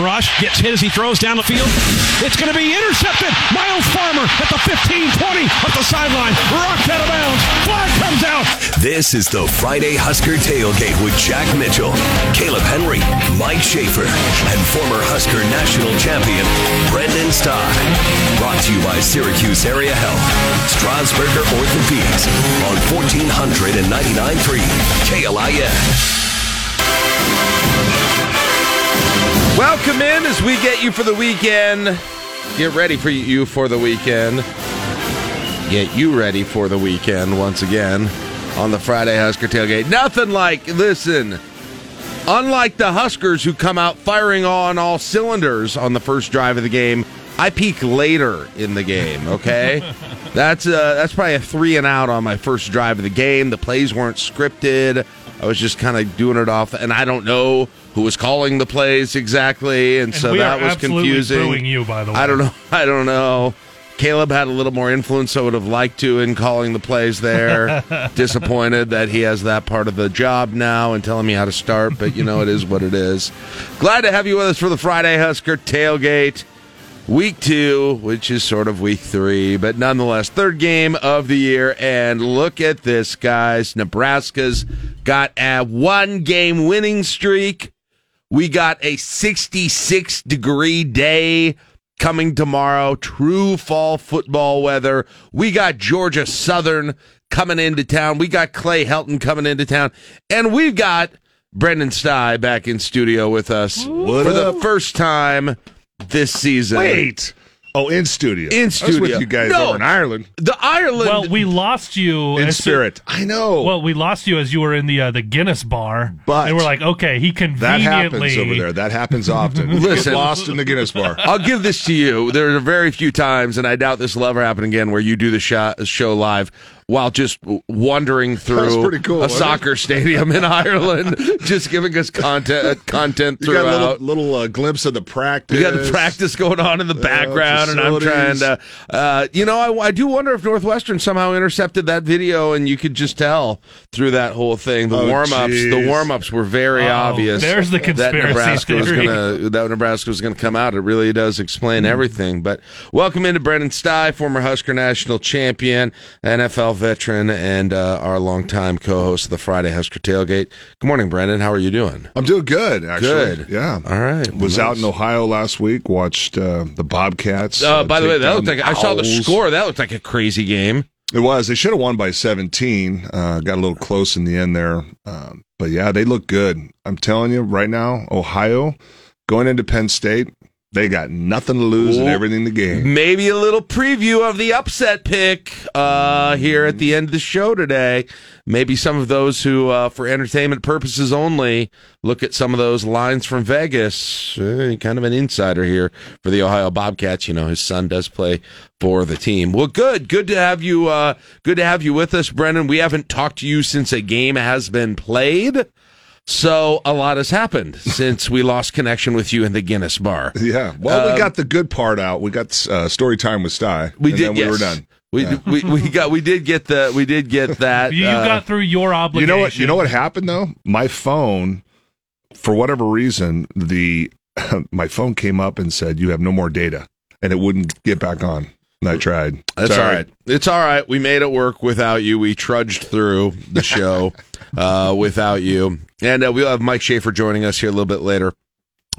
rushed, gets hit as he throws down the field. It's going to be intercepted. Myles Farmer at the 15 20 up the sideline. Rocked out of bounds. Flag comes out. This is the Friday Husker Tailgate with Jack Mitchell, Caleb Henry, Mike Schaefer, and former Husker national champion Brenden Stai. Brought to you by Syracuse Area Health, Strasburger Orthopedics on 1499.3 KLIN. Welcome in as we get you for the weekend. Get ready for you for the weekend. Get you ready for the weekend once again on the Friday Husker Tailgate. Nothing like, listen, unlike the Huskers who come out firing on all cylinders on the first drive of the game, I peak later in the game, okay? that's uh, that's probably a three and out on my first drive of the game. The plays weren't scripted. I was just kind of doing it off, and I don't know who was calling the plays exactly, and, And so that was confusing. you, by the way. I don't know. I don't know. Caleb had a little more influence. I would have liked to in calling the plays there. Disappointed that he has that part of the job now and telling me how to start, but you know it is what it is. Glad to have you with us for the Friday Husker tailgate. Week two, which is sort of week three, but nonetheless, third game of the year. And look at this, guys. Nebraska's got a one game winning streak. We got a 66 degree day coming tomorrow. True fall football weather. We got Georgia Southern coming into town. We got Clay Helton coming into town. And we've got Brenden Stai back in studio with us for the first time this season. Wait. Oh, in studio. In I was studio. with you guys No. over in Ireland. The Ireland. Well, we lost you In as- spirit. I know. Well, we lost you as you were in the uh, the Guinness bar, But- and we're like, okay, he conveniently that conveniently happens over there. That happens often. Listen. lost in the Guinness bar. I'll give this to you. There are very few times, and I doubt this will ever happen again, where you do the show, show live while just wandering through cool, a wasn't it? soccer stadium in Ireland, just giving us content uh, content You got a throughout. little, little uh, glimpse of the practice. You got the practice going on in the background, and I'm trying to, uh, you know, I, I do wonder if Northwestern somehow intercepted that video, and you could just tell through that whole thing. The Oh, warm ups, the warm ups were very Uh-oh. obvious. There's the that conspiracy Nebraska was theory. gonna that Nebraska was gonna come out. It really does explain Hmm. everything. But welcome into Brenden Stai, former Husker national champion, NFL veteran, and uh, our longtime co-host of the Friday Husker Tailgate. Good morning, Brandon. How are you doing? I'm doing good, actually. Good. Yeah. All right. Was Nice. out in Ohio last week. Watched uh, the Bobcats. Uh, by the way, that looked like I saw the score. That looked like a crazy game. It was. They should have won by 17. Uh, got a little close in the end there. Um, but yeah, they look good. I'm telling you right now, Ohio going into Penn State, they got nothing to lose and everything to gain. Maybe a little preview of the upset pick uh, here at the end of the show today. Maybe some of those who, uh, for entertainment purposes only, look at some of those lines from Vegas. Uh, kind of an insider here for the Ohio Bobcats. You know, his son does play for the team. Well, good, good to have you. Uh, good to have you with us, Brennan. We haven't talked to you since a game has been played. So a lot has happened since we lost connection with you in the Guinness bar. Yeah. Well, Um, we got the good part out. We got uh, story time with Stai. We and did. Then we yes. were done. We, we we got we did get the we did get that. you, you uh, got through your obligation. You know what? You know what happened though? My phone, for whatever reason, the my phone came up and said you have no more data, and it wouldn't get back on. I tried. That's Sorry. all right. It's all right. We made it work without you. We trudged through the show uh, without you, and uh, we'll have Mike Schaefer joining us here a little bit later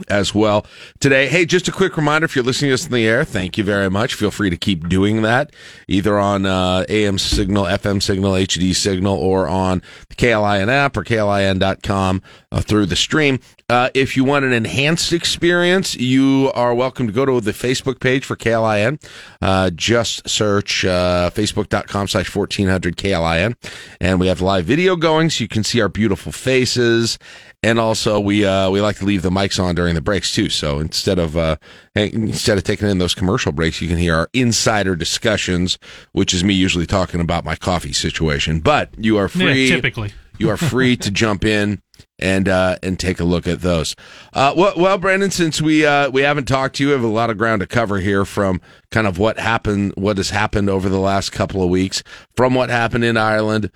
as well today. Hey, just a quick reminder if you're listening to us in the air, thank you very much. Feel free to keep doing that either on uh, AM signal, FM signal, HD signal, or on the KLIN app or KLIN.com uh, through the stream. Uh, if you want an enhanced experience, you are welcome to go to the Facebook page for KLIN. Uh, just search uh, facebook.com slash 1400 KLIN. And we have live video going so you can see our beautiful faces. And also, we uh, we like to leave the mics on during the breaks too. So instead of uh, instead of taking in those commercial breaks, you can hear our insider discussions, which is me usually talking about my coffee situation. But you are Yeah, free. typically. you are free to jump in and uh, and take a look at those. Uh, well, well, Brandon, since we uh, we haven't talked to you, we have a lot of ground to cover here from kind of what happened, what has happened over the last couple of weeks, from what happened in Ireland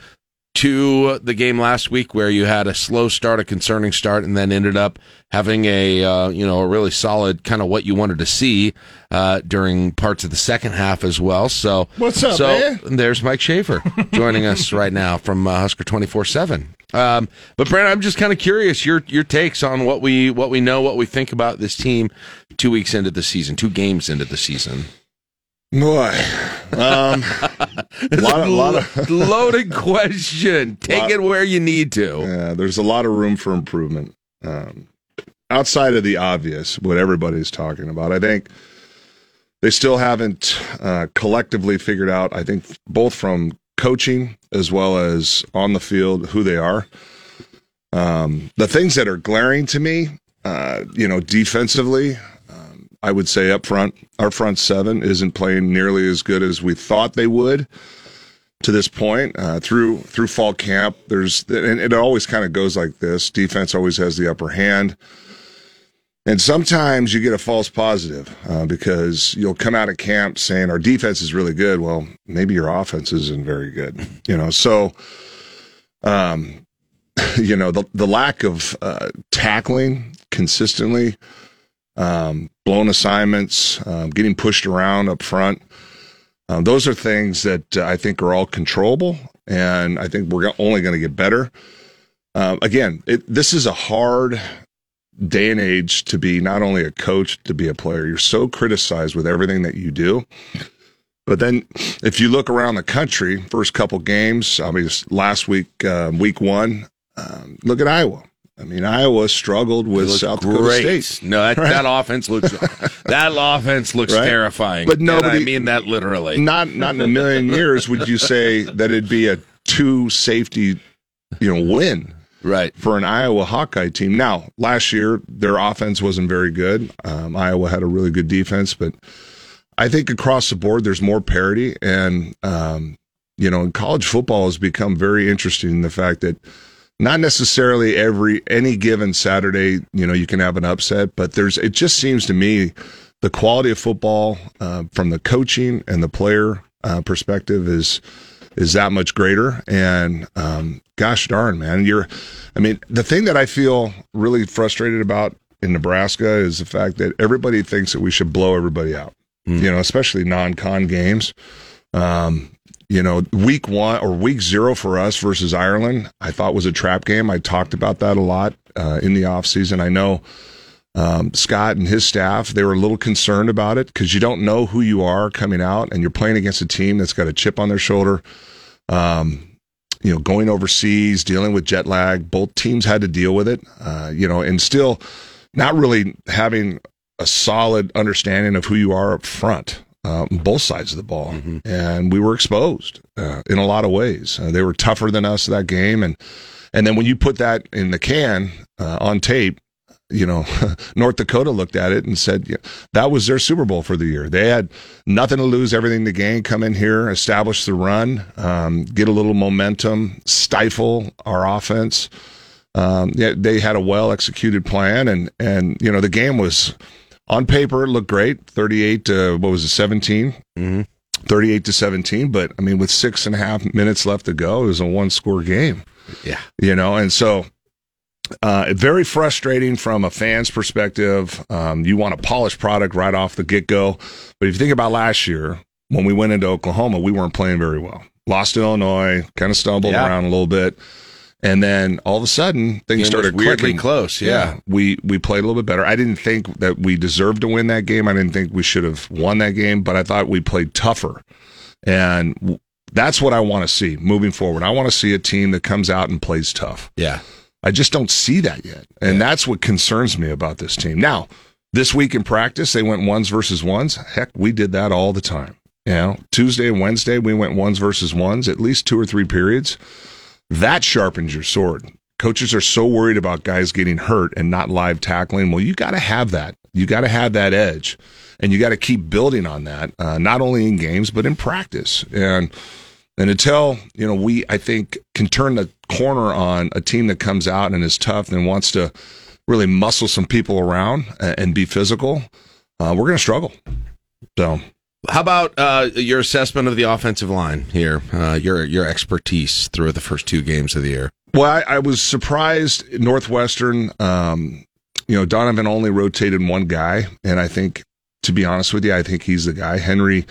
to the game last week where you had a slow start, a concerning start, and then ended up having a uh, you know a really solid kind of what you wanted to see uh, during parts of the second half as well. So What's up, So man? there's Mike Schaefer joining us right now from uh, Husker twenty four seven. Um, but Brandon, I'm just kind of curious your your takes on what we what we know, what we think about this team two weeks into the season, two games into the season. Boy, um, a lot of, lot of loaded question. Take Lot- it where you need to. Yeah, there's a lot of room for improvement. Um, outside of the obvious, what everybody's talking about, I think they still haven't uh, collectively figured out. I think both from coaching as well as on the field who they are. Um, the things that are glaring to me, uh, you know, defensively, I would say up front, our front seven isn't playing nearly as good as we thought they would to this point uh, through through fall camp. There's and it always kind of goes like this. Defense always has the upper hand, and sometimes you get a false positive uh, because you'll come out of camp saying our defense is really good. Well, maybe your offense isn't very good. You know, so um, you know the the lack of uh, tackling consistently. Um, blown assignments, um, getting pushed around up front. Um, those are things that uh, I think are all controllable, and I think we're only going to get better. Um, again, it, this is a hard day and age to be not only a coach, to be a player. You're so criticized with everything that you do. But then, if you look around the country, first couple games, I mean, last week, uh, week one, um, look at Iowa. I mean, Iowa struggled with South Dakota great. State. No, that, that offense looks that offense looks Right. terrifying. But And I nobody- mean that literally. not not in a million years would you say that it'd be a two safety you know win right. for an Iowa Hawkeye team. Now, last year their offense wasn't very good. Um, Iowa had a really good defense, but I think across the board there's more parity, and um, you know, college football has become very interesting in the fact that not necessarily every any given Saturday, you know, you can have an upset, but there's it just seems to me the quality of football uh, from the coaching and the player uh, perspective is is that much greater. And um, gosh darn, man, you're. I mean, the thing that I feel really frustrated about in Nebraska is the fact that everybody thinks that we should blow everybody out. You know, especially non-con games. Um, you know, week one or week zero for us versus Ireland, I thought was a trap game. I talked about that a lot uh, in the offseason. I know um, Scott and his staff, they were a little concerned about it because you don't know who you are coming out and you're playing against a team that's got a chip on their shoulder. Um, you know, going overseas, dealing with jet lag. Both teams had to deal with it, uh, you know, and still not really having a solid understanding of who you are up front, um, both sides of the ball. And we were exposed uh, in a lot of ways. Uh, they were tougher than us that game, and and then when you put that in the can uh, on tape, you know, North Dakota looked at it and said yeah, that was their Super Bowl for the year. They had nothing to lose, everything to gain. Come in here, establish the run, um, get a little momentum, stifle our offense. Um, yeah, they had a well executed plan, and and you know the game was on paper it looked great, thirty eight to what was it, 17 Mm-hmm. 38 to seventeen. But I mean, with six and a half minutes left to go, it was a one score game Yeah. you know and so uh, very frustrating from a fan's perspective um, you want a polished product right off the get-go but if you think about last year when we went into oklahoma we weren't playing very well lost to illinois kind of stumbled Yeah. around a little bit and then all of a sudden things Game started weirdly clicking close. Yeah. we we played a little bit better. I didn't think that we deserved to win that game. I didn't think we should have won that game, but I thought we played tougher, and that's what I want to see moving forward. I want to see a team that comes out and plays tough. Yeah. I just don't see that yet, and that's what concerns me about this team. Now, this week in practice, they went ones versus ones. Heck, we did that all the time. You know, Tuesday and Wednesday, we went ones versus ones, at least two or three periods. That sharpens your sword. Coaches are so worried about guys getting hurt and not live tackling. Well, you got to have that. You got to have that edge, and you got to keep building on that, uh, not only in games but in practice. And And until, you know, we, I think, can turn the corner on a team that comes out and is tough and wants to really muscle some people around and, and be physical, uh, we're going to struggle. So, How about uh, your assessment of the offensive line here? Uh, your your expertise through the first two games of the year. well, I, I was surprised Northwestern, um, you know, Donovan only rotated one guy. And I think, to be honest with you, I think he's the guy. Henry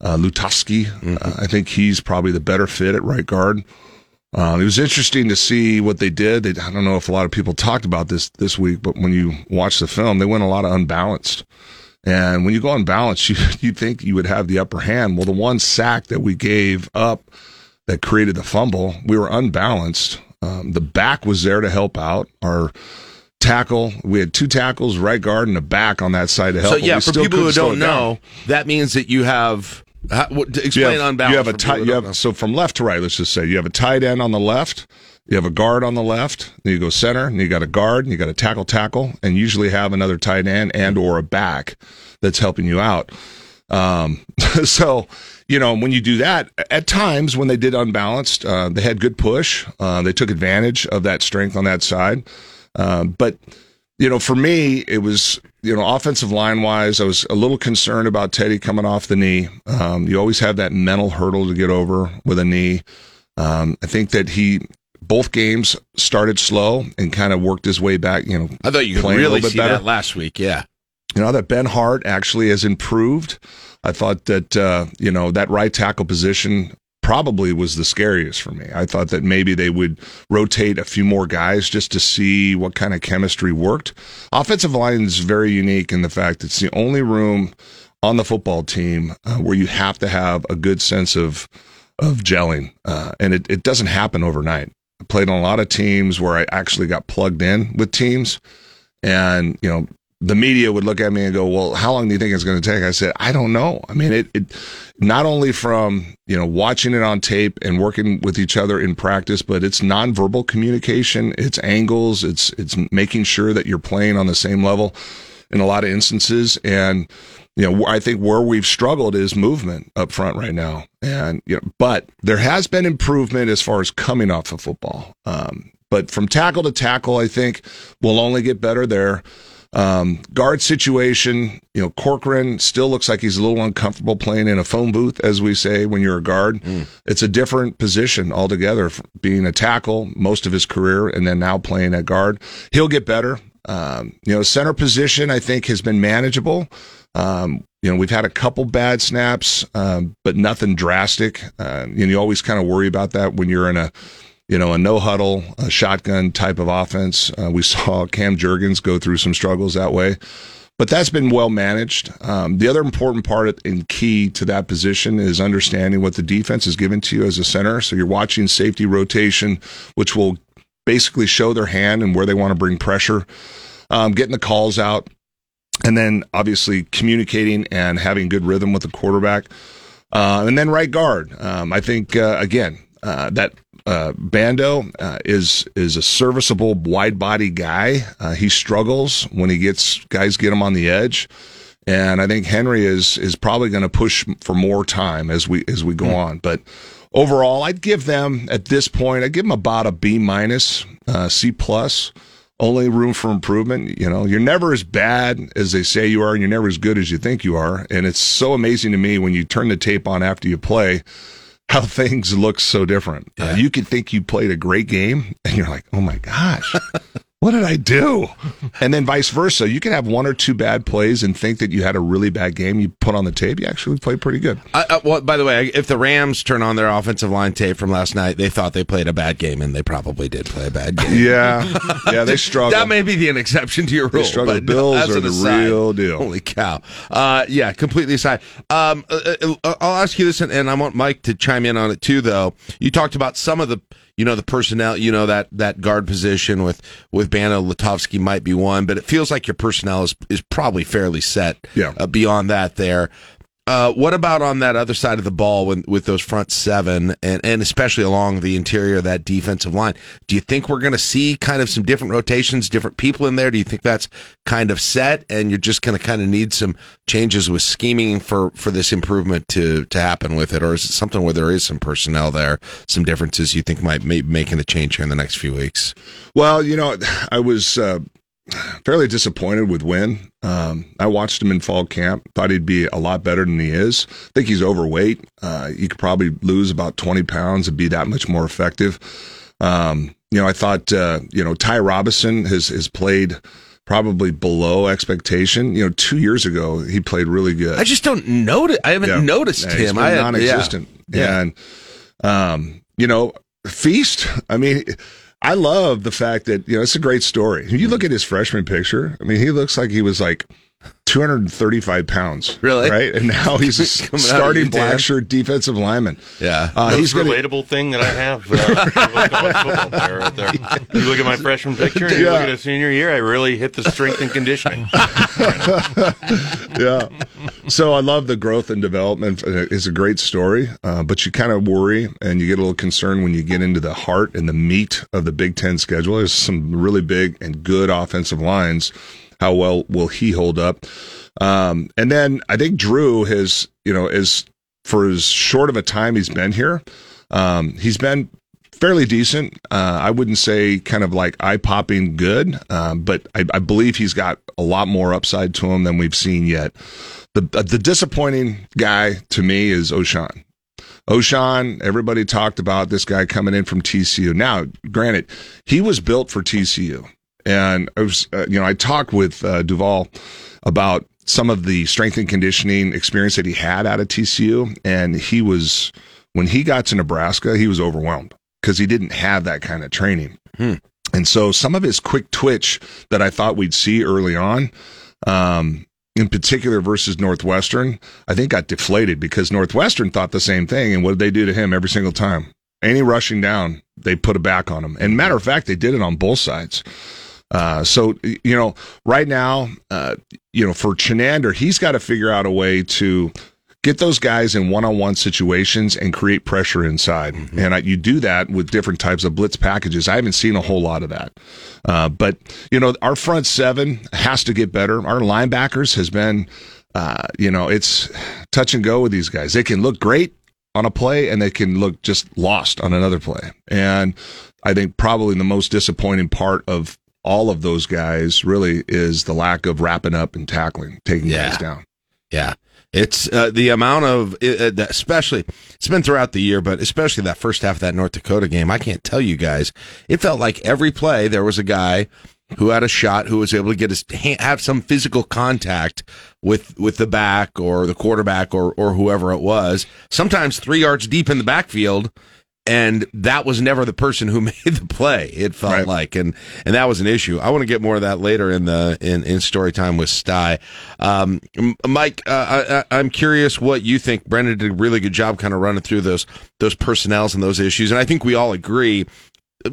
uh, Lutovsky, uh, I think he's probably the better fit at right guard. Um, it was interesting to see what they did. They, I don't know if a lot of people talked about this this week, but when you watch the film, they went a lot of unbalanced. And when you go unbalanced, you you think you would have the upper hand. Well, the one sack that we gave up that created the fumble, we were unbalanced. Um, the back was there to help out. Our tackle, we had two tackles, right guard, and a back on that side to help. So yeah, for people who don't know, that means that you have. How, what, you explain unbalanced. you have a tight. people You who don't so from left to right. Let's just say you have a tight end on the left. You have a guard on the left. Then you go center, and you got a guard, and you got a tackle tackle, and usually have another tight end and or a back that's helping you out. Um, so you know when you do that, at times when they did unbalanced, uh, they had good push. Uh, they took advantage of that strength on that side, um, but you know, for me, it was, you know, offensive line wise, I was a little concerned about Teddy coming off the knee. Um, you always have that mental hurdle to get over with a knee. Um, I think that he, both games started slow and kind of worked his way back, you know. I thought you could a really little bit see better. that last week. Yeah. You know, that Benhart actually has improved. I thought that, uh, you know, that right tackle position probably was the scariest for me. I thought that maybe they would rotate a few more guys just to see what kind of chemistry worked. Offensive line is very unique in the fact it's the only room on the football team uh, where you have to have a good sense of of gelling, uh, and it, it doesn't happen overnight. I played on a lot of teams where I actually got plugged in with teams, and you know the media would look at me and go, "Well, how long do you think it's going to take?" I said, "I don't know. I mean, it, it not only from you know watching it on tape and working with each other in practice, but it's nonverbal communication, it's angles, it's it's making sure that you're playing on the same level in a lot of instances, and you know, I think where we've struggled is movement up front right now, and you know, but there has been improvement as far as coming off of football. Um, but from tackle to tackle, I think we'll only get better there. Um, guard situation, you know, Corcoran still looks like he's a little uncomfortable playing in a phone booth, as we say when you're a guard. It's a different position altogether, being a tackle most of his career and then now playing at guard. He'll get better. Um, you know, center position, I think, has been manageable. Um, you know, we've had a couple bad snaps, um, but nothing drastic. Uh, you, you always kind of worry about that when you're in a, you know, a no huddle, a shotgun type of offense. Uh, we saw Cam Jurgens go through some struggles that way, but that's been well managed. Um, the other important part and key to that position is understanding what the defense is given to you as a center. So you're watching safety rotation, which will basically show their hand and where they want to bring pressure, um, getting the calls out, and then obviously communicating and having good rhythm with the quarterback. Uh, and then right guard. Um, I think uh, again uh, that uh, Bando uh, is is a serviceable wide body guy. Uh, he struggles when he gets guys get him on the edge, and I think Henry is is probably going to push for more time as we as we go on. But overall, I'd give them at this point. I'd give them about a B minus, uh, C plus. Only room for improvement. You know, you're never as bad as they say you are, and you're never as good as you think you are. And it's so amazing to me when you turn the tape on after you play how things look so different. Uh, you could think you played a great game, and you're like, oh my gosh, what did I do? And then vice versa. You can have one or two bad plays and think that you had a really bad game. You put on the tape, you actually played pretty good. I, I, well, by the way, if the Rams turn on their offensive line tape from last night, they thought they played a bad game, and they probably did play a bad game. Yeah, yeah, they struggle. That may be an exception to your rule. struggle. but Bills as are the aside- real deal. Holy cow! Uh, yeah, completely aside. Um, uh, uh, I'll ask you this, and, and I want Mike to chime in on it too. Though you talked about some of the, you know, the personnel, you know, that that guard position with with Bano Lutovsky might be one, but it feels like your personnel is is probably fairly set. Yeah. Uh, beyond that, there. Uh, what about on that other side of the ball when, with those front seven and, and especially along the interior of that defensive line? Do you think we're going to see kind of some different rotations, different people in there? Do you think that's kind of set and you're just going to kind of need some changes with scheming for, for this improvement to, to happen with it? Or is it something where there is some personnel there, some differences you think might be making a change here in the next few weeks? Well, you know, I was uh, fairly disappointed with Wynn. Um, I watched him in fall camp. Thought he'd be a lot better than he is. I think he's overweight. Uh, you could probably lose about 20 pounds and be that much more effective. Um, you know, I thought, uh, you know, Ty Robinson has, has played probably below expectation. You know, two years ago, he played really good. I just don't notice. I haven't Yeah. noticed Yeah, him. I non-existent. Yeah. And um, you know, Feist. I mean, I love the fact that you know it's a great story. You look at his freshman picture. I mean, he looks like he was like. 235 pounds. Really? Right? And now he's a Coming out of starting UTAN. black shirt defensive lineman. Yeah. Uh, Most he's gonna, relatable thing that I have. Uh, with college football player right there. You look at my freshman picture, and you look at a senior year. I really hit the strength and conditioning. yeah. So I love the growth and development. It's a great story, uh, but you kind of worry and you get a little concerned when you get into the heart and the meat of the Big Ten schedule. There's some really big and good offensive lines. How well will he hold up? Um, and then I think Drew has, you know, is for as short of a time he's been here, um, he's been fairly decent. Uh, I wouldn't say kind of like eye popping good, um, but I, I believe he's got a lot more upside to him than we've seen yet. The the disappointing guy to me is Ochaun. Ochaun, everybody talked about this guy coming in from TCU. Now, granted, he was built for TCU, and I was, uh, you know, I talked with uh, Duval about some of the strength and conditioning experience that he had out of TCU, and he was when he got to Nebraska, he was overwhelmed because he didn't have that kind of training. And so some of his quick twitch that I thought we'd see early on, um, in particular versus Northwestern, I think got deflated because Northwestern thought the same thing. And what did they do to him every single time? Any rushing down, they put it back on him. And matter of fact, they did it on both sides. Uh, so you know, right now, uh, you know, for Chinander, he's got to figure out a way to get those guys in one-on-one situations and create pressure inside. And I, you do that with different types of blitz packages. I haven't seen a whole lot of that. Uh, but you know, our front seven has to get better. Our linebackers has been, uh, you know, it's touch and go with these guys. They can look great on a play and they can look just lost on another play. And I think probably the most disappointing part of all of those guys really is the lack of wrapping up and tackling, taking Yeah. guys down. Yeah. It's uh, the amount of, uh, especially, it's been throughout the year, but especially that first half of that North Dakota game. I can't tell you guys. It felt like every play there was a guy who had a shot who was able to get his ha- have some physical contact with with the back or the quarterback or or whoever it was. Sometimes three yards deep in the backfield, and that was never the person who made the play. It felt Right. like, and and that was an issue. I want to get more of that later in the in in story time with Stai. Um, Mike, uh, I, I- I'm curious what you think. Brendan did a really good job, kind of running through those those personnels and those issues, and I think we all agree.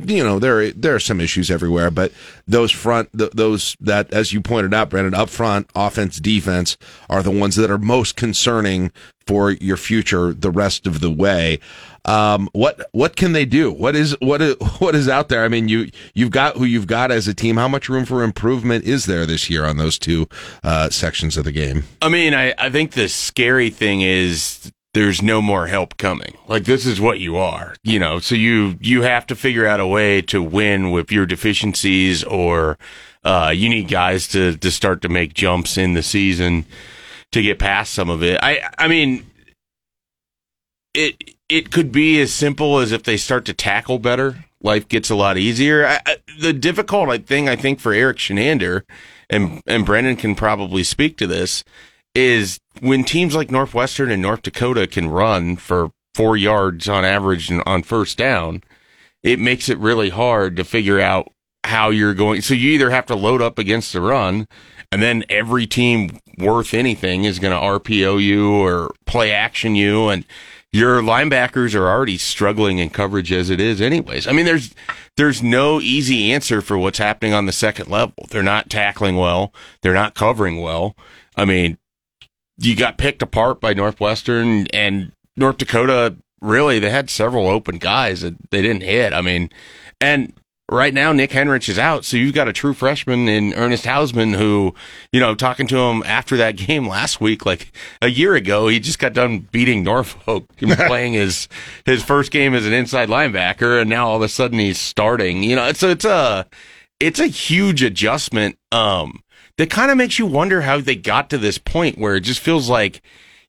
You know there there are some issues everywhere, but those front those that as you pointed out, Brendan, up front, offense, defense are the ones that are most concerning for your future the rest of the way. Um, what what can they do? What is what is what is out there? I mean, you you've got who you've got as a team. How much room for improvement is there this year on those two uh, sections of the game? I mean, I, I think the scary thing is there's no more help coming. Like this is what you are, you know. So you you have to figure out a way to win with your deficiencies, or uh, you need guys to to start to make jumps in the season to get past some of it. I I mean, it it could be as simple as if they start to tackle better, life gets a lot easier. I, I, the difficult thing I think for Erik Chinander, and and Brendan can probably speak to this, is when teams like Northwestern and North Dakota can run for four yards on average on first down, it makes it really hard to figure out how you're going. So you either have to load up against the run, and then every team worth anything is going to RPO you or play action you, and your linebackers are already struggling in coverage as it is, anyways. I mean, there's there's no easy answer for what's happening on the second level. They're not tackling well. They're not covering well. I mean, you got picked apart by Northwestern and North Dakota. Really, they had several open guys that they didn't hit. I mean, and right now Nick Henrich is out, so you've got a true freshman in Ernest Hausmann who, you know, talking to him after that game last week, like a year ago, he just got done beating Norfolk playing his his first game as an inside linebacker, and now all of a sudden he's starting. You know, it's it's a it's a huge adjustment. Um, that kind of makes you wonder how they got to this point where it just feels like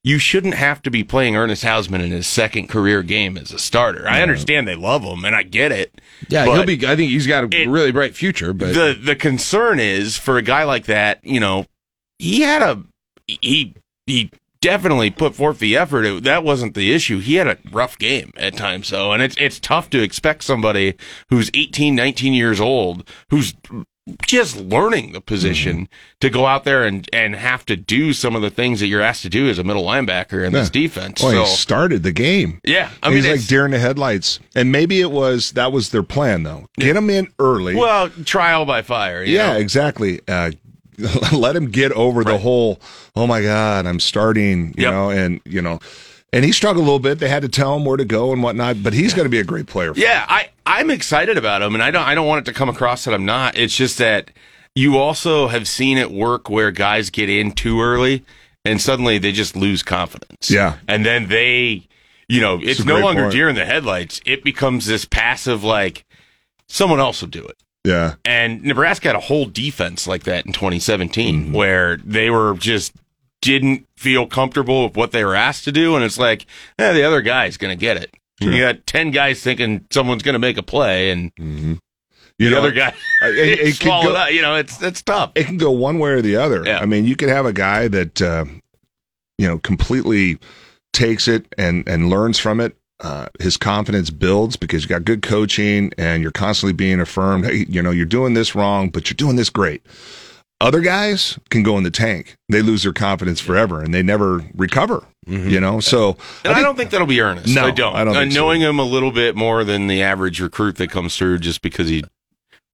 you shouldn't have to be playing Ernest Hausmann in his second career game as a starter. I understand they love him and I get it. Yeah, he'll be. I think he's got a it- really bright future. But the the concern is for a guy like that, you know, he had a he he definitely put forth the effort. It- that wasn't the issue. He had a rough game at times though, and it's it's tough to expect somebody who's 18, 19 years old who's just learning the position to go out there and, and have to do some of the things that you're asked to do as a middle linebacker in this defense. Well, so he started the game. yeah, I mean, he's like deer in the headlights. And maybe it was that was their plan though. Get him in early. well, trial by fire. yeah, know? exactly. Uh, let him get over the whole. Oh my God, I'm starting. You Yep. know, and you know, and he struggled a little bit. They had to tell him where to go and whatnot. But he's going to be a great player. Yeah, I I'm excited about him, and I don't I don't want it to come across that I'm not. It's just that you also have seen it work where guys get in too early, and suddenly they just lose confidence. Yeah. and then they, you know, it's a no longer point. deer in the headlights. It becomes this passive like someone else will do it. Yeah. And Nebraska had a whole defense like that in 2017 Mm-hmm. where they were just didn't feel comfortable with what they were asked to do. And it's like, eh, the other guy's going to get it. You got 10 guys thinking someone's going to make a play and You the know, other guy it- it swallowed go- up. You know, it's, it's tough. it can go one way or the other. Yeah. I mean, you could have a guy that uh, you know completely takes it and and learns from it. Uh, his confidence builds because you got good coaching and you're constantly being affirmed. Hey, you know, you're doing this wrong, but you're doing this great. Other guys can go in the tank. They lose their confidence forever and they never recover. You know, so And I, don't think that'll be Ernest. No, I don't. I don't Uh, think so. knowing him a little bit more than the average recruit that comes through just because he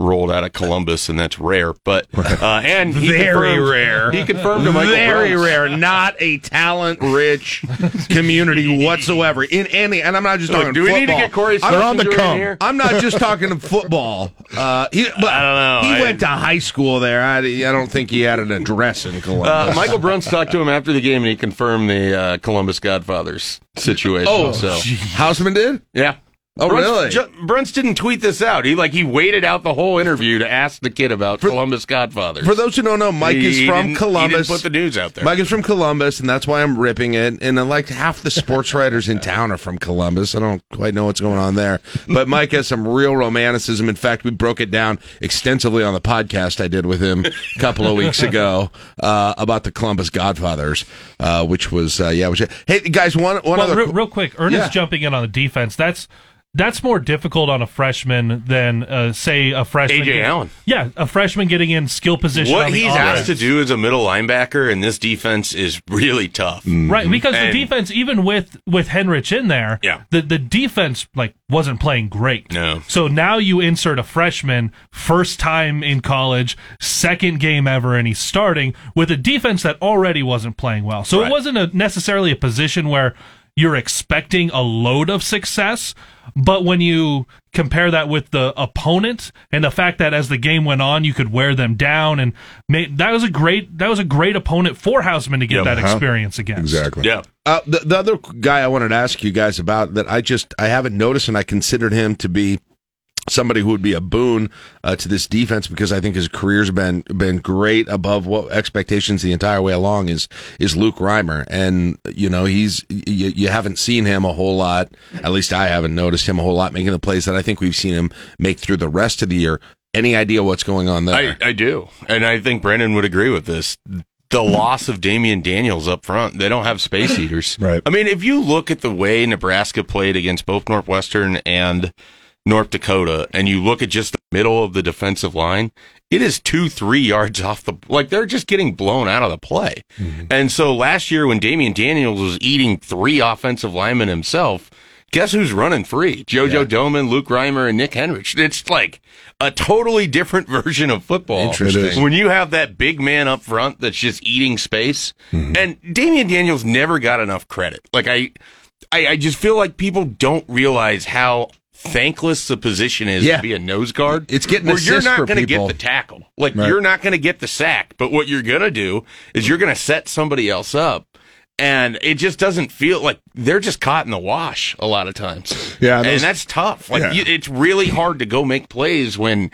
rolled out of Columbus and that's rare. But, uh, and he Very rare. He confirmed to Michael very Brooks. rare. Not a talent rich community whatsoever in any. And I'm not just Look, talking. do we need to football. get Corey I'm, They're on the come. here? I'm not just talking to football. Uh, he, but I don't know. He I- went to high school there. I, I don't think he had an address in Columbus. Uh, Michael Bruns talked to him after the game, and he confirmed the uh, Columbus Godfathers situation. oh, so Hausmann did. yeah. Oh, Bruns, really? Ju- Bruns didn't tweet this out. He like he waited out the whole interview to ask the kid about Columbus Godfathers. For those who don't know, Mike He is from didn't- Columbus. He didn't put the news out there. Mike is from Columbus, and that's why I'm ripping it. And uh, like half the sports writers in town are from Columbus. I don't quite know what's going on there. But Mike has some real romanticism. In fact, we broke it down extensively on the podcast I did with him a couple of weeks ago uh, about the Columbus Godfathers, uh, which was uh, yeah. Which hey guys, one one Well, other real, real quick, Ernest Yeah. jumping in on the defense. That's that's more difficult on a freshman than uh, say a freshman. Ajay Allen. Yeah, a freshman getting in skill position. what on the he's offense. asked to do as a middle linebacker in this defense is really tough. Right, because And- the defense, even with with Henrich in there, Yeah. the the defense like wasn't playing great. No. So now you insert a freshman, first time in college, second game ever, and he's starting with a defense that already wasn't playing well. So Right. it wasn't a, necessarily a position where you're expecting a load of success. But when you compare that with the opponent and the fact that as the game went on, you could wear them down, and ma- that was a great that was a great opponent for Hausmann to get Yep. that Uh-huh. experience against. exactly. Yeah. Uh, the, the other guy I wanted to ask you guys about that I just I haven't noticed and I considered him to be somebody who would be a boon uh, to this defense because I think his career's been been great above what expectations the entire way along is is Luke Reimer and you know he's you, you haven't seen him a whole lot at least I haven't noticed him a whole lot making the plays that I think we've seen him make through the rest of the year any idea what's going on there I, I do. And I think Brandon would agree with this. The loss of Damion Daniels up front, they don't have space eaters. Right. I mean, if you look at the way Nebraska played against both Northwestern and North Dakota, and you look at just the middle of the defensive line, it is two, three yards off the, like they're just getting blown out of the play. And so last year when Damion Daniels was eating three offensive linemen himself, guess who's running free? JoJo Domann, Luke Reimer, and Nick Henrich. It's like a totally different version of football. Interesting. When you have that big man up front that's just eating space, Mm-hmm. and Damion Daniels never got enough credit. Like I, I, I just feel like people don't realize how thankless the position is Yeah. to be a nose guard. It's getting where you're not going to get the tackle. Like you're not going to get the sack, but what you're going to do is you're going to set somebody else up. And it just doesn't feel like they're just caught in the wash a lot of times. Yeah, and that's tough. Like Yeah. you, it's really hard to go make plays when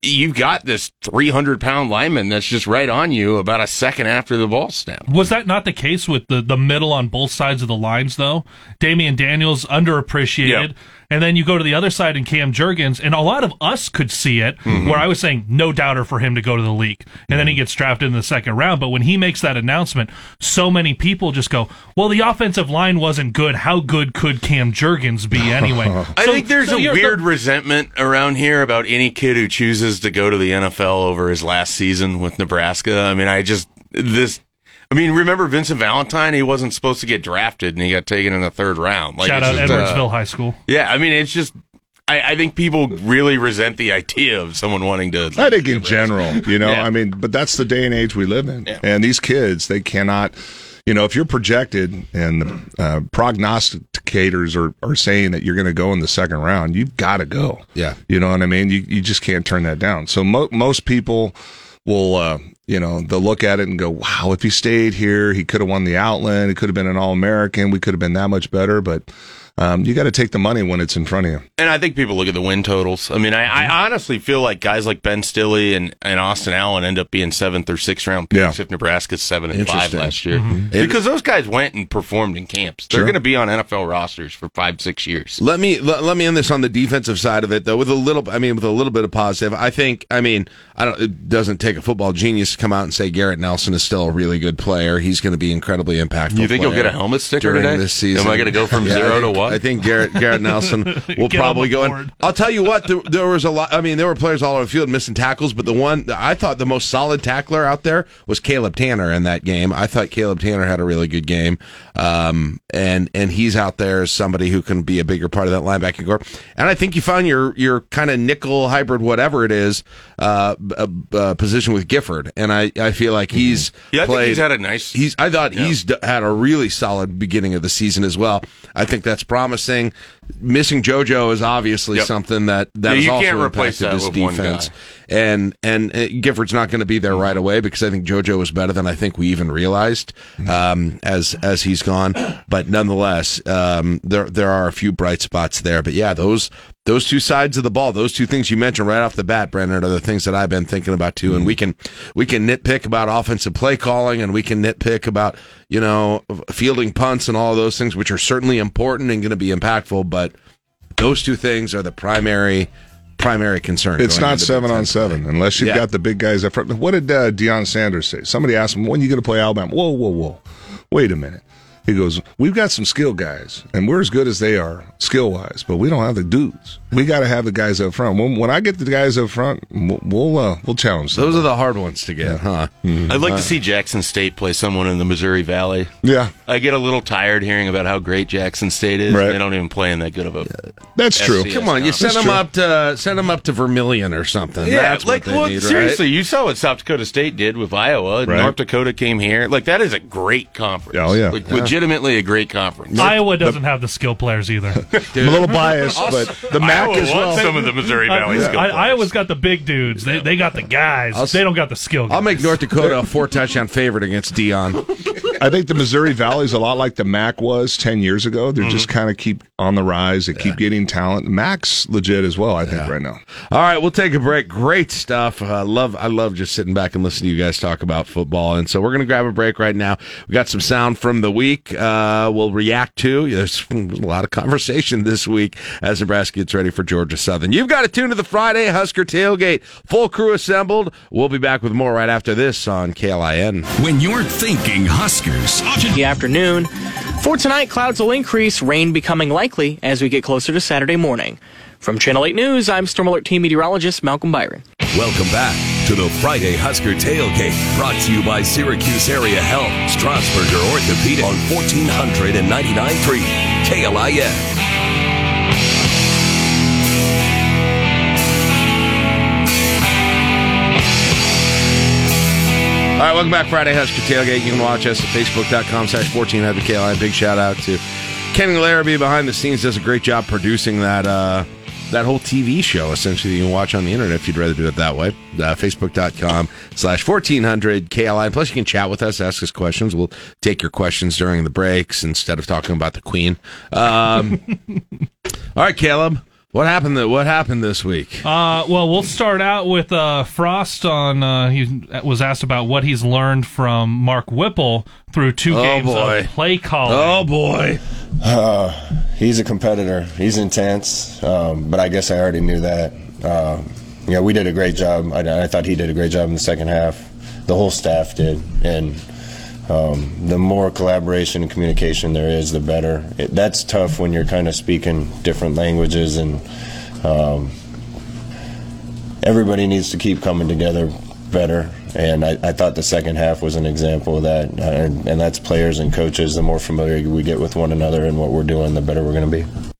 you've got this 300 pound lineman that's just right on you about a second after the ball snap. Was that not the case with the, the middle on both sides of the lines, though? Damion Daniels underappreciated. Yep. And then you go to the other side in Cam Jurgens, and a lot of us could see it Mm-hmm. where I was saying no doubter for him to go to the league. And then he gets drafted in the second round. But when he makes that announcement, so many people just go, well, the offensive line wasn't good. How good could Cam Jurgens be anyway? I think there's so a weird resentment around here about any kid who chooses to go to the NFL over his last season with Nebraska. I mean, I just this. I mean, remember Vincent Valentine? He wasn't supposed to get drafted, and he got taken in the third round. Like, Shout out just, uh, Edwardsville High School. yeah, I mean, it's just. I, I think people really resent the idea of someone wanting to. I think in general, you know, Yeah. I mean, but that's the day and age we live in. And these kids, they cannot, you know, if you're projected and the uh, prognosticators are, are saying that you're going to go in the second round, you've got to go. Yeah. You know what I mean? You, you just can't turn that down. So mo- most people will, uh, you know, they'll look at it and go, wow, if he stayed here, he could have won the Outland. He could have been an All American. We could have been that much better. But um, you got to take the money when it's in front of you. And I think people look at the win totals. I mean, I, I honestly feel like guys like Ben Stille and, and Austin Allen end up being seventh or sixth round picks Yeah. if Nebraska's seven and five last year. Because those guys went and performed in camps. They're Sure. going to be on NFL rosters for five, six years. Let me let, let me end this on the defensive side of it though with a little I mean with a little bit of positive. I think I mean I don't it doesn't take a football genius to come out and say Garrett Nelson is still a really good player. He's going to be incredibly impactful. You think he'll get a helmet sticker during today? this season? Am I gonna go from Yeah, zero I to think- one? I think Garrett Garrett Nelson will probably go in. I'll tell you what there, there was a lot I mean there were players all over the field missing tackles but the one I thought the most solid tackler out there was Caleb Tanner in that game. I thought Caleb Tanner had a really good game. Um and and he's out there as somebody who can be a bigger part of that linebacking core. And I think you found your your kind of nickel hybrid whatever it is uh, uh, uh position with Gifford and I I feel like he's Mm-hmm. Yeah, I think he's had a nice- he's I thought he's d- had a really solid beginning of the season as well. I think that's promising. Missing JoJo is obviously Yep. something that that Yeah, you also can't replace that one defense. And and uh, Gifford's not going to be there right away because I think JoJo was better than I think we even realized um, as as he's gone. But nonetheless, um, there there are a few bright spots there. But yeah, those those two sides of the ball, those two things you mentioned right off the bat, Brendan, are the things that I've been thinking about too. And we can we can nitpick about offensive play calling, and we can nitpick about you know fielding punts and all those things, which are certainly important and going to be impactful. But those two things are the primary primary concern. It's not seven on seven play. unless you've Yeah. got the big guys up front. What did uh, Deion Sanders say? Somebody asked him, "When are you going to play Alabama?" Whoa, whoa, whoa! Wait a minute. He goes, "We've got some skill guys, and we're as good as they are skill wise, but we don't have the dudes. We got to have the guys up front. When, when I get the guys up front, we'll we'll, uh, we'll challenge them. Those are the hard ones to get, huh? I'd like to see Jackson State play someone in the Missouri Valley. yeah, I get a little tired hearing about how great Jackson State is. Right. They don't even play in that good of a. that's true. Come on, you send them true. up to send them up to Vermillion or something. That's like what they well, need, seriously, right? you saw what South Dakota State did with Iowa. Right. North Dakota came here. Like that is a great conference. Oh, yeah. like, legitimately a great conference. Iowa doesn't have the skill players either. I'm a little biased, but the MAC Iowa as well. some of the Missouri Valley I, skill I. Iowa's got the big dudes. They, they got the guys. they don't got the skill guys. I'll make North Dakota a four touchdown favorite against Deion. I think the Missouri Valley is a lot like the MAC was 10 years ago. They're mm-hmm. just kind of keep on the rise. They keep getting talent. MAC's legit as well, I think, right now. All right, we'll take a break. Great stuff. I love I love just sitting back and listening to you guys talk about football. And so we're going to grab a break right now. We got some sound from the week. Uh, we'll react to. There's a lot of conversation this week as Nebraska gets ready for Georgia Southern. You've got to tune to the Friday Husker tailgate. Full crew assembled. We'll be back with more right after this on KLIN. When you're thinking Huskers, the afternoon. For tonight, clouds will increase, rain becoming likely as we get closer to Saturday morning. From Channel 8 News, I'm Storm Alert Team Meteorologist Malcolm Byron. Welcome back to the Friday Husker Tailgate, brought to you by Syracuse Area Health, Strasburger Orthopedic on 1499.3 KLIN. All right, welcome back, Friday Husker Tailgate. You can watch us at facebook.com slash 1400KLI. Big shout out to Kenny Larrabee behind the scenes, does a great job producing that. Uh, that whole TV show, essentially, you can watch on the internet if you'd rather do it that way. Uh, facebook.com slash 1400 KLI. Plus, you can chat with us, ask us questions. We'll take your questions during the breaks instead of talking about the Queen. Um, all right, Caleb. What happened? Th- what happened this week? Uh, well, we'll start out with uh, Frost on. Uh, he was asked about what he's learned from Mark Whipple through two Oh, games boy. of play calling. Oh boy! Uh, he's a competitor. He's intense, um, but I guess I already knew that. Uh, you know, we did a great job. I, I thought he did a great job in the second half. The whole staff did, and um, the more collaboration and communication there is, the better. It, that's tough when you're kind of speaking different languages, and um, everybody needs to keep coming together better. And I, I thought the second half was an example of that. Uh, and, and that's players and coaches. The more familiar we get with one another and what we're doing, the better we're going to be.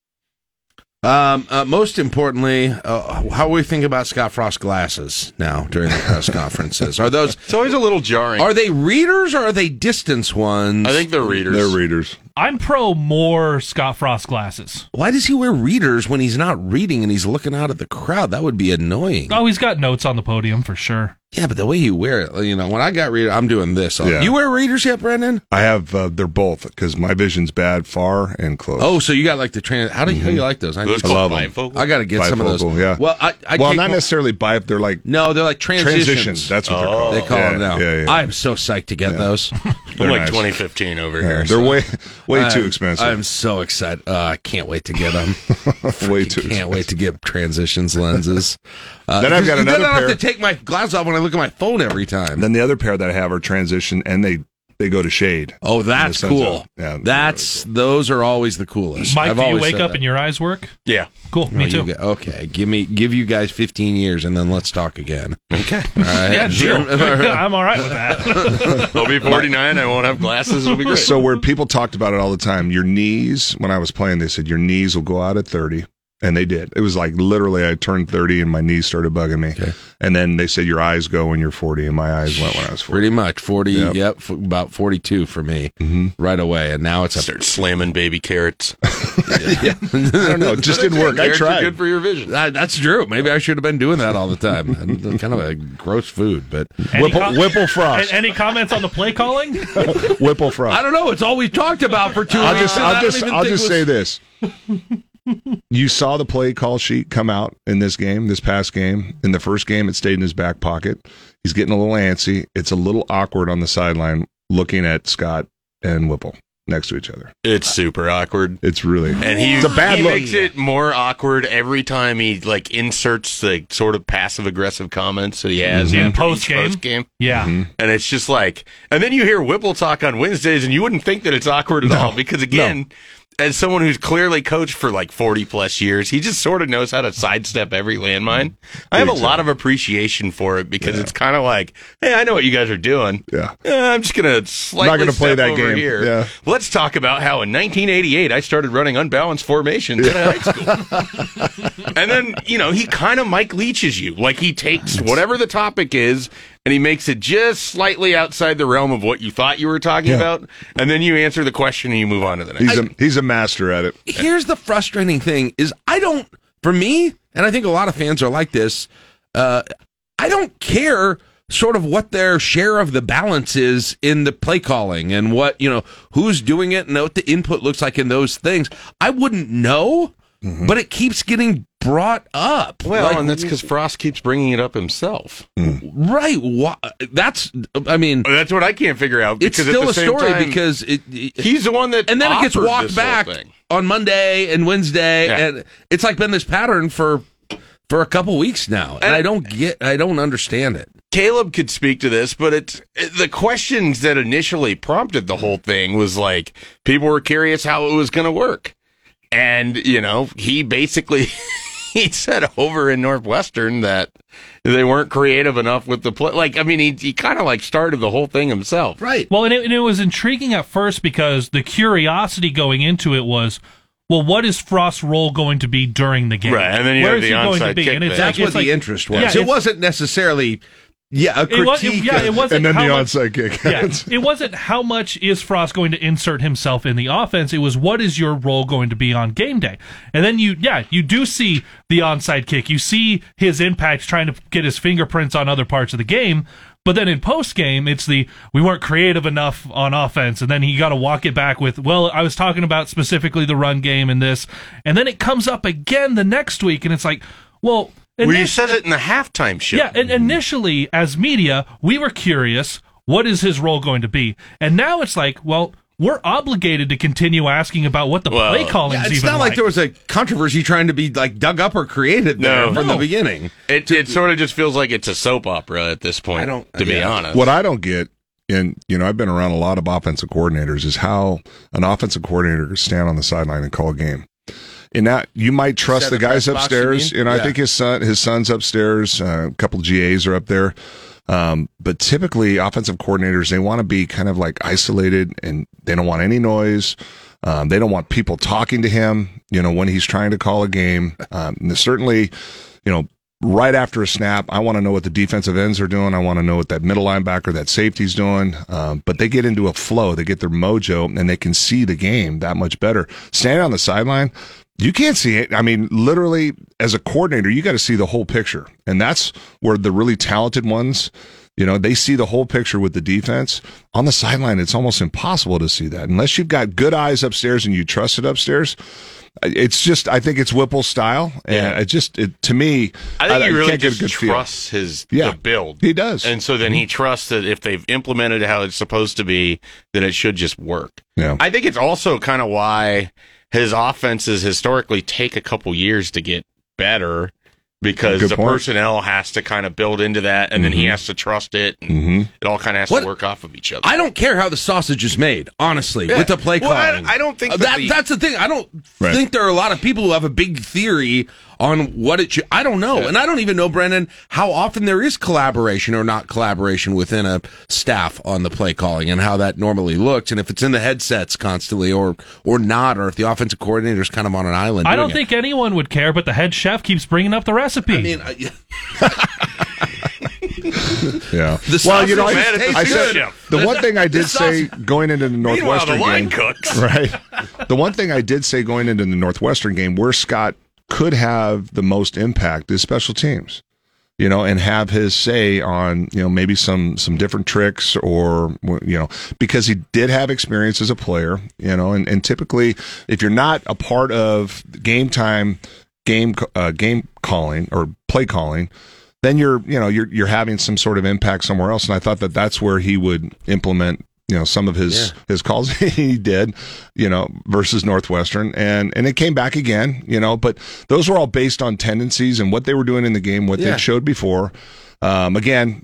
Um, uh, most importantly, uh, how we think about Scott Frost glasses now during the press conferences? Are those It's always a little jarring. are they readers or are they distance ones? I think they're readers. They're readers. I'm pro more Scott Frost glasses. Why does he wear readers when he's not reading and he's looking out at the crowd? That would be annoying. Oh, he's got notes on the podium for sure. Yeah, but the way you wear it, you know, when I got reader, I'm doing this. Yeah. You wear readers yet, Brenden? I have. Uh, they're both because my vision's bad, far and close. Oh, so you got like the trans? How do you, how do you like those? I, Those need- love called 'em. bifocal. I got to get some of those. Yeah. Well, I, I well, not one- necessarily bi. They're like No, they're like transitions. transitions. That's what they're called. they call yeah, them now. Yeah, yeah. I'm so psyched to get those. I'm They're like nice. 2015 over Yeah, here. they're so- way way too I'm- expensive. I'm so excited. Uh, I can't wait to get them. way too. Can't wait to get transitions lenses. Uh, Then I've got then another I don't have to take my glasses off when I look at my phone every time. Then the other pair that I have are transition, and they they go to shade. oh, that's In the sense cool. of- yeah, that's those are always the coolest. Mike, I've do you wake up that. and your eyes work? Yeah. Cool, Oh, me you too. get- okay, give me give you guys 15 years and then let's talk again. Okay. All right. Yeah, deal. I'm all right with that. I'll be 49. I won't have glasses. It'll be great. So where people talked about it all the time, your knees. When I was playing, they said your knees will go out at thirty, and they did. It was like literally, I turned thirty and my knees started bugging me. Okay. And then they said your eyes go when you're forty, and my eyes went when I was forty. Pretty much 40. Yep. Yep, f- about 42 for me Mhm. right away, and now it's a Start slamming baby carrots. Yeah, I don't know, it just didn't work. I Carrots are tried. good for your vision. That- that's true. Maybe I should have been doing that all the time. Kind of a gross food, but Any Whipple, com- Whipple A- Frost. Any comments on the play calling? Whipple Frost. I don't know. It's all we've talked about for 2 I'll weeks. just I I'll just I'll just was- say this. You saw the play call sheet come out in this game, this past game. In the first game, it stayed in his back pocket. He's getting a little antsy. It's a little awkward on the sideline looking at Scott and Whipple next to each other. It's super awkward. It's really And he, it's a bad he look. makes it more awkward every time he like inserts the sort of passive aggressive comments that he has Yeah, after each post-game. post-game. Yeah. Mm-hmm. And it's just like, and then you hear Whipple talk on Wednesdays, and you wouldn't think that it's awkward at all because, again, as someone who's clearly coached for like 40 plus years, he just sort of knows how to sidestep every landmine. I have a lot of appreciation for it because it's kind of like, hey, I know what you guys are doing. Yeah. Eh, I'm just gonna slightly gonna play that over game. here. Yeah. Let's talk about how in 1988 I started running unbalanced formations in high school. and then you know he kind of Mike Leaches you, like he takes whatever the topic is and he makes it just slightly outside the realm of what you thought you were talking Yeah. about, and then you answer the question and you move on to the next. He's a he's a master at it. here's the frustrating thing is I don't for me, and I think a lot of fans are like this, uh, I don't care sort of what their share of the balance is in the play calling and what, you know, who's doing it and what the input looks like in those things. I wouldn't know, but it keeps getting brought up. well, Like, and that's because Frost keeps bringing it up himself. Hmm. right. Why, that's, I mean, That's what I can't figure out. it's Because at still the a same story time, because it, it- he's the one that and then it gets walked back on Monday and Wednesday, Yeah. and it's like been this pattern for for a couple weeks now, and, And- I don't get, I don't understand it. Caleb could speak to this, but it's the questions that initially prompted the whole thing was like people were curious how it was going to work. And, you know, he basically he said over in Northwestern that they weren't creative enough with the play. Like, I mean, he, he kind of like started the whole thing himself. Right. Well, and it, and it was intriguing at first because the curiosity going into it was, well, what is Frost's role going to be during the game? Right, and then you Where have is the he going to onside be? And it's That's like, what it's the interest was. Yeah, it wasn't necessarily Yeah, a It was, critique. yeah, it wasn't and then how the much, onside kick. yeah, it wasn't how much is Frost going to insert himself in the offense. It was what is your role going to be on game day. And then you, yeah, you do see the onside kick. You see his impact trying to get his fingerprints on other parts of the game. But then in post game, it's the we weren't creative enough on offense, and then he got to walk it back with, well, I was talking about specifically the run game and this, and then it comes up again the next week, and it's like, well, Well, you init- said it in the halftime show. yeah, and initially as media, we were curious, what is his role going to be? And now it's like, well, we're obligated to continue asking about what the Well, play calling Yeah, is it's even not like there was a controversy trying to be like dug up or created there No. from the beginning. It, it sort of just feels like it's a soap opera at this point. I don't- to be yeah. honest. What I don't get, and you know, I've been around a lot of offensive coordinators, is how an offensive coordinator can stand on the sideline and call a game. And that you might trust the the guys press box, upstairs. you know, Yeah. I think his son, his son's upstairs. Uh, a couple GAs are up there. Um, but typically, offensive coordinators they want to be kind of like isolated, and they don't want any noise. Um, they don't want people talking to him. You know, when he's trying to call a game. Um, and certainly, you know, right after a snap, I want to know what the defensive ends are doing. I want to know what that middle linebacker, that safety's doing. Um, but they get into a flow, they get their mojo, and they can see the game that much better. Standing on the sideline, you can't see it. I mean, literally, as a coordinator, you got to see the whole picture, and that's where the really talented ones. You know, they see the whole picture with the defense. On the sideline, it's almost impossible to see that unless you've got good eyes upstairs and you trust it upstairs. Uh, it's just, I think it's Whipple style, and Yeah. it just, it, to me, I think he really can't get a just good feel. trusts his Yeah. the build. He does. And so then he mm-hmm. trusts that if they've implemented how it's supposed to be, then it should just work. Yeah. I think it's also kind of why his offenses historically take a couple years to get better because Good the point. personnel has to kind of build into that and then he has to trust it and Mm-hmm. it all kind of has What- to work off of each other. I don't care how the sausage is made, honestly, with the play Well, I- calling. I don't think Uh, that that, the- that's the thing. I don't Right. think there are a lot of people who have a big theory on what it should. I don't know, and I don't even know, Brenden, how often there is collaboration or not collaboration within a staff on the play calling and how that normally looks, and if it's in the headsets constantly or or not, or if the offensive coordinator is kind of on an island. I don't it. think anyone would care, but the head chef keeps bringing up the recipe. I mean, I- Yeah. The well, you know, I, I said the one thing I did say going into the Northwestern the game, cooks. right? The one thing I did say going into the Northwestern game where Scott could have the most impact is special teams. You know, and have his say on you know maybe some some different tricks or you know because he did have experience as a player. You know, and, and typically if you're not a part of game time game uh, game calling or play calling then you're you know you're you're having some sort of impact somewhere else and i thought that that's where he would implement you know some of his his calls he did you know versus northwestern and and it came back again you know but those were all based on tendencies and what they were doing in the game what Yeah. they showed before um again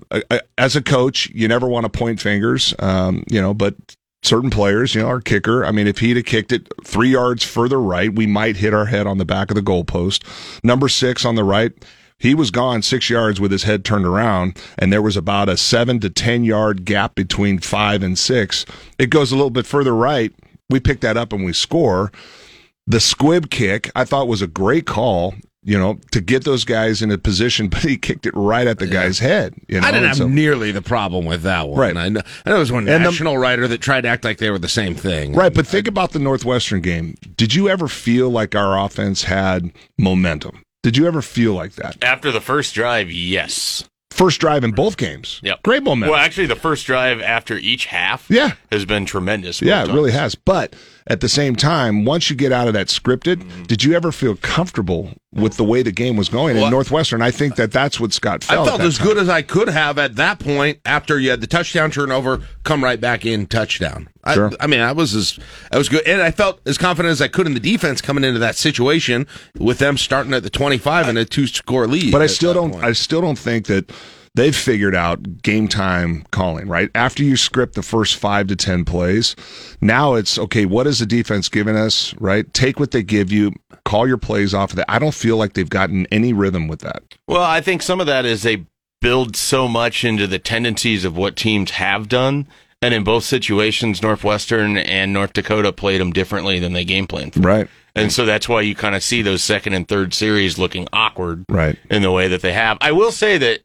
as a coach you never want to point fingers um you know but certain players, you know, our kicker. I mean, if he'd have kicked it three yards further right, we might hit our head on the back of the goalpost. Number six on the right, he was gone six yards with his head turned around, and there was about a seven to 10 yard gap between five and six. It goes a little bit further right. We pick that up and we score. The squib kick, I thought was a great call, you know, to get those guys in a position, but he kicked it right at the guy's head. You know? I didn't And have so- nearly the problem with that one. Right. I know, I know there was one And the- national writer that tried to act like they were the same thing. Right, but think about the Northwestern game. Did you ever feel like our offense had momentum? Did you ever feel like that? After the first drive, yes. First drive in both games. Yep. Great momentum. Well, actually, the first drive after each half Yeah. has been tremendous. yeah, it really has. But at the same time, once you get out of that scripted, Mm-hmm. did you ever feel comfortable with the way the game was going? Well, in Northwestern, I think that that's what Scott felt. I felt. felt at that as time. good as I could have at that point after you had the touchdown turnover, come right back in touchdown. I, Sure. I mean, I was as I was good, and I felt as confident as I could in the defense coming into that situation with them starting at the twenty-five and a two-score lead. But I still don't. point. I still don't think that they've figured out game time calling. Right after you script the first five to ten plays, now it's okay. What is the defense giving us? Right, take what they give you. Call your plays off of that. I don't feel like they've gotten any rhythm with that. Well, I think some of that is they build so much into the tendencies of what teams have done. And in both situations, Northwestern and North Dakota played them differently than they game planned. for. Right. And so that's why you kind of see those second and third series looking awkward Right. in the way that they have. I will say that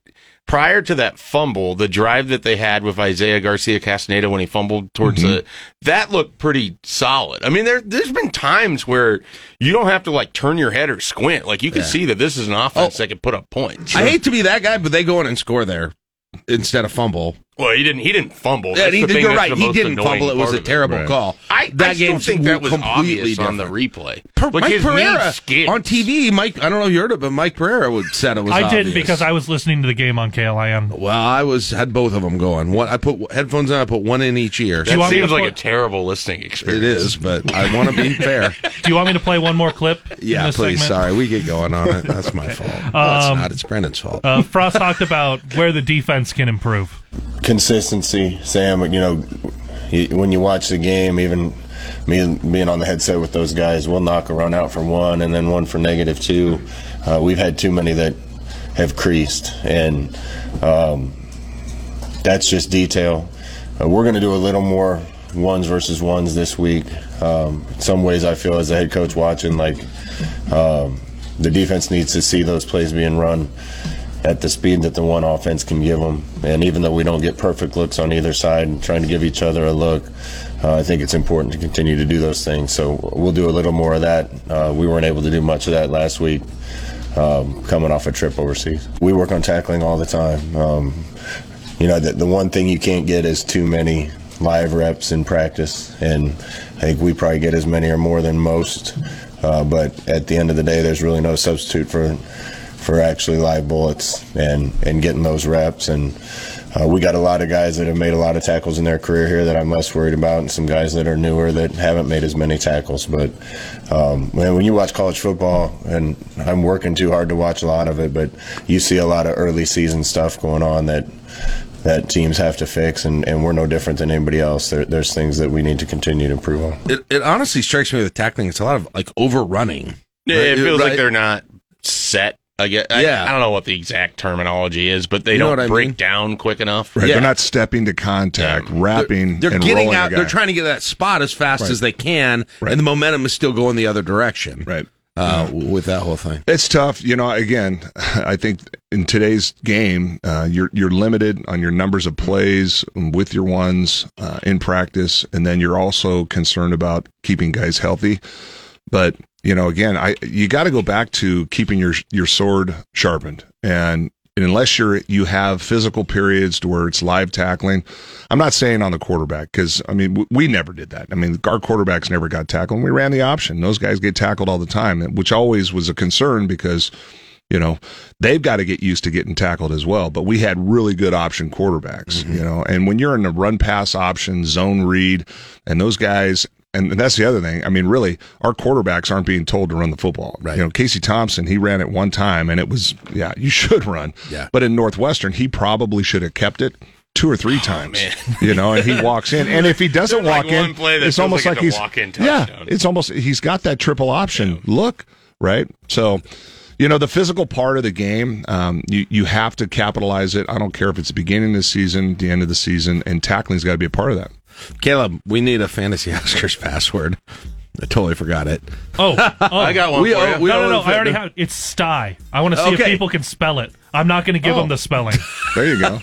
prior to that fumble, the drive that they had with Isaiah Garcia Castaneda when he fumbled towards mm-hmm. the that looked pretty solid. I mean, there there's been times where you don't have to like turn your head or squint. Like you can see that this is an oh. offense that can put up points. I hate to be that guy, but they go in and score there instead of fumble. Well, he didn't. He didn't fumble. Yeah, That's he, the thing you're that's right. the He most didn't annoying fumble. It was part a of terrible Right. call. I, that I still think that was completely obvious on the replay. Per- Like Mike Pereira on TV. Mike, I don't know if you heard it, but Mike Pereira would said it was. I obvious. didn't because I was listening to the game on KLIN. Well, I was had both of them going. One, I put headphones on. I put one in each ear. That you seems to like a terrible listening experience. it is, but I want to be fair. Do you want me to play one more clip? Yeah, this please. segment? Sorry, we get going on it. That's my fault. No, it's not. It's Brenden's fault. Uh, Frost talked about where the defense can improve. Consistency, Sam. You know, when you watch the game, even me being on the headset with those guys, we'll knock a run out for one and then one for negative two. Uh, we've had too many that have creased, and um, that's just detail. Uh, we're going to do a little more ones versus ones this week. Um, some ways, I feel as a head coach watching, like um, the defense needs to see those plays being run at the speed that the one offense can give them. And even though we don't get perfect looks on either side and trying to give each other a look, uh, I think it's important to continue to do those things. So we'll do a little more of that. Uh, we weren't able to do much of that last week. Um, coming off a trip overseas, we work on tackling all the time. Um, you know, the, the one thing you can't get is too many live reps in practice, and I think we probably get as many or more than most. Uh, but at the end of the day, there's really no substitute for for actually live bullets and and getting those reps. And uh, we got a lot of guys that have made a lot of tackles in their career here that I'm less worried about, and some guys that are newer that haven't made as many tackles. But um, man, when you watch college football, and I'm working too hard to watch a lot of it, but you see a lot of early season stuff going on that that teams have to fix, and, and we're no different than anybody else. There, there's things that we need to continue to improve on. it, it honestly strikes me with tackling. It's a lot of like overrunning. Yeah, Right, it feels right. like they're not set. I guess. Yeah. I don't know what the exact terminology is, but they You don't break mean? down quick enough. Right. Yeah. They're not stepping to contact, wrapping, They're and getting rolling out. a They're trying to get that spot as fast Right. as they can, Right. and the momentum is still going the other direction. Right. Uh, with that whole thing. It's tough, you know. Again, I think in today's game, uh, you're you're limited on your numbers of plays with your ones uh, in practice, and then you're also concerned about keeping guys healthy. But you know, again, I you got to go back to keeping your your sword sharpened, and unless you're you have physical periods to where it's live tackling. I'm not saying on the quarterback because I mean w- we never did that. I mean our quarterbacks never got tackled. And we ran the option. Those guys get tackled all the time, which always was a concern because you know they've got to get used to getting tackled as well. But we had really good option quarterbacks, mm-hmm. you know. And when you're in the run pass option, zone read, and those guys. And that's the other thing. I mean, really, our quarterbacks aren't being told to run the football. Right. You know, Casey Thompson, he ran it one time, and it was, yeah, you should run. Yeah. But in Northwestern, he probably should have kept it two or three times. You know, and he walks in, and if he doesn't Like walk in, play it's almost like like, he's walk-in yeah, it's almost he's got that triple option look right. So. You know the physical part of the game. Um, you you have to capitalize it. I don't care if it's the beginning of the season, the end of the season, and tackling's got to be a part of that. Caleb, we need a fantasy Oscars password. I totally forgot it. Oh, oh. I got one We- for oh, you. we- no, no, no. I already have. It's Stai. I want to see if Okay. people can spell it. I'm not going to give Oh. them the spelling. There you go.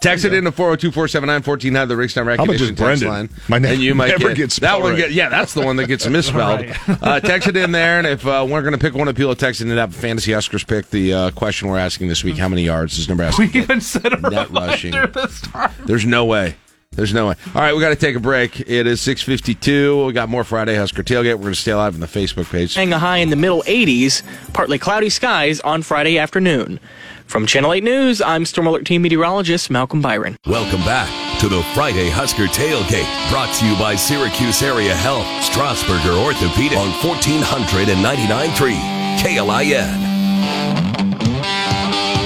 Text it into 402 479 1400, the Rickstown about Recognition just text Brenden? line. My name and you might never get, gets that spelled one. right. Get, yeah, that's the one that gets misspelled. Right. uh, text it in there, and if uh, we're going to pick one of the people texting it up, Fantasy Oscars pick the uh, question we're asking this week: How many yards does number We asking? even set a Net rushing. reminder this time. There's no way. There's no way. All right, we got to take a break. It is 6:52. We got more Friday Husker tailgate. We're going to stay live on the Facebook page. Hang a high in the middle 80s, partly cloudy skies on Friday afternoon. From Channel 8 News, I'm Storm Alert Team Meteorologist Malcolm Byron. Welcome back to the Friday Husker Tailgate, brought to you by Syracuse Area Health, Strasburger Orthopedic on 1499.3 KLIN.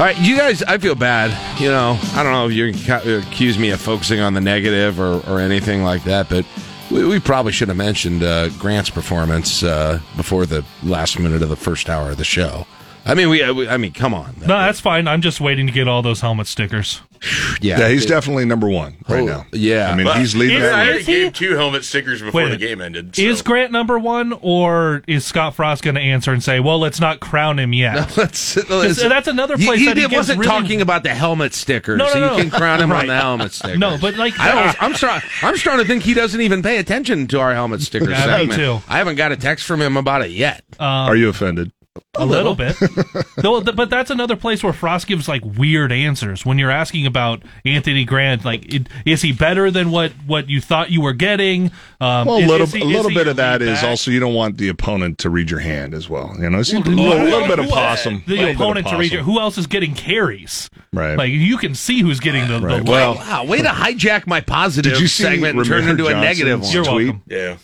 All right, you guys, I feel bad. You know, I don't know if you accuse me of focusing on the negative or, or anything like that, but we, we probably should have mentioned uh, Grant's performance uh, before the last minute of the first hour of the show. I mean, uh, we. I mean, come on. No, that's fine. I'm just waiting to get all those helmet stickers. Yeah, Yeah, he's definitely number one right Oh, now. yeah. I mean, But he's leading is- I that. already he? gave two helmet stickers before Wait the game ended. so- Is Grant number one, or is Scott Frost going to answer and say, "Well, let's not crown him yet"? That's, that's another place He, that he, he wasn't really- talking about the helmet stickers. No, no, so no. you can crown him on the helmet stickers. No, but like I don't, I'm starting. I'm starting to think he doesn't even pay attention to our helmet stickers. Yeah, me too. I haven't got a text from him about it yet. Um, Are you offended? A little bit. Though, th- but that's another place where Frost gives like weird answers when you're asking about Anthony Grant. Like, it, is he better than what what you thought you were getting? Um, Well, a little, is he- a little he bit of that lead is back? also you don't want the opponent to read your hand as well. You know, it's a little, Who- little bit of possum. The little bit of opponent to read possum. your. Who else is getting carries? Right. Like you can see who's getting the. Right. the Well, Wow, way to hijack my positive Did you see segment and turn Ramir into a Johnson's negative one. You're tweet? welcome. yeah.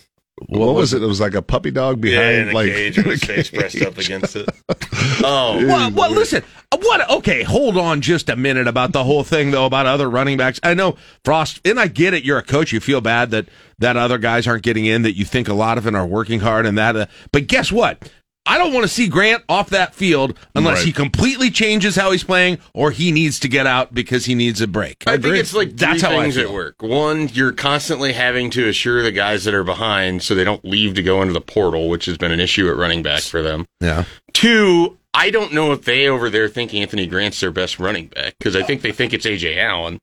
What, was it? It was like a puppy dog Yeah, behind, in a like cage with his face pressed up against it. Oh, Well, well, listen. What? Okay, hold on just a minute about the whole thing though about other running backs. I know Frost, and I get it. You're a coach. You feel bad that that other guys aren't getting in. That you think a lot of them are working hard and that. Uh, but guess what? I don't want to see Grant off that field unless Right. he completely changes how he's playing or he needs to get out because he needs a break. I think it's like three That's how I things at work. One, you're constantly having to assure the guys that are behind so they don't leave to go into the portal, which has been an issue at running back for them. Yeah. Two, I don't know if they over there think Anthony Grant's their best running back because I think they think it's Ajay Allen,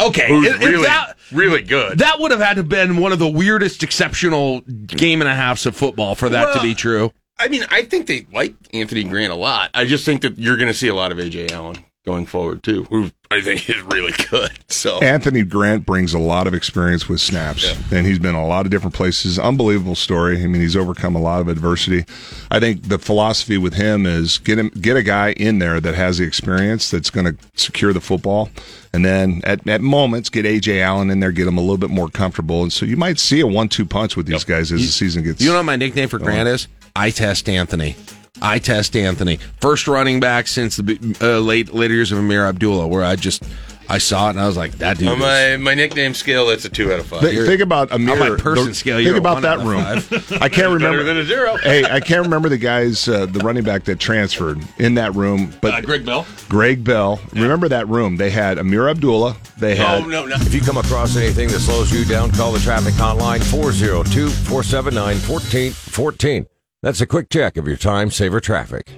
Okay. it- really, that, really good. that would have had to been one of the weirdest exceptional game and a halves of football for that to be true. I mean, I think they like Anthony Grant a lot. I just think that you're going to see a lot of Ajay Allen going forward too, who I think is really good. So Anthony Grant brings a lot of experience with snaps, and he's been a lot of different places. Unbelievable story. I mean, he's overcome a lot of adversity. I think the philosophy with him is get him get a guy in there that has the experience that's going to secure the football, and then at, at moments get Ajay Allen in there, get him a little bit more comfortable, and so you might see a one-two punch with these guys as the season gets. You know what my nickname for Grant is? I test Anthony. I test Anthony. First running back since the uh, late later years of Ameer Abdullah, where I just I saw it and I was like, that dude. on is- my my nickname scale, that's a two out of five. Think, think about Ameer. my person the- scale, Think about that room. I can't remember. Than a zero. hey, I can't remember the guys, uh, the running back that transferred in that room, but Uh, Greg Bell. Greg Bell. Remember that room? They had Ameer Abdullah. They had Oh no, no. If you come across anything that slows you down, call the traffic hotline 402 479 1414. That's a quick check of your time saver traffic.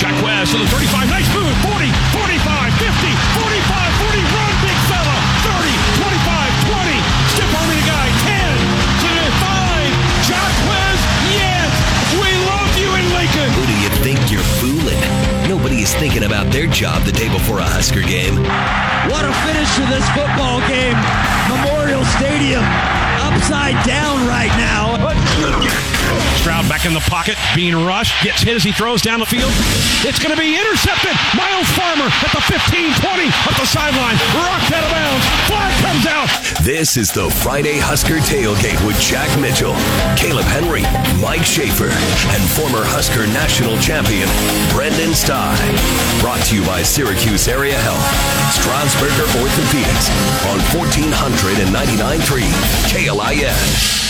Jack West to the 35. Nice move. 40, 45, 50, 45, 40. Run, big fella. 30, 25, 20. Stiff arming the guy. 10 to the 5. Jack West, yes. We love you in Lincoln. Who do you think you're fooling? Nobody is thinking about their job the day before a Husker game. What a finish to this football game. Memorial Stadium upside down right now. Stroud back in the pocket, being rushed, gets hit as he throws down the field. It's going to be intercepted. Myles Farmer at the 15 20 up the sideline. Rocked out of bounds. Flag comes out. This is the Friday Husker Tailgate with Jack Mitchell, Caleb Henry, Mike Schaefer, and former Husker national champion Brenden Stai. Brought to you by Syracuse Area Health, Strasburger Orthopedics on 1499.3 KLIN.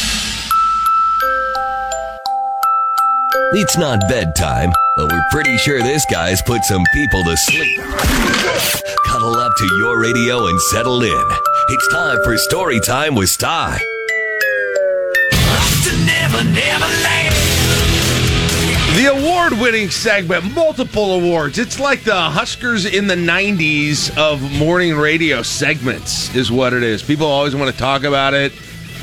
It's not bedtime, but we're pretty sure this guy's put some people to sleep. Cuddle up to your radio and settle in. It's time for story time with Stai. Never, never land. The award winning segment, multiple awards. It's like the Huskers in the 90s of morning radio segments, is what it is. People always want to talk about it,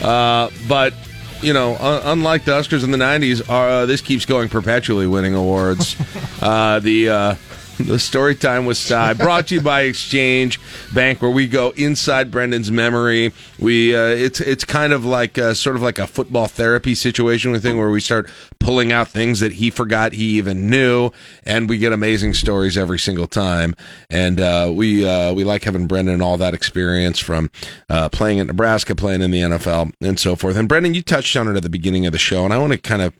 uh, but. You know, un- unlike the Oscars in the '90s, uh, this keeps going perpetually, winning awards. uh, the uh, the story time with Stai, brought to you by Exchange Bank, where we go inside Brenden's memory. We uh, it's it's kind of like uh, sort of like a football therapy situation with thing where we start pulling out things that he forgot he even knew, and we get amazing stories every single time. And uh, we uh, we like having Brenden all that experience from uh, playing at Nebraska, playing in the NFL, and so forth. And Brenden, you touched on it at the beginning of the show, and I want to kind of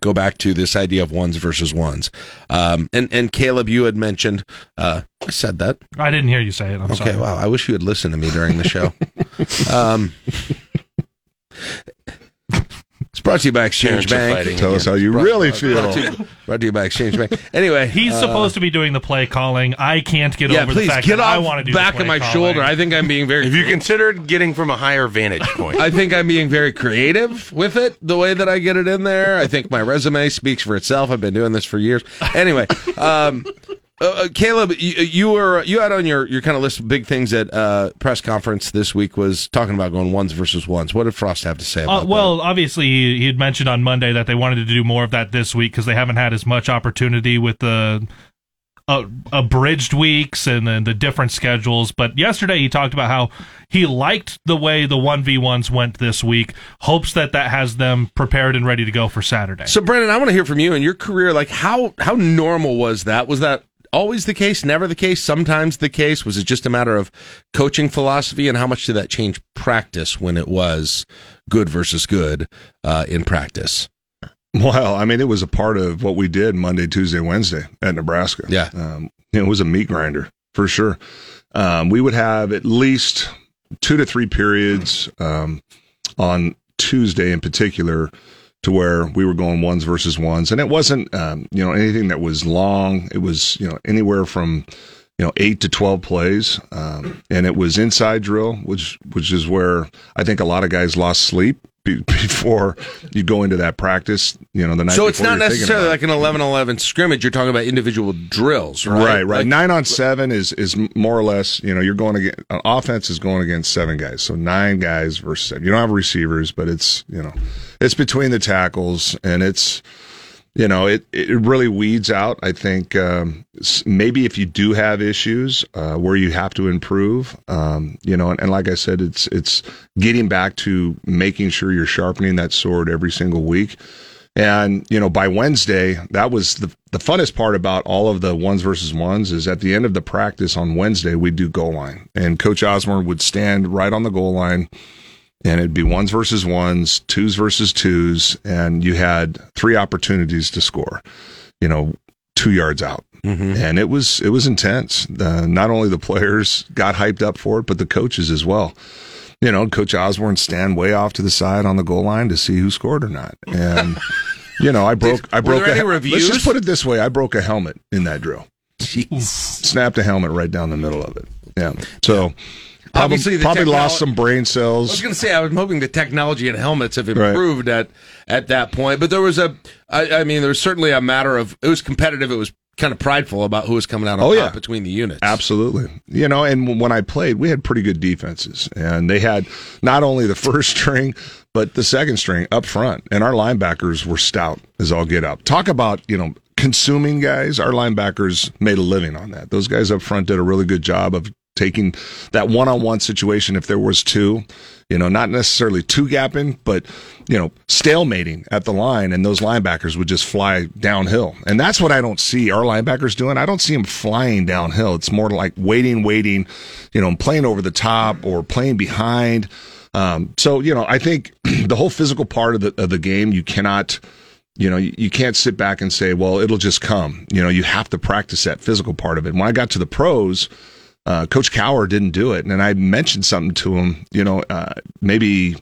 go back to this idea of ones versus ones. Um, and and Caleb, you had mentioned uh, I said that. I didn't hear you say it. I'm Okay, sorry. wow. I wish you had listened to me during the show. um, Brought to you by Exchange Parents are Bank. fighting Tell us how you Brought- really brought feel. to Brought to you by Exchange Bank. Anyway, He's uh, supposed to be doing the play calling. I can't get Yeah, over please the fact get that I off want to do back the of play my calling. shoulder. I think I'm being very. Have you considered getting from a higher vantage point? I think I'm being very creative with it, the way that I get it in there. I think my resume speaks for itself. I've been doing this for years. Anyway, um, uh, uh, Caleb, you, you were you had on your, your kind of list of big things at uh, press conference this week was talking about going ones versus ones. What did Frost have to say about Uh, well, obviously, he, he had mentioned on Monday that they wanted to do more of that this week because they haven't had as much opportunity with the uh, abridged weeks and then the different schedules. But yesterday, he talked about how he liked the way the one v ones went this week. Hopes that that has them prepared and ready to go for Saturday. So, Brenden, I want to hear from you in your career. Like, how how normal was that? Was that always the case? Never the case? Sometimes the case? Was it just a matter of coaching philosophy? And how much did that change practice when it was good versus good uh, in practice? Well, I mean, it was a part of what we did Monday, Tuesday, Wednesday at Nebraska. Yeah. Um, it was a meat grinder for sure. Um, we would have at least two to three periods um, on Tuesday in particular to where we were going ones versus ones. And it wasn't, um, you know, anything that was long. It was, you know, anywhere from, you know, eight to 12 plays. Um, and it was inside drill, which, which is where I think a lot of guys lost sleep be- before you go into that practice, you know, the night So it's not necessarily like an 11 11 scrimmage. You're talking about individual drills, right? Right, right. Like- nine on seven is is more or less. You know, you're going against uh, offense is going against seven guys, so nine guys versus seven. You don't have receivers, but it's you know, it's between the tackles, and it's you know, it it really weeds out. I think um, maybe if you do have issues uh, where you have to improve, um, you know, and, and like I said, it's it's getting back to making sure you're sharpening that sword every single week. And you know, by Wednesday, that was the the funnest part about all of the ones versus ones is at the end of the practice on Wednesday we'd do goal line, and Coach Osborne would stand right on the goal line, and it'd be ones versus ones, twos versus twos, and you had three opportunities to score, you know, two yards out. And it was it was intense. Uh, not only the players got hyped up for it, but the coaches as well you know, Coach Osborne stand way off to the side on the goal line to see who scored or not. And you know, I broke I broke a, any Let's just put it this way, I broke a helmet in that drill. Jeez. Snapped a helmet right down the middle of it. Yeah. So Obviously, probably lost some brain cells. I was going to say I was hoping the technology and helmets have Right. improved at at that point, but there was a, I, I mean, there was certainly a matter of it was competitive. It was kind of prideful about who was coming out on Oh, top yeah. between the units. Absolutely. You know, and when I played, we had pretty good defenses. And they had not only the first string, but the second string up front. And our linebackers were stout as all get up. Talk about, you know, consuming guys. Our linebackers made a living on that. Those guys up front did a really good job of taking that one on one situation if there was two, you know, not necessarily two gapping, but, you know, stalemating at the line and those linebackers would just fly downhill. And that's what I don't see our linebackers doing. I don't see them flying downhill. It's more like waiting, waiting, you know, playing over the top or playing behind. Um, so, you know, I think the whole physical part of the, of the game, you cannot, you know, you can't sit back and say, well, it'll just come. You know, you have to practice that physical part of it. When I got to the pros, uh, Coach Cowher didn't do it. And I mentioned something to him, you know, uh, maybe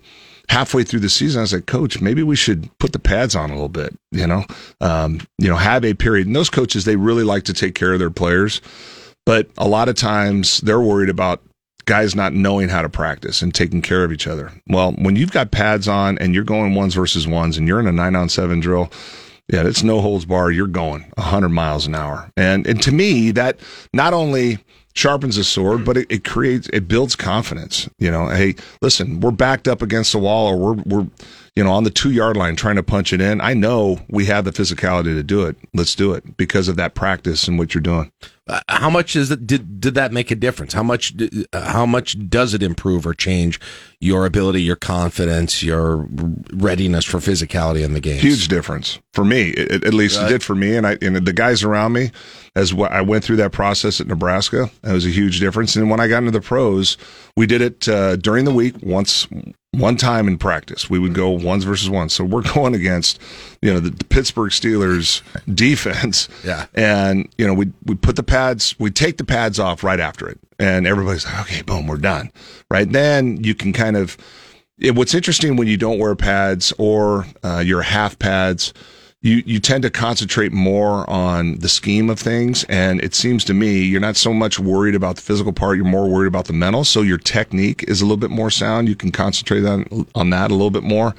halfway through the season. I was like, Coach, maybe we should put the pads on a little bit, you know, um, you know, have a period. And those coaches, they really like to take care of their players. But a lot of times they're worried about guys not knowing how to practice and taking care of each other. Well, when you've got pads on and you're going ones versus ones and you're in a nine on seven drill, yeah, it's no holds bar. You're going 100 miles an hour. And, and to me, that not only sharpens a sword, but it, it creates, it builds confidence. You know, hey, listen, we're backed up against the wall or we're, we're, you know, on the two yard line trying to punch it in. I know we have the physicality to do it. Let's do it because of that practice and what you're doing. Uh, how much is it? Did did that make a difference? How much? Uh, how much does it improve or change your ability, your confidence, your readiness for physicality in the game? Huge difference for me. It, at least Right. it did for me, and I and the guys around me. As I went through that process at Nebraska, it was a huge difference. And when I got into the pros, we did it uh, during the week once, one time in practice. We would go ones versus ones. So we're going against, you know, the, the Pittsburgh Steelers defense. Yeah. And you know, we we put the pads, we take the pads off right after it, and everybody's like, okay, boom, we're done. Right then, you can kind of it, what's interesting when you don't wear pads or uh, your half pads, you you tend to concentrate more on the scheme of things, and it seems to me you're not so much worried about the physical part; you're more worried about the mental. So your technique is a little bit more sound. You can concentrate on on that a little bit more.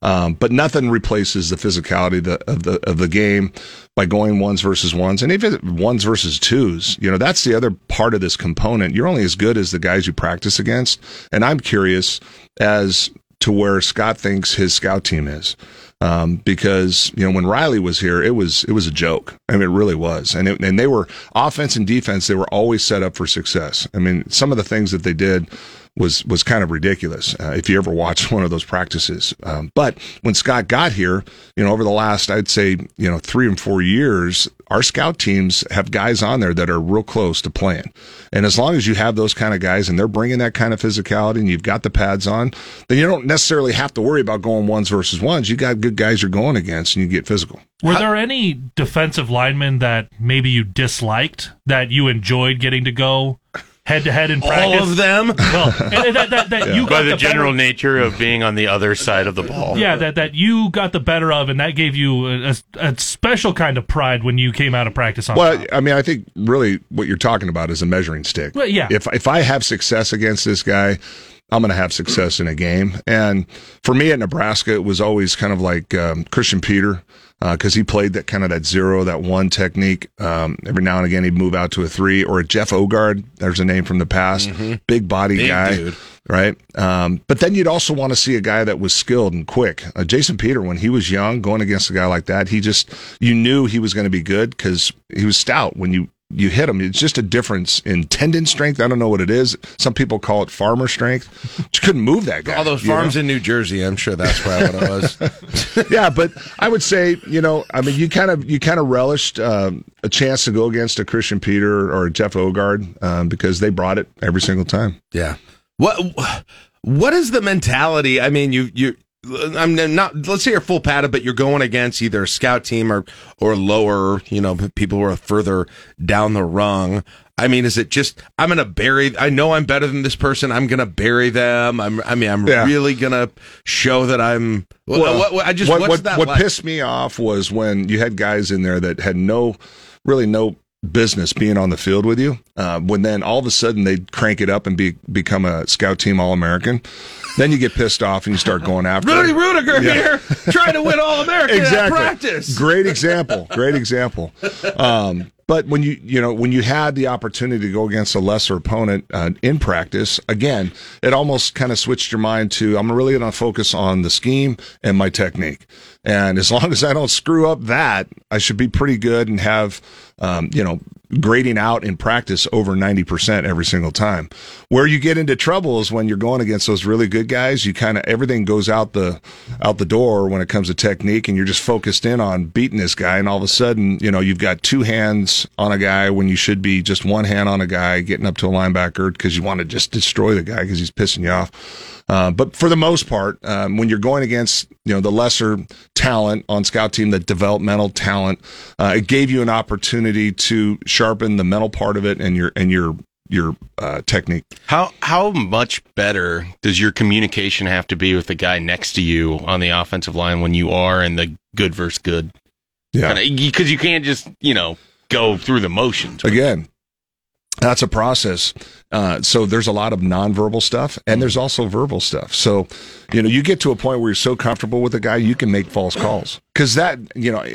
Um, but nothing replaces the physicality of the, of the of the game by going ones versus ones, and even ones versus twos. You know, that's the other part of this component. You're only as good as the guys you practice against. And I'm curious as to where Scott thinks his scout team is. Um, because you know when Riley was here, it was it was a joke. I mean, it really was, and it, and they were offense and defense. They were always set up for success. I mean, some of the things that they did was was kind of ridiculous uh, if you ever watched one of those practices. Um, but when Scott got here, you know, over the last I'd say you know three and four years, our scout teams have guys on there that are real close to playing. And as long as you have those kind of guys and they're bringing that kind of physicality and you've got the pads on, then you don't necessarily have to worry about going ones versus ones. You got good guys you're going against and you get physical. Were there any defensive linemen that maybe you disliked that you enjoyed getting to go head to head in practice? All of them. Well, and that, that, that you got By the, the general better, nature of being on the other side of the ball. yeah, that that you got the better of, and that gave you a, a, a special kind of pride when you came out of practice on Well, top. I mean, I think really what you're talking about is a measuring stick. Well, yeah. If if I have success against this guy, I'm going to have success in a game. And for me at Nebraska, it was always kind of like um, Christian Peter because he played that kind of that zero, that one technique. Um, every now and again, he'd move out to a three or a Jeff Ogard. There's a name from the past, big body Big guy. dude. Right. Um, but then you'd also want to see a guy that was skilled and quick. Uh, Jason Peter, when he was young, going against a guy like that, he just, you knew he was going to be good because he was stout when you, you hit them. It's just a difference in tendon strength. I don't know what it is. Some people call it farmer strength. You couldn't move that guy. All those you know? farms in New Jersey, I'm sure that's probably what it was. yeah, but I would say, you know, I mean, you kind of you kind of relished um, a chance to go against a Christian Peter or a Jeff Ogard um, because they brought it every single time. Yeah. What what is the mentality? I mean, you you I'm not let's say you're full padded, but you're going against either a scout team or or lower, you know, people who are further down the rung. I mean, is it just I'm going to bury I know I'm better than this person. I'm going to bury them. I'm I mean, I'm Yeah. really going to show that I'm what, what, what- I just what, what, that what like? pissed me off was when you had guys in there that had no, really no business being on the field with you. Uh, when then all of a sudden they'd crank it up and be become a scout team All American, then you get pissed off and you start going after. Rudy. Ruettiger Yeah. here trying to win all American exactly. practice. Great example. Great example. Um, but when you you know when you had the opportunity to go against a lesser opponent uh, in practice, again, it almost kind of switched your mind to I'm really going to focus on the scheme and my technique. And as long as I don't screw up that, I should be pretty good and have um, you know grading out in practice over 90% every single time. Where you get into trouble is when you're going against those really good guys, you kind of everything goes out the out the door when it comes to technique and you're just focused in on beating this guy and all of a sudden, you know, you've got two hands on a guy when you should be just one hand on a guy getting up to a linebacker because you want to just destroy the guy because he's pissing you off. Uh, but for the most part, um, when you're going against you know the lesser talent on scout team, the developmental talent, uh, it gave you an opportunity to sharpen the mental part of it and your and your your uh, technique. How how much better does your communication have to be with the guy next to you on the offensive line when you are in the good versus good? Yeah. because you can't just you know go through the motions. Again, that's a process. Uh, so there's a lot of nonverbal stuff and there's also verbal stuff. So, you know, you get to a point where you're so comfortable with a guy, you can make false calls. Cause that, you know,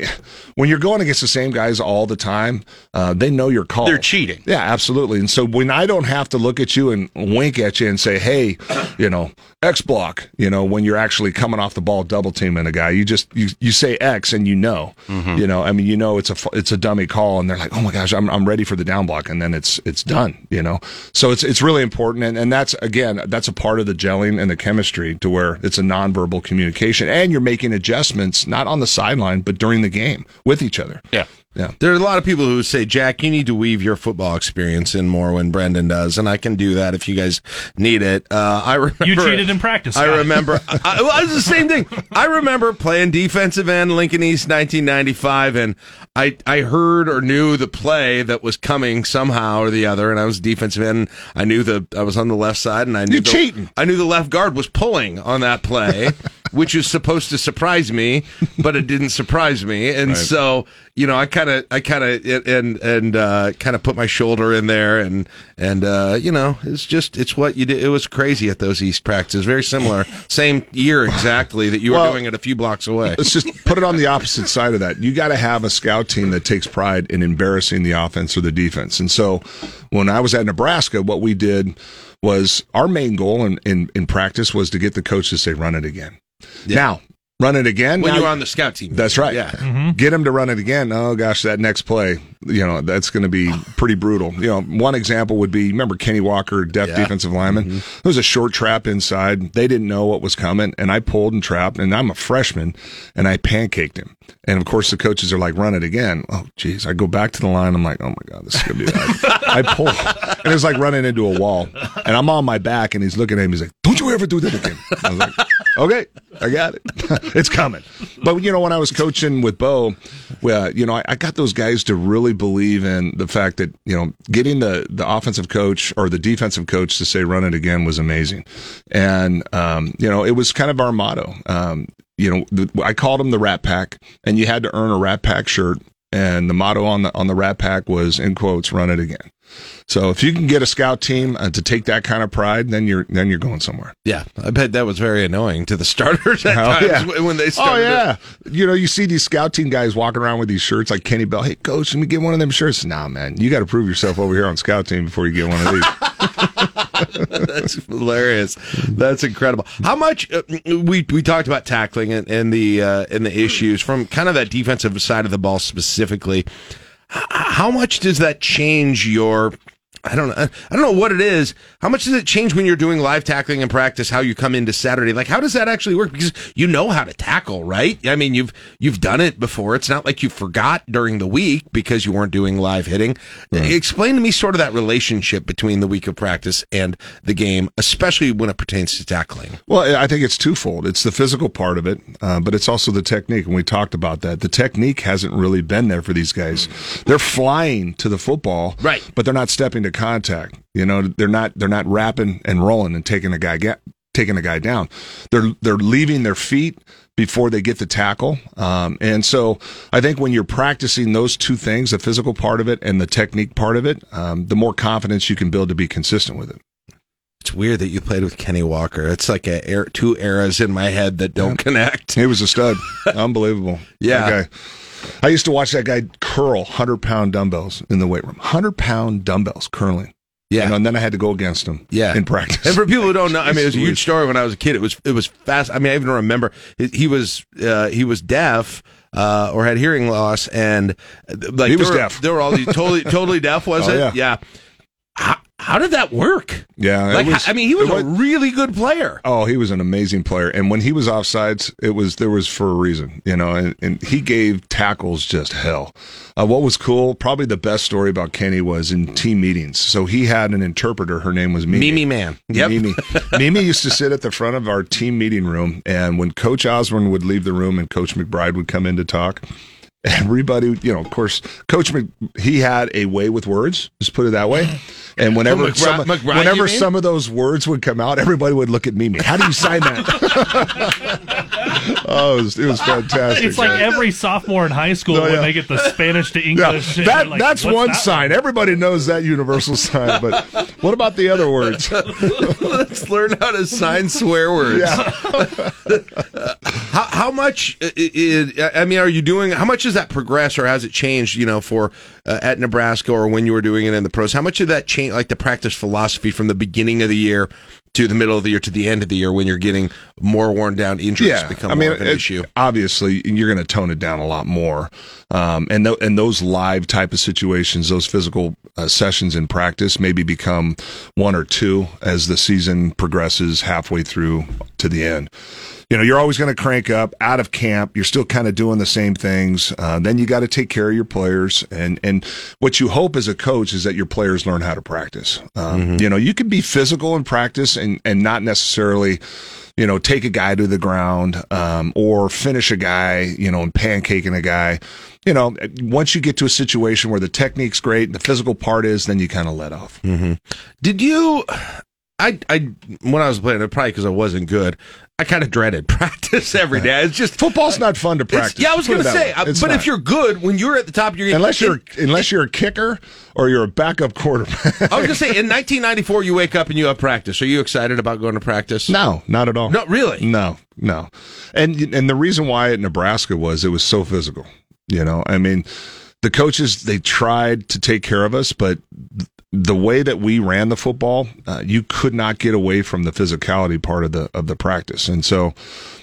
when you're going against the same guys all the time, uh, they know your call. They're cheating. Yeah, absolutely. And so when I don't have to look at you and wink at you and say, Hey, you know, X block, you know, when you're actually coming off the ball, double teaming a guy, you just, you, you say X and you know, you know, I mean, you know, it's a, it's a dummy call and they're like, Oh my gosh, I'm, I'm ready for the down block. And then it's, it's done, you know? So it's, it's really important. And, and that's, again, that's a part of the gelling and the chemistry to where it's a nonverbal communication and you're making adjustments, not on the sideline, but during the game with each other. Yeah. Yeah. There are a lot of people who say, Jack, you need to weave your football experience in more when Brenden does, and I can do that if you guys need it. Uh, I remember You cheated in practice. I Scott. remember. I, well, it was the same thing. I remember playing defensive end Lincoln East 1995, and I I heard or knew the play that was coming somehow or the other, and I was defensive end. I knew the I was on the left side, and I knew You the, cheating. I knew the left guard was pulling on that play, which is supposed to surprise me, but it didn't surprise me, and so you know I kind of I kind of and and uh, kind of put my shoulder in there, and and uh, you know it's just it's what you did. It was crazy at those East practices, very similar, same year exactly that you were doing it a few blocks away. Let's just put it on the opposite side of that. You got to have a scout team that takes pride in embarrassing the offense or the defense. And so when I was at Nebraska, what we did was our main goal in, in, in practice was to get the coach to say, run it again. Now, run it again. When Now- you're on the scout team, That's right. Yeah. Mm-hmm. Get him to run it again. Oh gosh, that next play, you know, that's going to be pretty brutal. You know, one example would be remember Kenny Walker, deaf Yeah. defensive lineman. Mm-hmm. There was a short trap inside. They didn't know what was coming, and I pulled and trapped. And I'm a freshman, and I pancaked him. And of course, the coaches are like, "Run it again." Oh, geez. I go back to the line. I'm like, "Oh my god, this is gonna be." Bad. I pull, and it's like running into a wall. And I'm on my back, and he's looking at me. He's like, "Don't you ever do that again?" I was like, "Okay, I got it. it's coming." But you know, when I was coaching with Bo, well, you know, I, I got those guys to really believe in the fact that you know, getting the the offensive coach or the defensive coach to say "run it again" was amazing, and um, you know, it was kind of our motto. Um, you know, the, I called them the Rat Pack, and you had to earn a Rat Pack shirt. And the motto on the on the Rat Pack was in quotes, "Run it again." So if you can get a scout team uh, to take that kind of pride, then you're then you're going somewhere. Yeah, I bet that was very annoying to the starters at Oh, times yeah. when- they Oh started. it. yeah, you know you see these scout team guys walking around with these shirts like Kenny Bell. Hey coach, let me get one of them shirts. Nah, man, you got to prove yourself over here on scout team before you get one of these. That's hilarious. That's incredible. How much uh, we we talked about tackling and, and the uh, and the issues from kind of that defensive side of the ball specifically. How much does that change your? I don't know. I don't know what it is. How much does it change when you're doing live tackling in practice? How you come into Saturday? Like, how does that actually work? Because you know how to tackle, right? I mean, you've you've done it before. It's not like you forgot during the week because you weren't doing live hitting. Explain to me sort of that relationship between the week of practice and the game, especially when it pertains to tackling. Well, I think it's twofold. It's the physical part of it, uh, but it's also the technique. And we talked about that. The technique hasn't really been there for these guys. They're flying to the football, Right. But they're not stepping to contact. You know, they're not they're not wrapping and rolling and taking a guy ga- taking a guy down. They're they're leaving their feet before they get the tackle. Um, and so I think when you're practicing those two things, the physical part of it and the technique part of it, um, the more confidence you can build to be consistent with it. It's weird that you played with Kenny Walker. It's like a er- two eras in my head that don't connect. He was a stud. Unbelievable. Yeah. Guy. I used to watch that guy curl 100 pound dumbbells in the weight room. 100 pound dumbbells curling. Yeah. You know, and then I had to go against him Yeah, in practice. And for people who don't know, I mean, it was a huge story when I was a kid. It was it was fast. I mean, I even remember he, he was uh, he was deaf. Uh, or had hearing loss, and uh, like He was were, deaf. There were all these totally totally deaf. Was Oh, it? yeah. How, how did that work? Yeah. Like, was- I mean, he was, it a really good player. Oh, he was an amazing player. And when he was offsides, it was there was for a reason, you know, and, and he gave tackles just hell. Uh, what was cool, probably the best story about Kenny was in team meetings. So he had an interpreter. Her name was Mimi. Mimi Man. Yep. Mimi. Mimi used to sit at the front of our team meeting room, and when Coach Osborne would leave the room and Coach McBride would come in to talk, everybody, you know, of course, Coach Mc, he had a way with words. Just put it that way. And whenever McBride- some, McBride, whenever some of those words would come out, everybody would look at Mimi. How do you sign that? oh, it was, it was fantastic. It's like every sophomore in high school Oh, when yeah. they get the Spanish to English. and that, like, that's one that sign. Everybody knows that universal sign, but what about the other words? Let's learn how to sign swear words. Yeah. how, how much? i- i- I mean, are you doing? How much does that progress, or has it changed? You know, for uh, at Nebraska, or when you were doing it in the pros, how much did that change? Like the practice philosophy from the beginning of the year to the middle of the year to the end of the year, when you're getting more worn down, injuries become I mean, more of an it- issue. Obviously, you're going to tone it down a lot more, um, and th- and those live type of situations, those physical uh, sessions in practice, maybe become one or two as the season progresses halfway through to the end. You know, you're always going to crank up out of camp. You're still kind of doing the same things. Uh, then you got to take care of your players. And, and what you hope as a coach is that your players learn how to practice. Um, You know, you can be physical in practice and, and not necessarily, you know, take a guy to the ground, um, or finish a guy, you know, and pancaking a guy. You know, once you get to a situation where the technique's great, and the physical part is, then you kind of let off. Did you? I, I when I was playing probably because I wasn't good. I kind of dreaded practice every day. It's just Football's not fun to practice. yeah, I was going to say, uh, but not. if you're good when you're at the top of your game, unless you're it- unless you're a kicker or you're a backup quarterback. I was going to say, in 1994, you wake up and you have practice. Are you excited about going to practice? no, not at all. No, really? No, no. And and the reason why at Nebraska was it was so physical. You know, I mean, the coaches they tried to take care of us, but the way that we ran the football, uh, you could not get away from the physicality part of the of the practice. And so,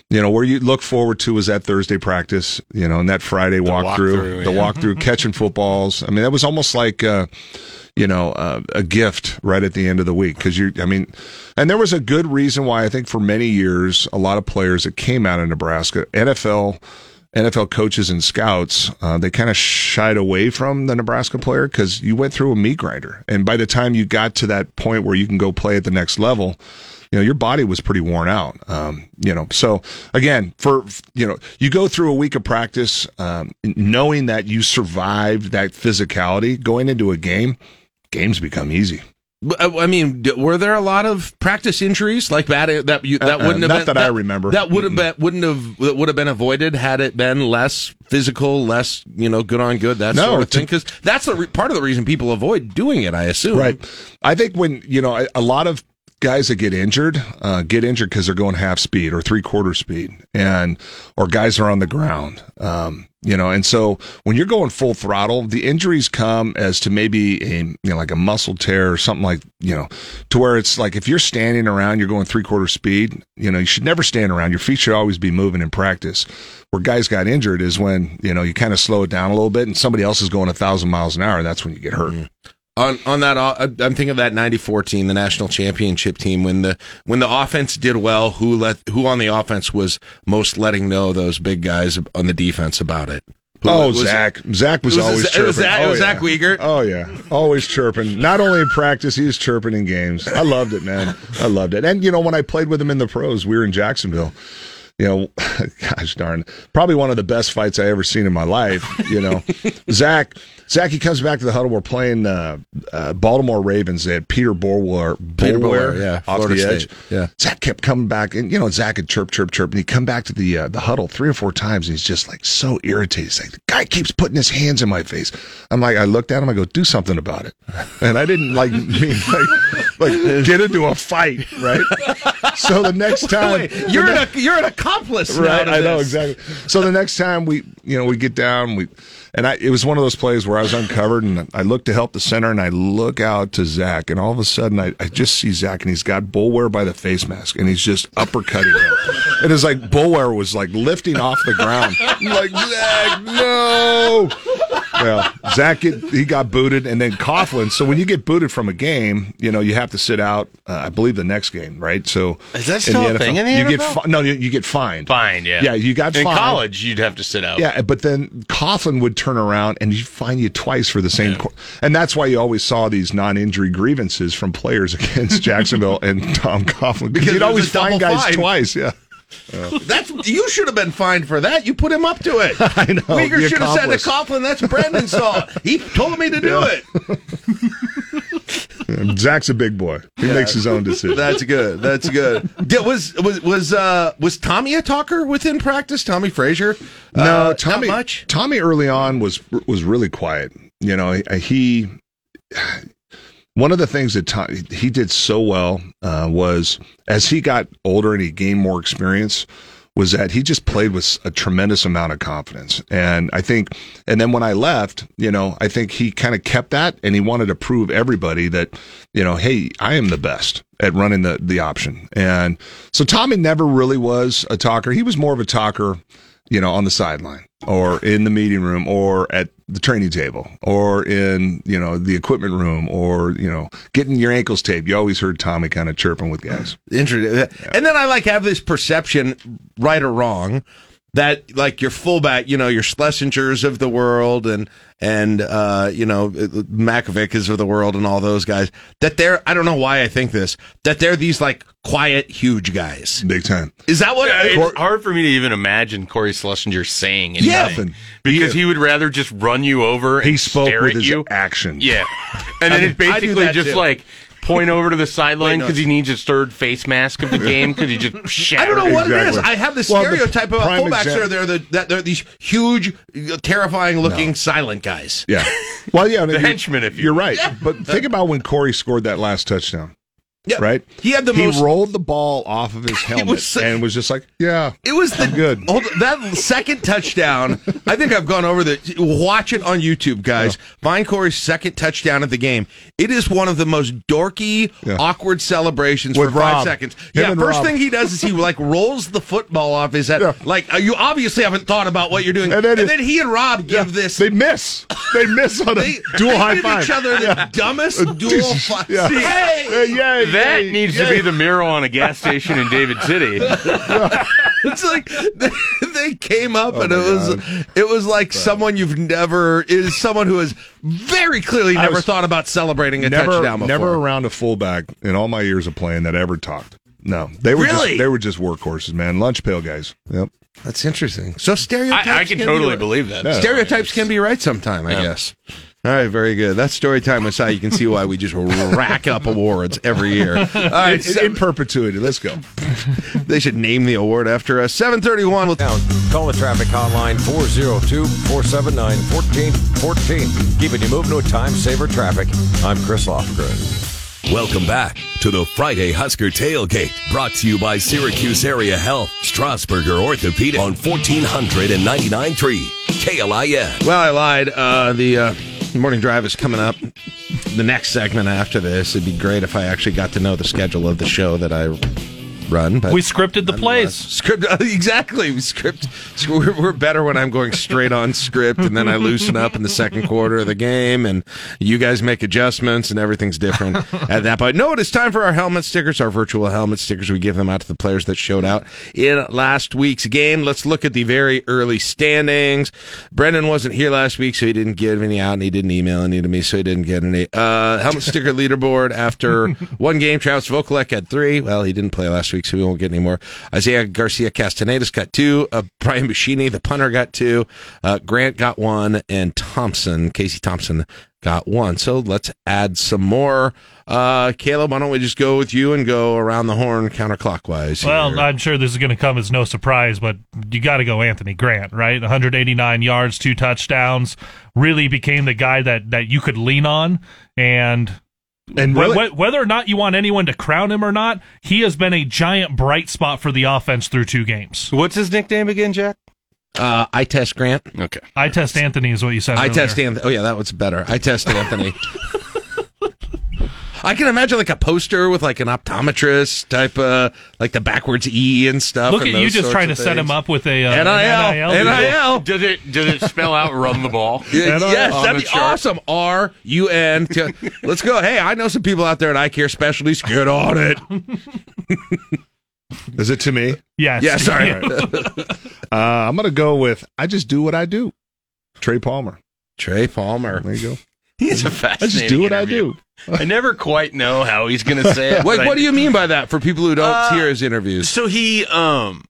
you know, where you look forward to was that Thursday practice, you know, and that Friday walkthrough, walkthrough, the yeah. walkthrough, catching footballs. I mean, that was almost like. Uh, you know, uh, a gift right at the end of the week. Cause you, I mean, and there was a good reason why I think for many years, a lot of players that came out of Nebraska, NFL, NFL coaches and scouts, uh, they kind of shied away from the Nebraska player because you went through a meat grinder. And by the time you got to that point where you can go play at the next level, you know, your body was pretty worn out. Um, you know, so again, for, you know, you go through a week of practice, um, knowing that you survived that physicality going into a game, games become easy. Uh, I mean, were there a lot of practice injuries like that? Uh, that you, uh, that Uh-uh, wouldn't have not been, that I remember. That would have been wouldn't have that would have been avoided had it been less physical, less you know, good on good that No, sort of thing. Because that's the re- part of the reason people avoid doing it. I assume. Right. I think when, you know, a- a lot of guys that get injured, uh, get injured because they're going half speed or three quarter speed and, or guys are on the ground. Um, you know, and so when you're going full throttle, the injuries come as to maybe a, you know, like a muscle tear or something like, you know, to where it's like if you're standing around, you're going three quarter speed, you know, you should never stand around. Your feet should always be moving in practice. Where guys got injured is when, you know, you kind of slow it down a little bit and somebody else is going a thousand miles an hour. That's when you get hurt. On on that uh, I'm thinking of that 94 team the national championship team when the when the offense did well who let who on the offense was most letting know those big guys on the defense about it Who- Oh, was it- Zach. Zach was, was always it chirping. was Zach- it oh, was yeah. Zach Wiegert? Oh, yeah. Always chirping. Not only in practice, he was chirping in games. I loved it, man. I loved it. And, you know, when I played with him in the pros, we were in Jacksonville. You know, gosh darn, probably one of the best fights I ever seen in my life. You know, Zach, Zach, he comes back to the huddle. We're playing uh, uh, Baltimore Ravens. They had Peter Boulware, Peter Boulware, Boulware, yeah, off Florida the State, edge. yeah. Zach kept coming back, and you know, Zach had chirp, chirp, chirp, and he'd come back to the uh, the huddle three or four times, and he's just like so irritated. He's like, the guy keeps putting his hands in my face. I'm like, I looked at him, I go, do something about it, and I didn't like mean like like get into a fight, right? So the next time, Wait, you're an you're an accomplice right? I know exactly. So the next time we, you know, we get down, we, and I, it was one of those plays where I was uncovered, and I look to help the center, and I look out to Zach, and all of a sudden, I, I just see Zach, and he's got Boulware by the face mask, and he's just uppercutting him. And It is like Boulware was like lifting off the ground. I'm like Zach, no. Well, Zach, get, he got booted, and then Coughlin. So when you get booted from a game, you know you have to sit out. Uh, I believe the next game, right? So Is that still a thing in the you get NFL? fi- no, you, you get fined. Fine, yeah. Yeah, you got in fined. college. You'd have to sit out. Yeah, but then Coughlin would turn around and he'd fine you twice for the same. Cor- and that's why you always saw these non-injury grievances from players against Jacksonville and Tom Coughlin Because because you'd always a fine guys fine. twice. Yeah, That's you should have been fined for that. You put him up to it. I know. Wiegert should have said to. Coughlin, "That's Brenden's fault. He told me to do Yeah. it." Zach's a big boy. He makes his own decisions. That's good. That's good. Was was was uh was Tommie a talker within practice? Tommie Frazier? No, Uh, Tommie. Not much. Tommie early on was was really quiet. You know, he. One of the things that Tom, he did so well uh, was as he got older and he gained more experience, was that he just played with a tremendous amount of confidence. And I think, and then when I left, you know, I think he kind of kept that and he wanted to prove everybody that, you know, hey, I am the best at running the the option. And so Tommie never really was a talker. He was more of a talker you know, on the sideline. Or in the meeting room or at the training table or in, you know, the equipment room or, you know, getting your ankles taped. You always heard Tommie kind of chirping with guys. Interesting. And then I like have this perception, right or wrong, that like your fullback, you know, your Schlesingers of the world and and uh, you know Makovickas of the world and all those guys that they're I don't know why I think this that they're these like quiet huge guys. Big time. Is that what? It's hard for me to even imagine Cory Schlesinger saying anything. Yeah. Because he would rather just run you over and He spoke stare with at his you. action. Yeah. And then I it's mean, I do basically just too. like point over to the sideline no, because he needs his third face mask of the game because he just shattered. I don't know what it is. Exactly. I have this Well, the stereotype about prime fullbacks. example- Are they're the that they're these huge, uh, terrifying looking silent guys. Yeah. Well, yeah. The you're- henchman, if you You're right. But think about when Cory scored that last touchdown. Yeah. Right? He had the most he most- rolled the ball off of his helmet was and was just like, yeah. It was the I'm good. Hold, that second touchdown. I think I've gone over the. Watch it on YouTube, guys. Find Cory's second touchdown of the game. It is one of the most dorky, Yeah. awkward celebrations With for five seconds. Him yeah, first Rob. thing he does is he like rolls the football off his head. Yeah. Like uh, you obviously haven't thought about what you're doing. And And then then, he and Rob give this. They miss. They miss on a they, dual they high give five. each other the dumbest dual five. Yeah. Hey, Yeah, yeah, That yeah, needs yeah. to be the mural on a gas station in David City. It's like they, they came up oh and it Oh was God. it was like someone you've never is someone who has very clearly never thought about celebrating a never, touchdown before. never around a fullback in all my years of playing that ever talked. No, they were Really? just they were just workhorses, man. Lunch pail guys. Yep. That's interesting. So stereotypes. I, I can be totally right. believe that. Yeah. Stereotypes can be right sometime, I guess. All right, very good. That's story time with Cy. You can see why we just rack up awards every year. All right, In, so- in perpetuity. Let's go. they should name the award after us. Seven thirty-one. We'll Down. Call the traffic hotline 402 479 1414. Keeping you moving with time saver traffic. I'm Chris Lofgren. Welcome back to the Friday Husker Tailgate, brought to you by Syracuse Area Health, Strasburger Orthopedic on 1499.3 KLIN. Well, I lied. Uh, the uh, morning drive is coming up. The next segment after this, it'd be great if I actually got to know the schedule of the show that I run. But We scripted the plays. Script exactly. We script. We're, we're better when I'm going straight on script, and then I loosen up in the second quarter of the game, and you guys make adjustments, and everything's different at that point. No, it is time for our helmet stickers, our virtual helmet stickers. We give them out to the players that showed out in last week's game. Let's look at the very early standings. Brenden wasn't here last week, so he didn't give any out, and he didn't email any to me, so he didn't get any. Uh, helmet sticker leaderboard after one game. Travis Vokolek had three. Well, he didn't play last week, so we won't get any more. Isaiah Garcia Castanedas got two. Uh, Brian Buschini, the punter, got two. Uh, Grant got one, and Thompson, Casey Thompson, got one. So let's add some more. Uh, Caleb, why don't we just go with you and go around the horn counterclockwise? Well, here. I'm sure this is going to come as no surprise, but you got to go Anthony Grant, right? 189 yards, two touchdowns, really became the guy that that you could lean on, and And wh- really- wh- whether or not you want anyone to crown him or not, he has been a giant bright spot for the offense through two games. What's his nickname again, Jack? uh, I test Grant. Okay. I test Anthony is what you said. I earlier. test Anthony. Oh yeah, that was better. I test Anthony. I can imagine like a poster with like an optometrist type, uh, like the backwards E and stuff. Look and at you just trying to of set him up with a uh, NIL, an NIL. Does it does it spell out run the ball? Yeah, yes, that'd be chart? awesome. R U N. T- Let's go. Hey, I know some people out there at Eye Care Specialties. Get on it. Is it to me? Yes. Yeah, sorry. Uh, I'm gonna go with I just do what I do. Trey Palmer. Trey Palmer. There you go. He's a fascinating. I just do what interview. I do. I never quite know how he's going to say it. Wait, but I- what do you mean by that? For people who don't Uh, hear his interviews, So he um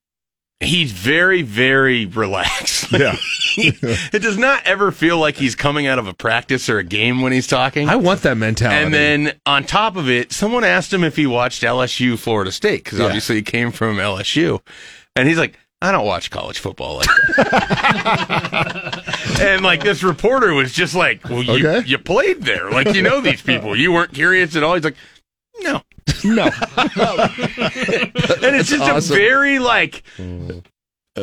he's very very relaxed. Yeah. it does not ever feel like he's coming out of a practice or a game when he's talking. I want that mentality. and then on top of it, someone asked him if he watched LSU Florida State because Yeah. obviously he came from LSU, and he's like, I don't watch college football like that. and like this reporter was just like, Well, you, Okay. you played there, like you know these people. You weren't curious at all. He's like, No, No. and it's just awesome. a very like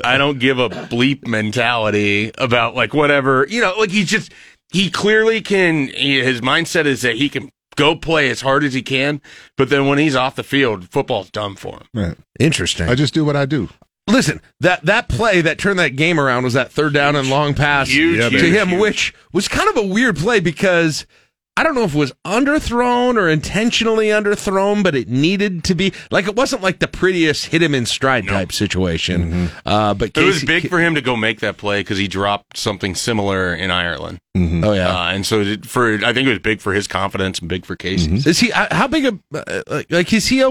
I don't give a bleep mentality about like whatever you know. Like he's just he clearly can. He, his mindset is that he can go play as hard as he can, but then when he's off the field, football's done for him. Right. interesting. I just do what I do. Listen, that that play that turned that game around was that third down and long pass Huge, to huge, him, huge. which was kind of a weird play because I don't know if it was underthrown or intentionally underthrown, but it needed to be like it wasn't like the prettiest hit him in stride type situation. Uh, but It was big for him to go make that play because he dropped something similar in Ireland. Oh yeah. Uh, and so it, for I think it was big for his confidence and big for Casey. Is he uh, how big a uh, like- like is he a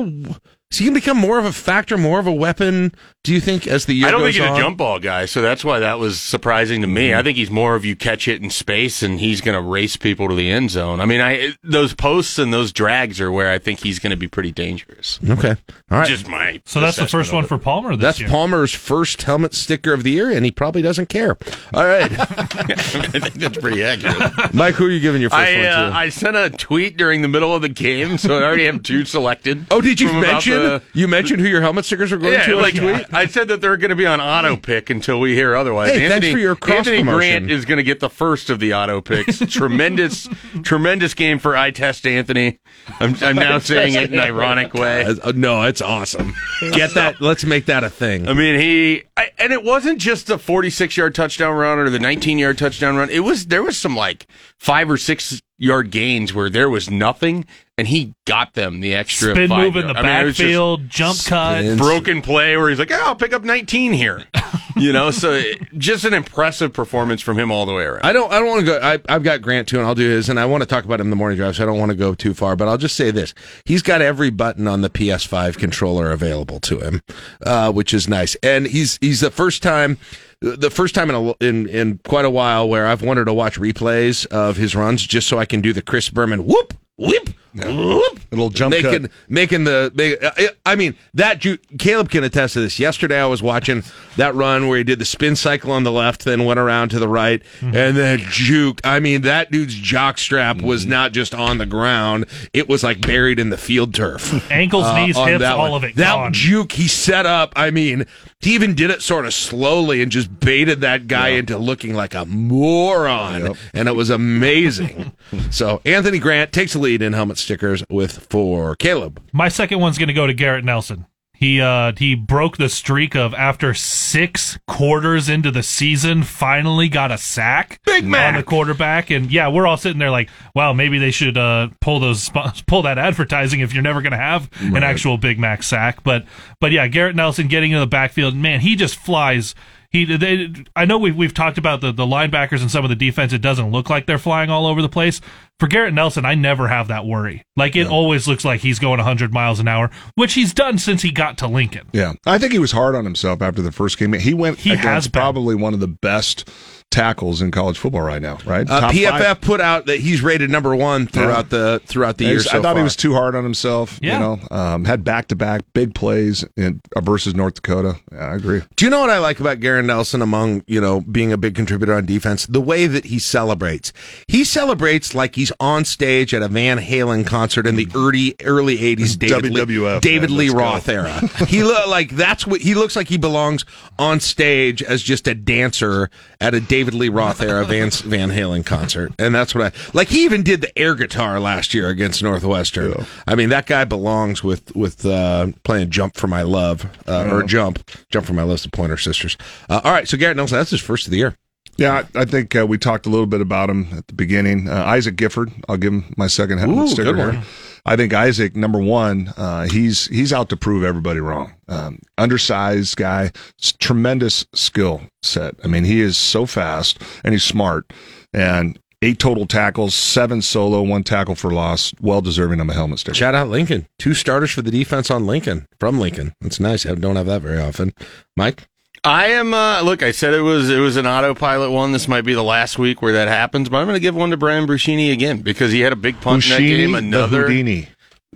is he gonna become more of a factor, more of a weapon? Do you think as the year I don't goes think he's on? a jump ball guy, so that's why that was surprising to me. Mm-hmm. I think he's more of you catch it in space and he's going to race people to the end zone. I mean, I those posts and those drags are where I think he's going to be pretty dangerous. Okay, all right. Just my So that's the first one for Palmer this That's year. Palmer's first helmet sticker of the year, and he probably doesn't care. All right, I think that's pretty accurate. Mike, who are you giving your first I one uh, to? I sent a tweet during the middle of the game, so I already have two selected. oh, did you mention the- you mentioned who your helmet stickers are going Yeah, to? like tweet? I said that they're going to be on auto pick until we hear otherwise. Hey, thanks Anthony, for your cross Anthony promotion. Grant is going to get the first of the auto picks. tremendous, tremendous game for I test Anthony. I'm, I'm now saying it in an ironic way. Uh, no, it's awesome. Get that. Let's make that a thing. I mean, he I, and it wasn't just the 46 yard touchdown run or the 19 yard touchdown run. It was there was some like five or six yard gains where there was nothing, and he got them the extra Spin five move in the yard. I mean, it was just backfield, jump cut. Broken play where he's like, "Oh, I'll pick up 19 here." you know, so it- just an impressive performance from him all the way around. I don't. I don't want to go. I, I've got Grant too, and I'll do his. And I want to talk about him in the morning drive, so I don't want to go too far. But I'll just say this: he's got every button on the PS5 controller available to him, uh, which is nice. And he's he's the first time, the first time in a, in in quite a while where I've wanted to watch replays of his runs just so I can do the Chris Berman whoop whoop. Whoop, Little jump making cut. making the make, I- mean that Ju- Caleb can attest to this. Yesterday I was watching that run where he did the spin cycle on the left, then went around to the right, Mm-hmm. and then juke. I mean that dude's jock strap was Mm-hmm. not just on the ground; it was like buried in the field turf. Ankles, knees, hips, that all of it That gone. juke he set up. I mean, he even did it sort of slowly and just baited that guy into looking like a moron, and it was amazing. so Anthony Grant takes the lead in helmet stickers with four. Caleb. My second one's going to go to Garrett Nelson. He uh he broke the streak of after six quarters into the season, finally got a sack Big Mac. on the quarterback, and yeah, we're all sitting there like, wow, maybe they should uh pull those pull that advertising if you're never going to have an actual Big Mac sack. But but yeah, Garrett Nelson getting in the backfield, man, he just flies. He, they, I know we've we've talked about the, the linebackers and some of the defense. It doesn't look like they're flying all over the place. For Garrett Nelson, I never have that worry. Like it always looks like he's going 100 miles an hour, which he's done since he got to Lincoln. Yeah, I think he was hard on himself after the first game. He went He has been. probably one of the best tackles in college football right now. Right? Uh, PFF five. put out that he's rated number one throughout the throughout the Yeah, year. So I thought he was too hard on himself. Yeah. You know, um, had back to back big plays in, uh, versus North Dakota. Yeah, I agree. Do you know what I like about Garrett Nelson among, you know, being a big contributor on defense? The way that he celebrates. He celebrates like he's on stage at a Van Halen concert in the early early 80s David Lee, WWF, David man, Lee let's go. Roth era. he like that's what he looks like he belongs on stage as just a dancer at a David Lee Roth era Van Van Halen concert. And that's what I like he even did the air guitar last year against Northwestern. I mean, that guy belongs with with uh, playing Jump for My Love uh, or Jump, Jump for My Love, the Pointer Sisters. Uh, all right, so Garrett Nelson, that's his first of the year. Yeah, I I think uh, we talked a little bit about him at the beginning. Uh, Isaac Gifford, I'll give him my second helmet Ooh, sticker good one. I think Isaac, number one, uh, he's he's out to prove everybody wrong. Um, undersized guy, tremendous skill set. I mean, he is so fast and he's smart. And eight total tackles, seven solo, one tackle for loss. Well deserving of a helmet sticker. Shout out Lincoln. Two starters for the defense on Lincoln from Lincoln. That's nice. I don't have that very often. Mike? I am. Uh, look, I said it was it was an autopilot one. This might be the last week where that happens, but I'm going to give one to Brian Bruschini again because he had a big punt in that game. Buschini, Another, the Houdini.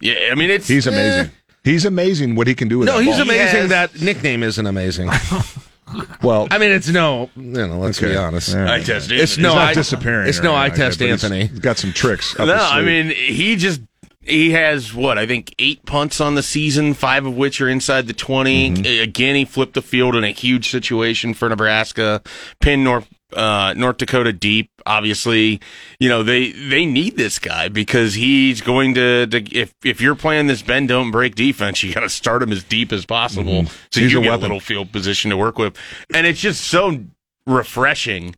yeah. I mean, it's He's eh, amazing. He's amazing what he can do with No, that he's ball. amazing. has- That nickname isn't amazing. Well, I mean, it's no, you know, let's be honest. All right. I test It's Anthony. no, he's not I, disappearing. It's no, I like test that, he's- Anthony. He's got some tricks. up No, his I mean he just he has what I think eight punts on the season, five of which are inside the 20 Mm-hmm. Again, he flipped the field in a huge situation for Nebraska, pinned North uh, North Dakota deep. Obviously, you know they they need this guy because he's going to, to if if you're playing this bend don't break defense, you got to start him as deep as possible Mhm. so He's you a get a weapon. little field position to work with, and it's just so refreshing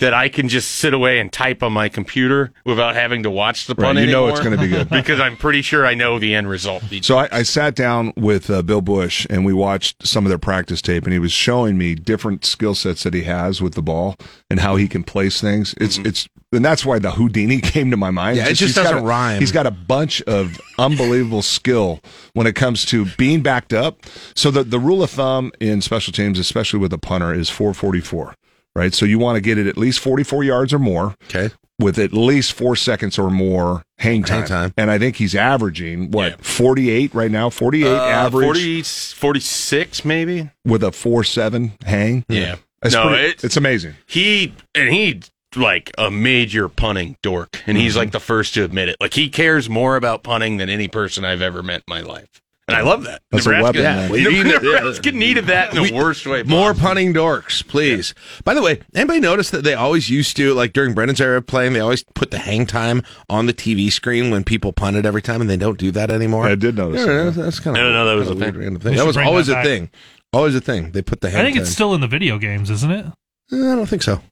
that I can just sit away and type on my computer without having to watch the Right, punt you know it's gonna be good. because I'm pretty sure I know the end result. So I, I sat down with uh, Bill Busch and we watched some of their practice tape, and he was showing me different skill sets that he has with the ball and how he can place things. It's it's and that's why the Houdini came to my mind. Yeah, it just he's got doesn't a- rhyme. He's got a bunch of unbelievable skill when it comes to being backed up. So the the rule of thumb in special teams, especially with a punter, is 444. Right, so you want to get it at least 44 yards or more. Okay. With at least four seconds or more hang time. Hang time. And I think he's averaging what 48 right now, 48 Uh, average 40, 46 maybe. with a four seven hang. Yeah. That's no, pretty- it's, it's amazing. He and he like a major punting dork, and he's Mm-hmm. like the first to admit it. Like he cares more about punting than any person I've ever met in my life, and I love that. That's a Nebraska, weapon, man. We need it, yeah. Nebraska needed that in the We- worst way. More possible. punting dorks, please. By the way, anybody notice that they always used to, like during Brenden's era of playing, they always put the hang time on the TV screen when people punted every time, and they don't do that anymore. I did notice Yeah, that. that's, that's kind of I don't know that was a weird thing. thing. That was always that a thing. Always a thing. They put the hang I think time. it's still in the video games, isn't it? Eh, I don't think so.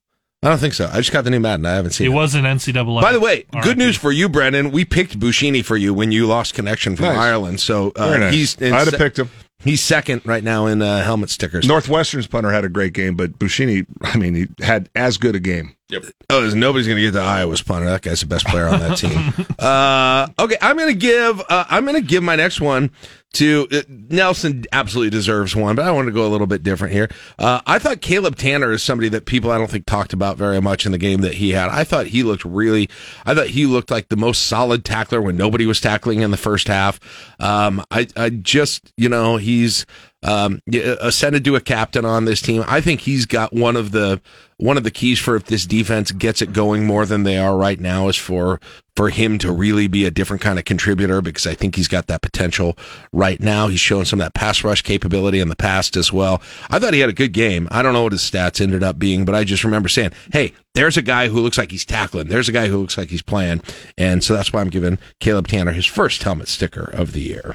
I don't think so. I just got the new Madden. I haven't seen It it. was an NCAA. By the way, RIP. good news for you, Brenden. We picked Buschini for you when you lost connection from Nice. Ireland. So uh, Very nice. he's in I'd have se- picked him. He's second right now in uh, helmet stickers. Northwestern's punter had a great game, but Buschini, I mean, he had as good a game. Yep. Oh, there's nobody's going to get the Iowa's punter. That guy's the best player on that team. uh, okay, I'm going to give. Uh, I'm going to give my next one to uh, Nelson. Absolutely deserves one, but I want to go a little bit different here. Uh, I thought Caleb Tannor is somebody that people I don't think talked about very much in the game that he had. I thought he looked really. I thought he looked like the most solid tackler when nobody was tackling in the first half. Um, I, I just, you know, he's um, ascended to a captain on this team. I think he's got one of the one of the keys for if this defense gets it going more than they are right now is for for him to really be a different kind of contributor because I think he's got that potential right now. He's shown some of that pass rush capability in the past as well. I thought he had a good game. I don't know what his stats ended up being, but I just remember saying, "Hey, there's a guy who looks like he's tackling. There's a guy who looks like he's playing." And so that's why I'm giving Caleb Tannor his first helmet sticker of the year.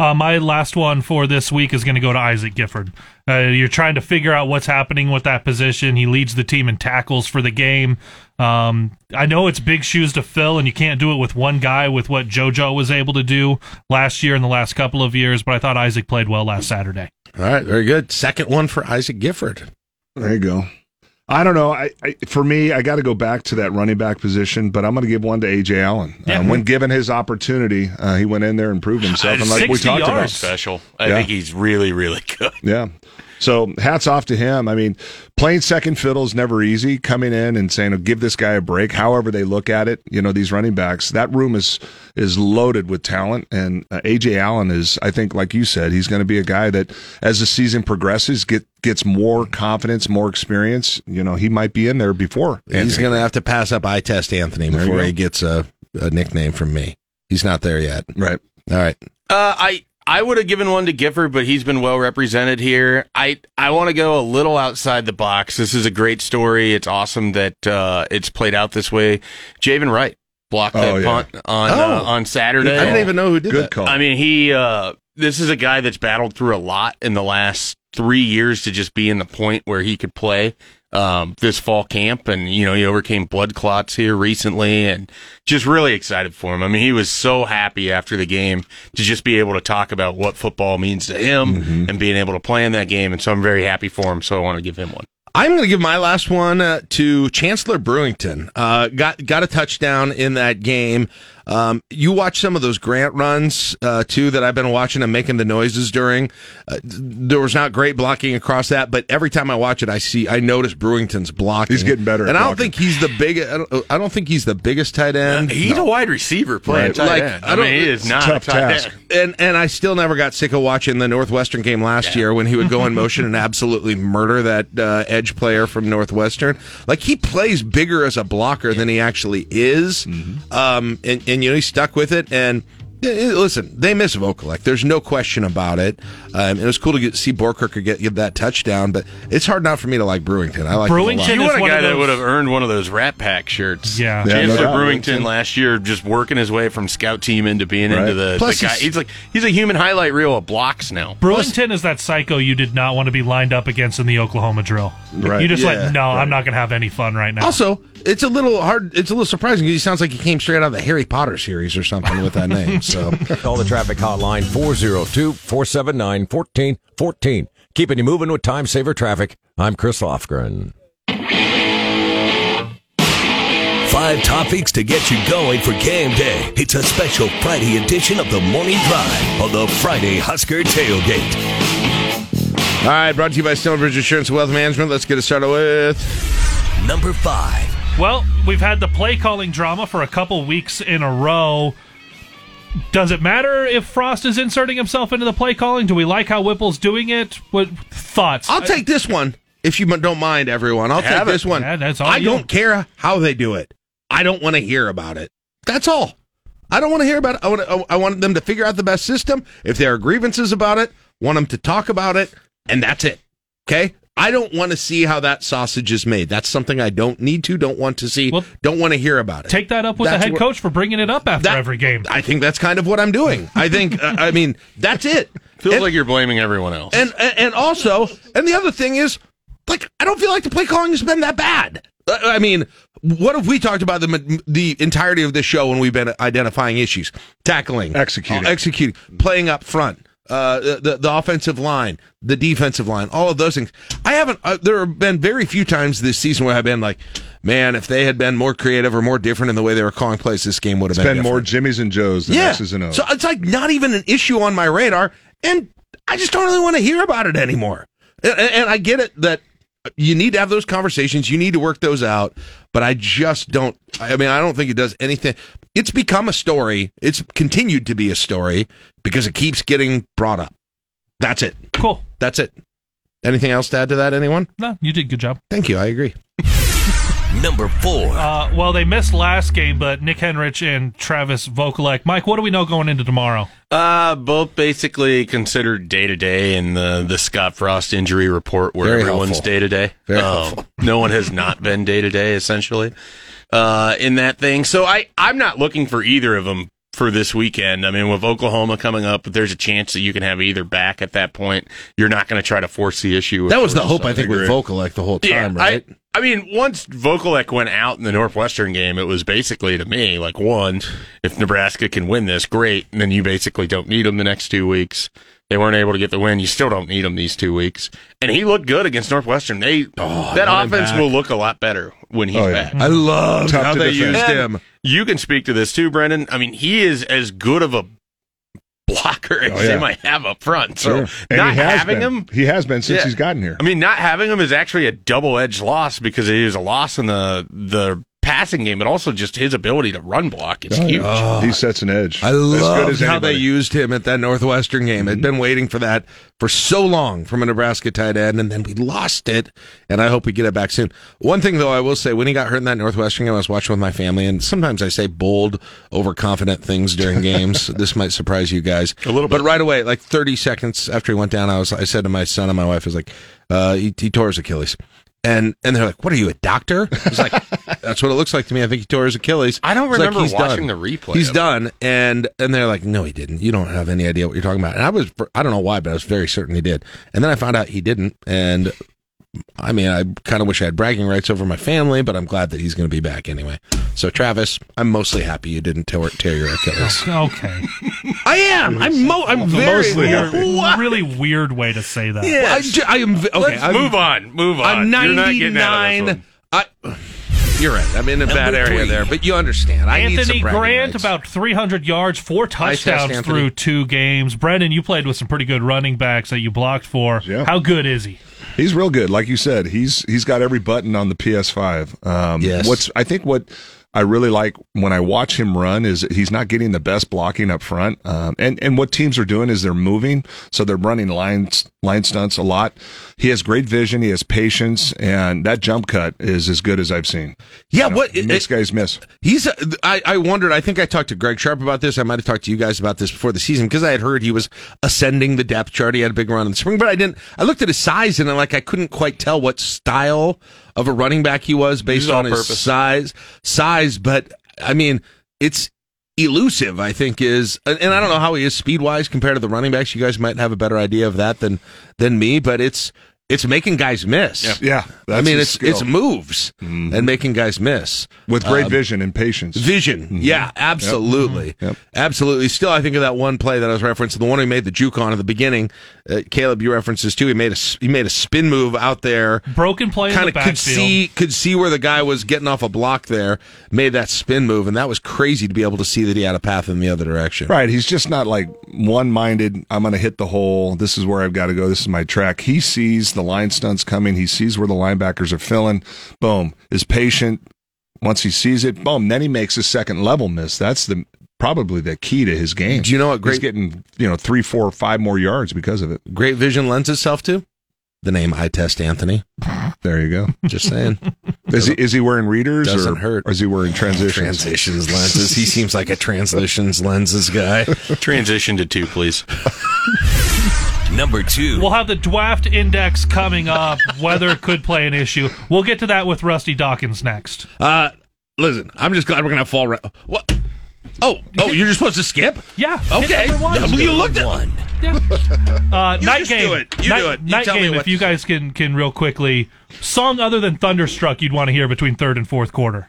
Uh, my last one for this week is going to go to Isaac Gifford. Uh, you're trying to figure out what's happening with that position. He leads the team in tackles for the game. Um, I know it's big shoes to fill, and you can't do it with one guy with what JoJo was able to do last year and the last couple of years, but I thought Isaac played well last Saturday. All right, very good. Second one for Isaac Gifford. There you go. I don't know. I, I for me, I got to go back to that running back position, but I'm going to give one to Ajay Allen. Yeah. Um, when given his opportunity, uh, he went in there and proved himself. And like we talked yards. about, special. I Yeah. think he's really, really good. Yeah. So hats off to him. I mean, playing second fiddle is never easy. Coming in and saying, oh, "Give this guy a break." However they look at it, you know, these running backs, that room is is loaded with talent. And uh, Ajay Allen is, I think, like you said, he's going to be a guy that, as the season progresses, get gets more confidence, more experience. You know, he might be in there before. He's going to have to pass up eye test Anthony before he gets a, a nickname from me. He's not there yet. right. All right. Uh, I I would have given one to Gifford, but he's been well represented here. I I want to go a little outside the box. This is a great story. It's awesome that uh, it's played out this way. Javin Wright blocked that Oh, yeah. punt on uh, Oh. on Saturday. I didn't even know who did Good that. call. I mean, he. Uh, this is a guy that's battled through a lot in the last three years to just be in the point where he could play um, this fall camp, and you know he overcame blood clots here recently, and just really excited for him. I mean, he was so happy after the game to just be able to talk about what football means to him and being able to play in that game, and so I'm very happy for him. So I want to give him one. I'm going to give my last one uh, to Chancellor Brewington. Uh, got got a touchdown in that game. Um, you watch some of those Grant runs uh, too that I've been watching and making the noises during. Uh, there was not great blocking across that, but every time I watch it, I see I notice Brewington's blocking. He's getting better at and I don't blocking. think he's the big. I don't, I don't think he's the biggest tight end. He's a wide receiver playing Right. tight Like, end. I I, don't- mean, he is it's a not tough a tight task. end. and and I still never got sick of watching the Northwestern game last year when he would go in motion and absolutely murder that uh, edge player from Northwestern. Like he plays bigger as a blocker than he actually is, um, and and you know he stuck with it and. Yeah, yeah, Listen, they miss Vokolek. There's no question about it. Um, it was cool to get, see Boerkircher get, get that touchdown, but it's hard not for me to like Brewington. I like him a lot. Brewington You want a guy of that would have earned one of those Rat Pack shirts. Yeah. Yeah, Chancellor no doubt. Brewington last year just working his way from scout team into being Right. into the, Plus the guy. he's- He's like he's a human highlight reel of blocks now. Brewington is that psycho you did not want to be lined up against in the Oklahoma drill. Right. You just Yeah. like, no, I'm not going to have any fun right now. Also, it's a little hard. It's a little surprising because he sounds like he came straight out of the Harry Potter series or something with that name. So Call the traffic hotline 402 479 1414. Keeping you moving with time saver traffic. I'm Chris Lofgren. Five topics to get you going for game day. It's a special Friday edition of the Morning Drive on the Friday Husker Tailgate. All right, brought to you by Stonebridge Insurance and Wealth Management. Let's get it started with Number five. Well, we've had the play calling drama for a couple weeks in a row. Does it matter if Frost is inserting himself into the play calling? Do we like how Whipple's doing it? What thoughts? I'll take this one if you don't mind, everyone. I'll Have take it. this one. Yeah, that's all I you. don't care how they do it. I don't want to hear about it. That's all. I don't want to hear about it. I want, I want them to figure out the best system. If there are grievances about it, want them to talk about it, and that's it. Okay? I don't want to see how that sausage is made. That's something I don't need to, don't want to see, Well, don't want to hear about it. Take that up with That's the head what- coach for bringing it up after That- every game. I think that's kind of what I'm doing. I think, uh, I mean, that's it. Feels And- like you're blaming everyone else. and and and also, and the other thing is, like, I don't feel like the play calling has been that bad. Uh, I mean, what have we talked about the the entirety of this show when we've been identifying issues, tackling, Executing. uh, executing, playing up front, uh, the the offensive line, the defensive line, all of those things. I haven't. Uh, there have been very few times this season where I've been like, man, if they had been more creative or more different in the way they were calling plays, this game would have been been more. Jimmys and Joes than Yeah. X's and O's. So it's like not even an issue on my radar, and I just don't really want to hear about it anymore. And- and I get it that you need to have those conversations, you need to work those out, but I just don't. I mean, I don't think it does anything. It's become a story. It's continued to be a story because it keeps getting brought up. That's it. Cool. That's it. Anything else to add to that? Anyone? No, you did a good job. Thank you. I agree. Number four. Uh, well, they missed last game, but Nick Henrich and Travis Vokolek. Mike, what do we know going into tomorrow? Uh, both basically considered day to day in the the Scott Frost injury report, where Very everyone's day to day. Very helpful. No one has not been day to day essentially uh, in that thing. So I I'm not looking for either of them for this weekend. I mean, with Oklahoma coming up, there's a chance that you can have either back at that point. You're not going to try to force the issue. That was the hope I think with. Vokolek the whole time, right? I, I mean, once Vokolek went out in the Northwestern game, it was basically to me like one, if Nebraska can win this, great, and then you basically don't need them the next two weeks. They weren't able to get the win. You still don't need them these two weeks. And he looked good against Northwestern. They oh, that offense will look a lot better when he's Oh, yeah. back. I love Tough how to they defend. used And him. You can speak to this too, Brenden. I mean, he is as good of a blocker oh, as Oh, they might have up front. So Sure. And not having been. him He has been since Yeah. he's gotten here. I mean, not having him is actually a double edged loss because it is a loss in the the passing game, but also just his ability to run block is Oh, huge. yeah. he sets an edge. I love as how they used him at that Northwestern game. I'd been waiting for that for so long from a Nebraska tight end, and then we lost it. And I hope we get it back soon. One thing though, I will say, when he got hurt in that Northwestern game, I was watching with my family, and sometimes I say bold, overconfident things during games. this might surprise you guys A little but bit. right away, like 30 seconds after he went down, I was, I said to my son and my wife, I was like, uh, he, he tore his Achilles. And and they're like, "What are you, a doctor?" He's like, "That's what it looks like to me. I think he tore his Achilles." I don't It's like, remember he's watching done. the replay He's of it. done, and and they're like, "No, he didn't. You don't have any idea what you're talking about." And I was, I don't know why, but I was very certain he did. And then I found out he didn't, and I mean, I kind of wish I had bragging rights over my family, but I'm glad that he's going to be back anyway. So, Travis, I'm mostly happy you didn't tear, tear your Achilles. Okay. I am. I'm. Mo- I'm very. Mostly happy. What? really weird way to say that. Yeah. I, ju- I am. v- Okay, Let's I'm, move on. Move on. I'm You're not getting out of this 99. I. You're right. I'm in a bad area three. there, but you understand. I need Anthony some bragging Grant, rights. about 300 yards, four test, touchdowns Anthony. through two games. Brenden, you played with some pretty good running backs that you blocked for. Yeah. How good is he? He's real good, like you said. He's he's got every button on the PS5. Um, Yes. What's I think what I really like when I watch him run is he's not getting the best blocking up front. Um, and, and what teams are doing is they're moving. So they're running line, line stunts a lot. He has great vision. He has patience and that jump cut is as good as I've seen. Yeah, You know, what he makes guys miss. He's. A, I, I wondered. I think I talked to Greg Sharpe about this. I might have talked to you guys about this before the season because I had heard he was ascending the depth chart. He had a big run in the spring, but I didn't. I looked at his size and I like I couldn't quite tell what style of a running back he was based He's all on his size. Size, but I mean, it's elusive. I think is, and and I don't know how he is speed wise compared to the running backs. You guys might have a better idea of that than than me, but it's. It's making guys miss. Yeah. I that's mean, it's skill. it's moves and making guys miss with great Um, vision and patience. Vision. Yeah, absolutely. Absolutely. Still, I think of that one play that I was referencing, the one he made the juke on at the beginning. Uh, Caleb, you referenced this too. He made a s- he made a spin move out there. Broken play Kind of could backfield. see could see where the guy was getting off a block there. Made that spin move, and that was crazy to be able to see that he had a path in the other direction. Right. He's just not like one minded. I'm going to hit the hole. This is where I've got to go. This is my track. He sees the line stunts coming. He sees where the linebackers are filling. Boom. Is patient. Once he sees it, boom. Then he makes a second level miss. That's the probably the key to his game. Do you know what He's great getting you know three, four, five more yards because of it. great vision lends itself to? The name I test Anthony. There you go. Just saying. Is he is he wearing readers Doesn't or, hurt. or is he wearing transitions? Transitions lenses. He seems like a transitions lenses guy. Transition to two, please. Number two. We'll have the draft index coming up. Weather could play an issue. We'll get to that with Rusty Dawkins next. Uh, listen, I'm just glad we're gonna have fall. Ra- what? Oh, oh, you're just supposed to skip? Yeah. Okay. one. Well, you looked at one. Uh, You night just game. do it. You night, do it. You night tell me game. what If you guys can can real quickly, song other than Thunderstruck, you'd want to hear between third and fourth quarter.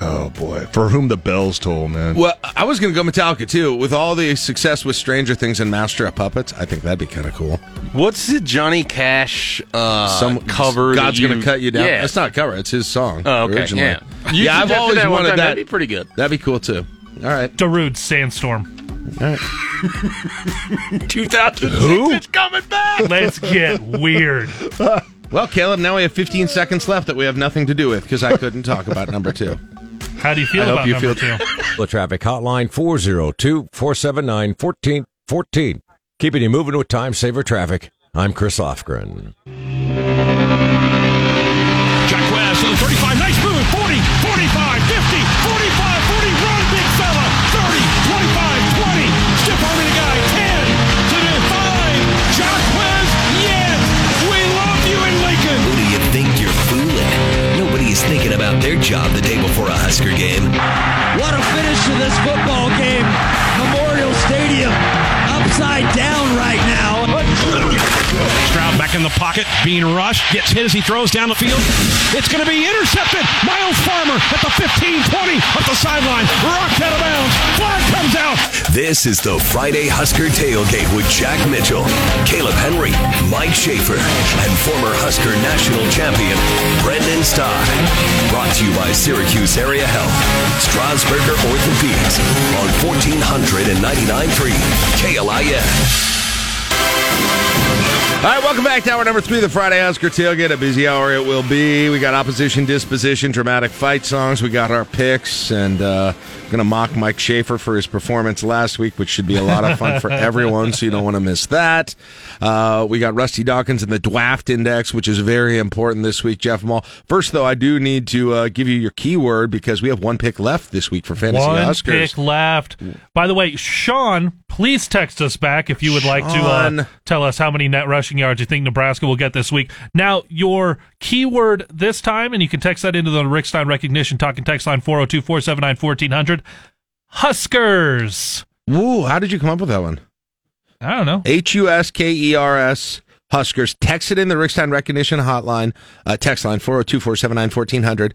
Oh boy, for whom the bells toll, man. Well, I was gonna go Metallica too. With all the success with Stranger Things and Master of Puppets, I think that'd be kind of cool. What's the Johnny Cash uh, Some cover? God's gonna cut you down. Yeah. It's not a cover. It's his song. Oh, okay. originally. Yeah. You yeah. I've always that wanted that. That'd be pretty good. That'd be cool too. All right. Darude Sandstorm. All right. 2006 It's coming back. Let's get weird. Well, Caleb, now we have 15 seconds left that we have nothing to do with because I couldn't talk about number two. How do you feel I hope about you number feel- two? The traffic hotline 402 479 1414. Keeping you moving with time saver traffic. I'm Chris Lofgren. Jack West to the 35. Nice move. 40, 45, 50, 45, 40. Run, big fella. 30, 25, 20. Stiff arming a guy. 10 to the 5. Jack West, yes. We love you in Lincoln. Who do you think you're fooling? Nobody is thinking about their job the day before a Husker game. What a finish to this football game. Memorial Stadium upside down. Stroud back in the pocket, being rushed, gets hit as he throws down the field. It's going to be intercepted. Myles Farmer at the 15 20 up the sideline. Rocked out of bounds. Flag comes out. This is the Friday Husker Tailgate with Jack Mitchell, Caleb Henry, Mike Schaefer, and former Husker national champion Brenden Stai. Brought to you by Syracuse Area Health, Strasburger Orthopedics on 1499.3 KLIN. All right, welcome back to hour number three of the Friday Husker Tailgate. A busy hour it will be. We got opposition disposition, dramatic fight songs. We got our picks, and uh, going to mock Mike Schaefer for his performance last week, which should be a lot of fun for everyone. So you don't want to miss that. Uh, we got Rusty Dawkins and the Dwaft Index, which is very important this week. Jeff Maul. First, though, I do need to uh, give you your keyword because we have one pick left this week for fantasy Huskers. One Huskers. pick left. By the way, Sean, please text us back if you would like to uh, tell us how many net rushing yards you think Nebraska will get this week. Now, your keyword this time, and you can text that into the Rick Stein Recognition Talking Text line 402 479 1400 Huskers. Woo! How did you come up with that one? I don't know. H U S K E R S Huskers. Text it in the Rickstein Recognition Hotline, uh, text line 402 479 1400.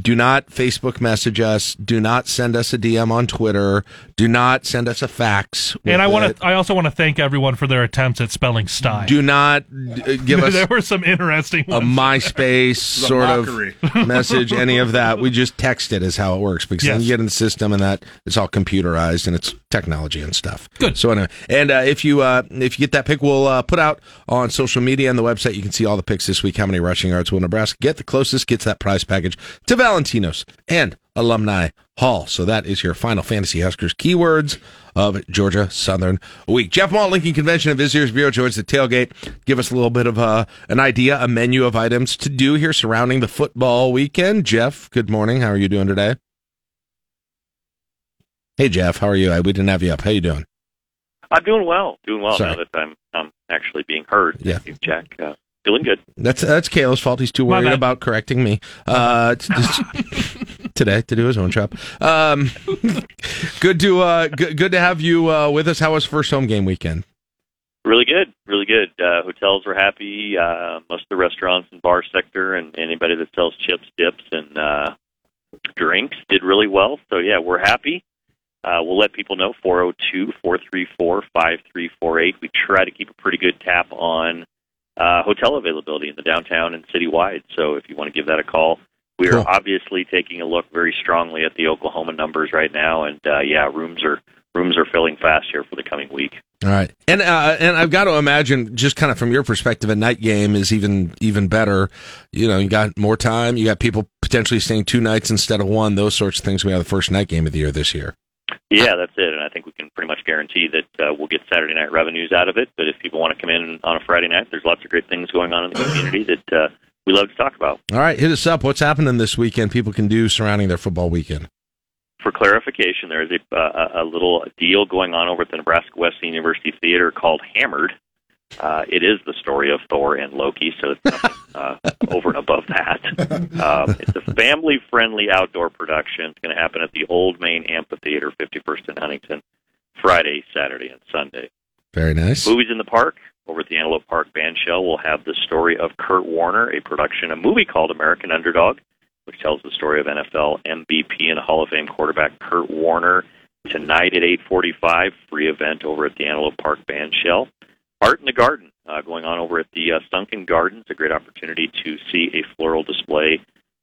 Do not Facebook message us. Do not send us a DM on Twitter. Do not send us a fax. And I want to. I also want to thank everyone for their attempts at spelling Stein. Do not uh, give us there were some interesting a. MySpace sort mockery. of message, any of that. We just text it is how it works because then you get in the system and that it's all computerized and it's technology and stuff. Good. So anyway, and uh, if you uh, if you get that pick, we'll uh, put out on social media and the website. You can see all the picks this week. How many rushing yards will Nebraska get? The closest gets that prize package to Valentinos, and Alumni Hall. So that is your final Fantasy Huskers keywords of Georgia Southern Week. Jeff Maul, Lincoln Convention and Visitors Bureau joins the tailgate. Give us a little bit of uh, an idea, a menu of items to do here surrounding the football weekend. Jeff, good morning. How are you doing today? Hey, Jeff, how are you? We didn't have you up. How you doing? I'm doing well. Doing well Sorry. now that I'm I'm actually being heard. Yeah. You, Jack. Uh, feeling good. That's that's Kayla's fault. He's too My worried bad. about correcting me uh, just today to do his own job. Um, good to uh, good, good to have you uh, with us. How was first home game weekend? Really good. Really good. Uh, hotels were happy. Uh, most of the restaurants and bar sector and anybody that sells chips, dips, and uh, drinks did really well. So yeah, we're happy. Uh, we'll let people know 402-434-5348. We try to keep a pretty good tap on uh, hotel availability in the downtown and citywide. So if you want to give that a call, we are Cool. obviously taking a look very strongly at the Oklahoma numbers right now, and uh, yeah, rooms are rooms are filling fast here for the coming week. All right, and uh, and I've got to imagine, just kind of from your perspective, a night game is even even better. You know, you got more time. You got people potentially staying two nights instead of one. Those sorts of things. We have the first night game of the year this year. Yeah, that's it. And I think we can pretty much guarantee that uh, we'll get Saturday night revenues out of it. But if people want to come in on a Friday night, there's lots of great things going on in the community that uh, we love to talk about. All right, hit us up. What's happening this weekend? People can do surrounding their football weekend. For clarification, there is a, uh, a little deal going on over at the Nebraska Wesleyan University Theater called Hammered. Uh, it is the story of Thor and Loki, so it's nothing uh, over and above that. Um, it's a family-friendly outdoor production. It's going to happen at the Old Main Amphitheater, 51st and Huntington, Friday, Saturday, and Sunday. Very nice. Movies in the Park over at the Antelope Park Bandshell will have the story of Kurt Warner, a production, a movie called American Underdog, which tells the story of NFL MVP and Hall of Fame quarterback Kurt Warner. Tonight at 8:45, free event over at the Antelope Park Bandshell. Art in the Garden uh, going on over at the uh, Sunken Gardens. A great opportunity to see a floral display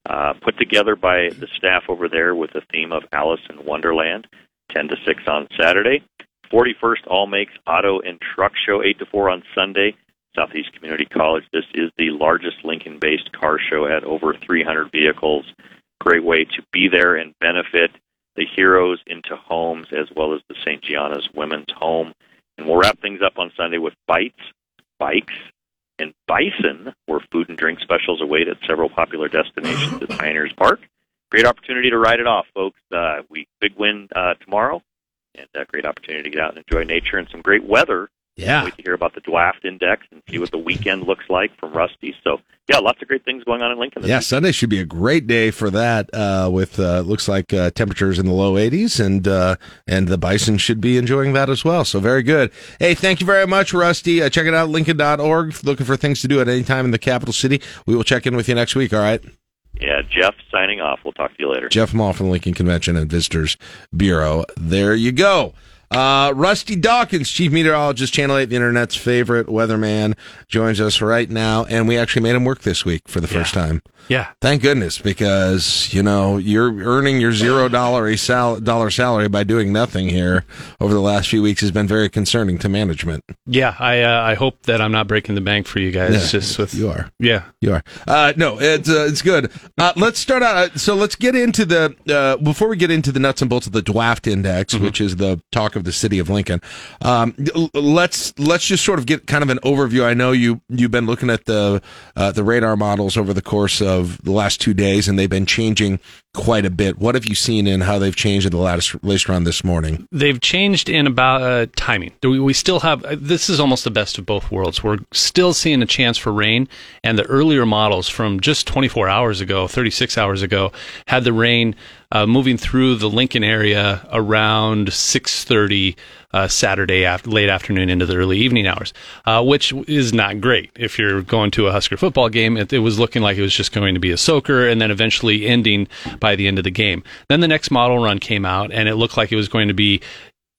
uh, put together by the staff over there with the theme of Alice in Wonderland. 10 to 6 on Saturday. 41st All Makes Auto and Truck Show, 8 to 4 on Sunday. Southeast Community College. This is the largest Lincoln based car show at over 300 vehicles. Great way to be there and benefit the heroes into homes as well as the St. Gianna's Women's Home. And we'll wrap things up on Sunday with bites, bikes, and bison, where food and drink specials await at several popular destinations at Pioneers Park. Great opportunity to ride it off, folks. Uh, we big win uh, tomorrow, and a great opportunity to get out and enjoy nature and some great weather. Yeah. Wait to hear about the Dwaft Index and see what the weekend looks like from Rusty. So, yeah, lots of great things going on in Lincoln. Yeah, week. Sunday should be a great day for that. Uh, with uh, looks like uh, temperatures in the low 80s, and uh, and the Bison should be enjoying that as well. So very good. Hey, thank you very much, Rusty. Uh, check it out, Lincoln.org. Looking for things to do at any time in the capital city. We will check in with you next week. All right. Yeah, Jeff signing off. We'll talk to you later. Jeff Maul from the Lincoln Convention and Visitors Bureau. There you go. Uh, Rusty Dawkins, chief meteorologist, Channel 8, the internet's favorite weatherman, joins us right now. And we actually made him work this week for the first time. Yeah. Thank goodness, because, you know, you're earning your zero dollar sal- dollar salary by doing nothing here over the last few weeks has been very concerning to management. Yeah, I uh, I hope that I'm not breaking the bank for you guys. Yeah, just with you are. Yeah, You are. Uh, no, it's uh, it's good. Uh, let's start out. Uh, so let's get into the uh, before we get into the nuts and bolts of the Dwaft Index, which is the talk of the city of Lincoln. Um, let's let's just sort of get kind of an overview. I know you you've been looking at the uh, the radar models over the course of the last two days, and they've been changing quite a bit. What have you seen in how they've changed in the latest latest round this morning? they've changed in about uh, timing. We, we still have uh, this is almost the best of both worlds. We're still seeing a chance for rain, and the earlier models from just 24 hours ago, 36 hours ago, had the rain uh, moving through the Lincoln area around 6:30 uh, Saturday after, late afternoon into the early evening hours, uh, which is not great if you're going to a Husker football game. It, it was looking like it was just going to be a soaker, and then eventually ending by the end of the game. Then the next model run came out, and it looked like it was going to be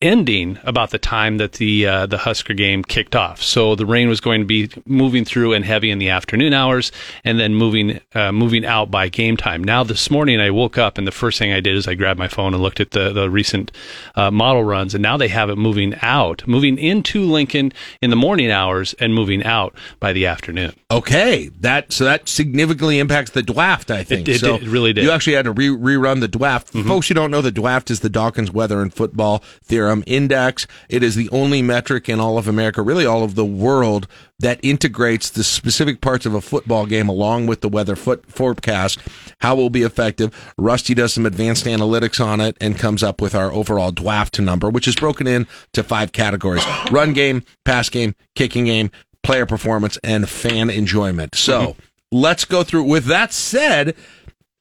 ending about the time that the uh, the Husker game kicked off. So the rain was going to be moving through and heavy in the afternoon hours, and then moving uh, moving out by game time. Now this morning I woke up and the first thing I did is I grabbed my phone and looked at the the recent uh, model runs, and now they have it moving out, moving into Lincoln in the morning hours, and moving out by the afternoon. Okay, that so that significantly impacts the draft. I think it so it really did. You actually had to re- rerun the draft. Folks, you don't know the draft is the Dawkins Weather and Football Theorem Index. It is the only metric in all of America, really all of the world, that integrates the specific parts of a football game along with the weather foot forecast, how it will be effective. Rusty does some advanced analytics on it and comes up with our overall draft number, which is broken in to five categories: run game, pass game, kicking game, player performance, and fan enjoyment. So mm-hmm. let's go through. With that said,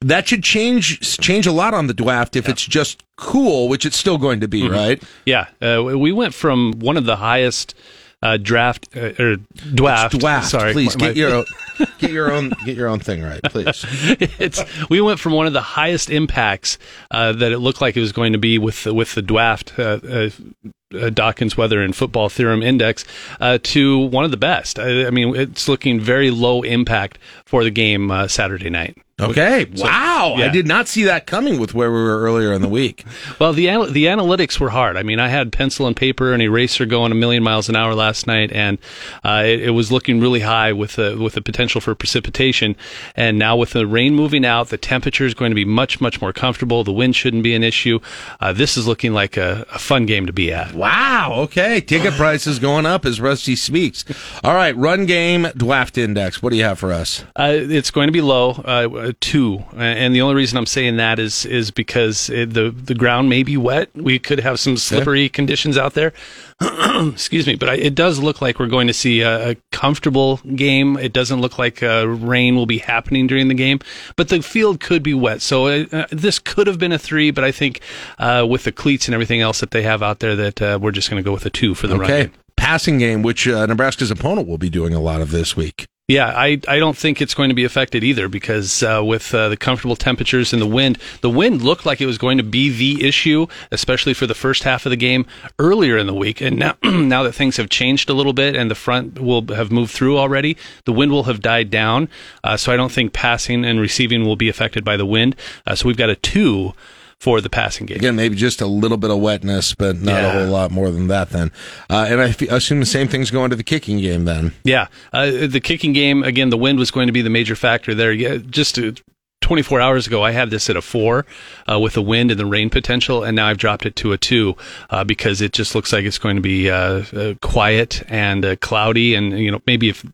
that should change change a lot on the draft if it's just cool, which it's still going to be, Mhm. right? Yeah, uh, we went from one of the highest uh, draft uh, or draft. Draft, Sorry, please my- get your own, get your own get your own thing right, please. it's we went from one of the highest impacts uh, that it looked like it was going to be with the, with the draft uh, uh, Dawkins Weather and Football Theorem Index uh, to one of the best. I, I mean, it's looking very low impact for the game uh, Saturday night. Okay. So- wow. I did not see that coming with where we were earlier in the week. Well, the the analytics were hard. I mean, I had pencil and paper and eraser going a million miles an hour last night, and uh, it, it was looking really high with the with the potential for precipitation. And now with the rain moving out, the temperature is going to be much much more comfortable. The wind shouldn't be an issue. Uh, this is looking like a, a fun game to be at. Wow. Okay. Ticket prices going up as Rusty speaks. All right. Run game draft index. What do you have for us? Uh, it's going to be low, uh, two, and the only reason I'm saying that is is because it, the the ground may be wet. We could have some slippery conditions out there. Excuse me, but I, it does look like we're going to see a, a comfortable game. It doesn't look like uh, rain will be happening during the game, but the field could be wet. So uh, uh, this could have been a three, but I think uh, with the cleats and everything else that they have out there, that uh, we're just going to go with a two for the run. Okay. game. Passing game, which uh, Nebraska's opponent will be doing a lot of this week. Yeah, I, I don't think it's going to be affected either because uh, with uh, the comfortable temperatures and the wind, the wind looked like it was going to be the issue, especially for the first half of the game earlier in the week. And now, now that things have changed a little bit and the front will have moved through already, the wind will have died down. Uh, so I don't think passing and receiving will be affected by the wind. Uh, so we've got a two for the passing game. Again, maybe just a little bit of wetness, but not a whole lot more than that. Then, uh, and I f- assume the same thing's going to the kicking game. Then, Yeah, uh, the kicking game again. The wind was going to be the major factor there. Yeah, just uh, 24 hours ago, I had this at a four uh, with the wind and the rain potential, and now I've dropped it to a two uh, because it just looks like it's going to be uh, uh, quiet and uh, cloudy, and you know maybe if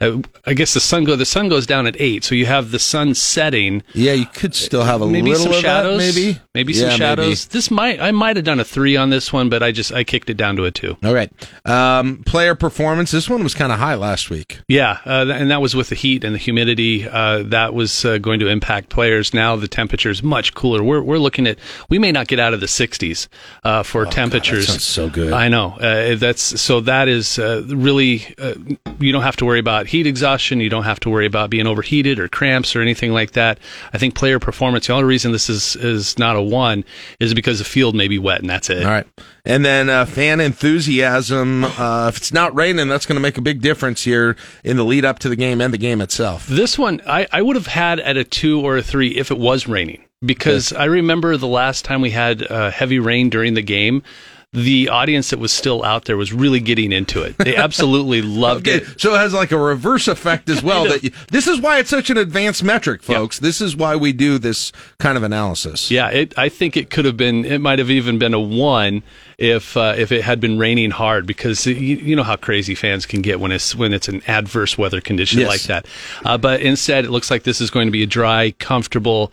uh, I guess the sun go the sun goes down at eight, so you have the sun setting. yeah, you could still have a maybe little some of that, shadows, maybe, maybe Yeah, some shadows. This might I might have done a three on this one, but I just I kicked it down to a two. All right, um, player performance. This one was kind of high last week. Yeah, uh, and that was with the heat and the humidity. Uh, that was uh, going to impact players. Now the temperature is much cooler. We're we're looking at we may not get out of the 60s uh, for temperatures. sounds so good. I know. Uh, that's so that is uh, really uh, you don't have to worry about heat exhaustion. You don't have to worry about being overheated or cramps or anything like that. I think player performance. The only reason this is is not a one is because the field may be wet and that's it. All right, and then uh, fan enthusiasm. Uh, if it's not raining, that's going to make a big difference here in the lead up to the game and the game itself. This one I, I would have had at a two or a three if it was raining because I remember the last time we had uh, heavy rain during the game. The audience that was still out there was really getting into it. They absolutely loved Okay, it. so it has like a reverse effect as well. That you, this is why it's such an advanced metric, folks. This is why we do this kind of analysis. Yeah, it, I think it could have been. It might have even been a one if uh, if it had been raining hard because you, you know how crazy fans can get when it's when it's an adverse weather condition Yes. like that. Uh, but instead, it looks like this is going to be a dry, comfortable.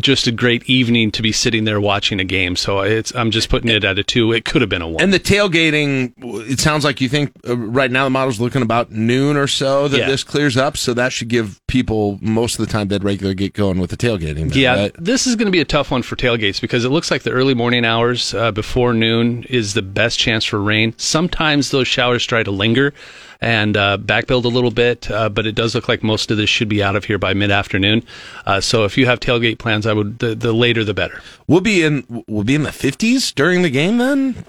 Just a great evening to be sitting there watching a game. So it's I'm just putting it at a two. It could have been a one. And the tailgating, it sounds like you think uh, right now the model's looking about noon or so that Yeah. this clears up. So that should give people most of the time they'd regularly get going with the tailgating. then, Yeah, right? this is going to be a tough one for tailgates because it looks like the early morning hours uh, before noon is the best chance for rain. Sometimes those showers try to linger, and uh, backbuild a little bit, uh, but it does look like most of this should be out of here by mid afternoon. Uh, so if you have tailgate plans, I would the, the later the better. We'll be in we'll be in the fifties during the game then.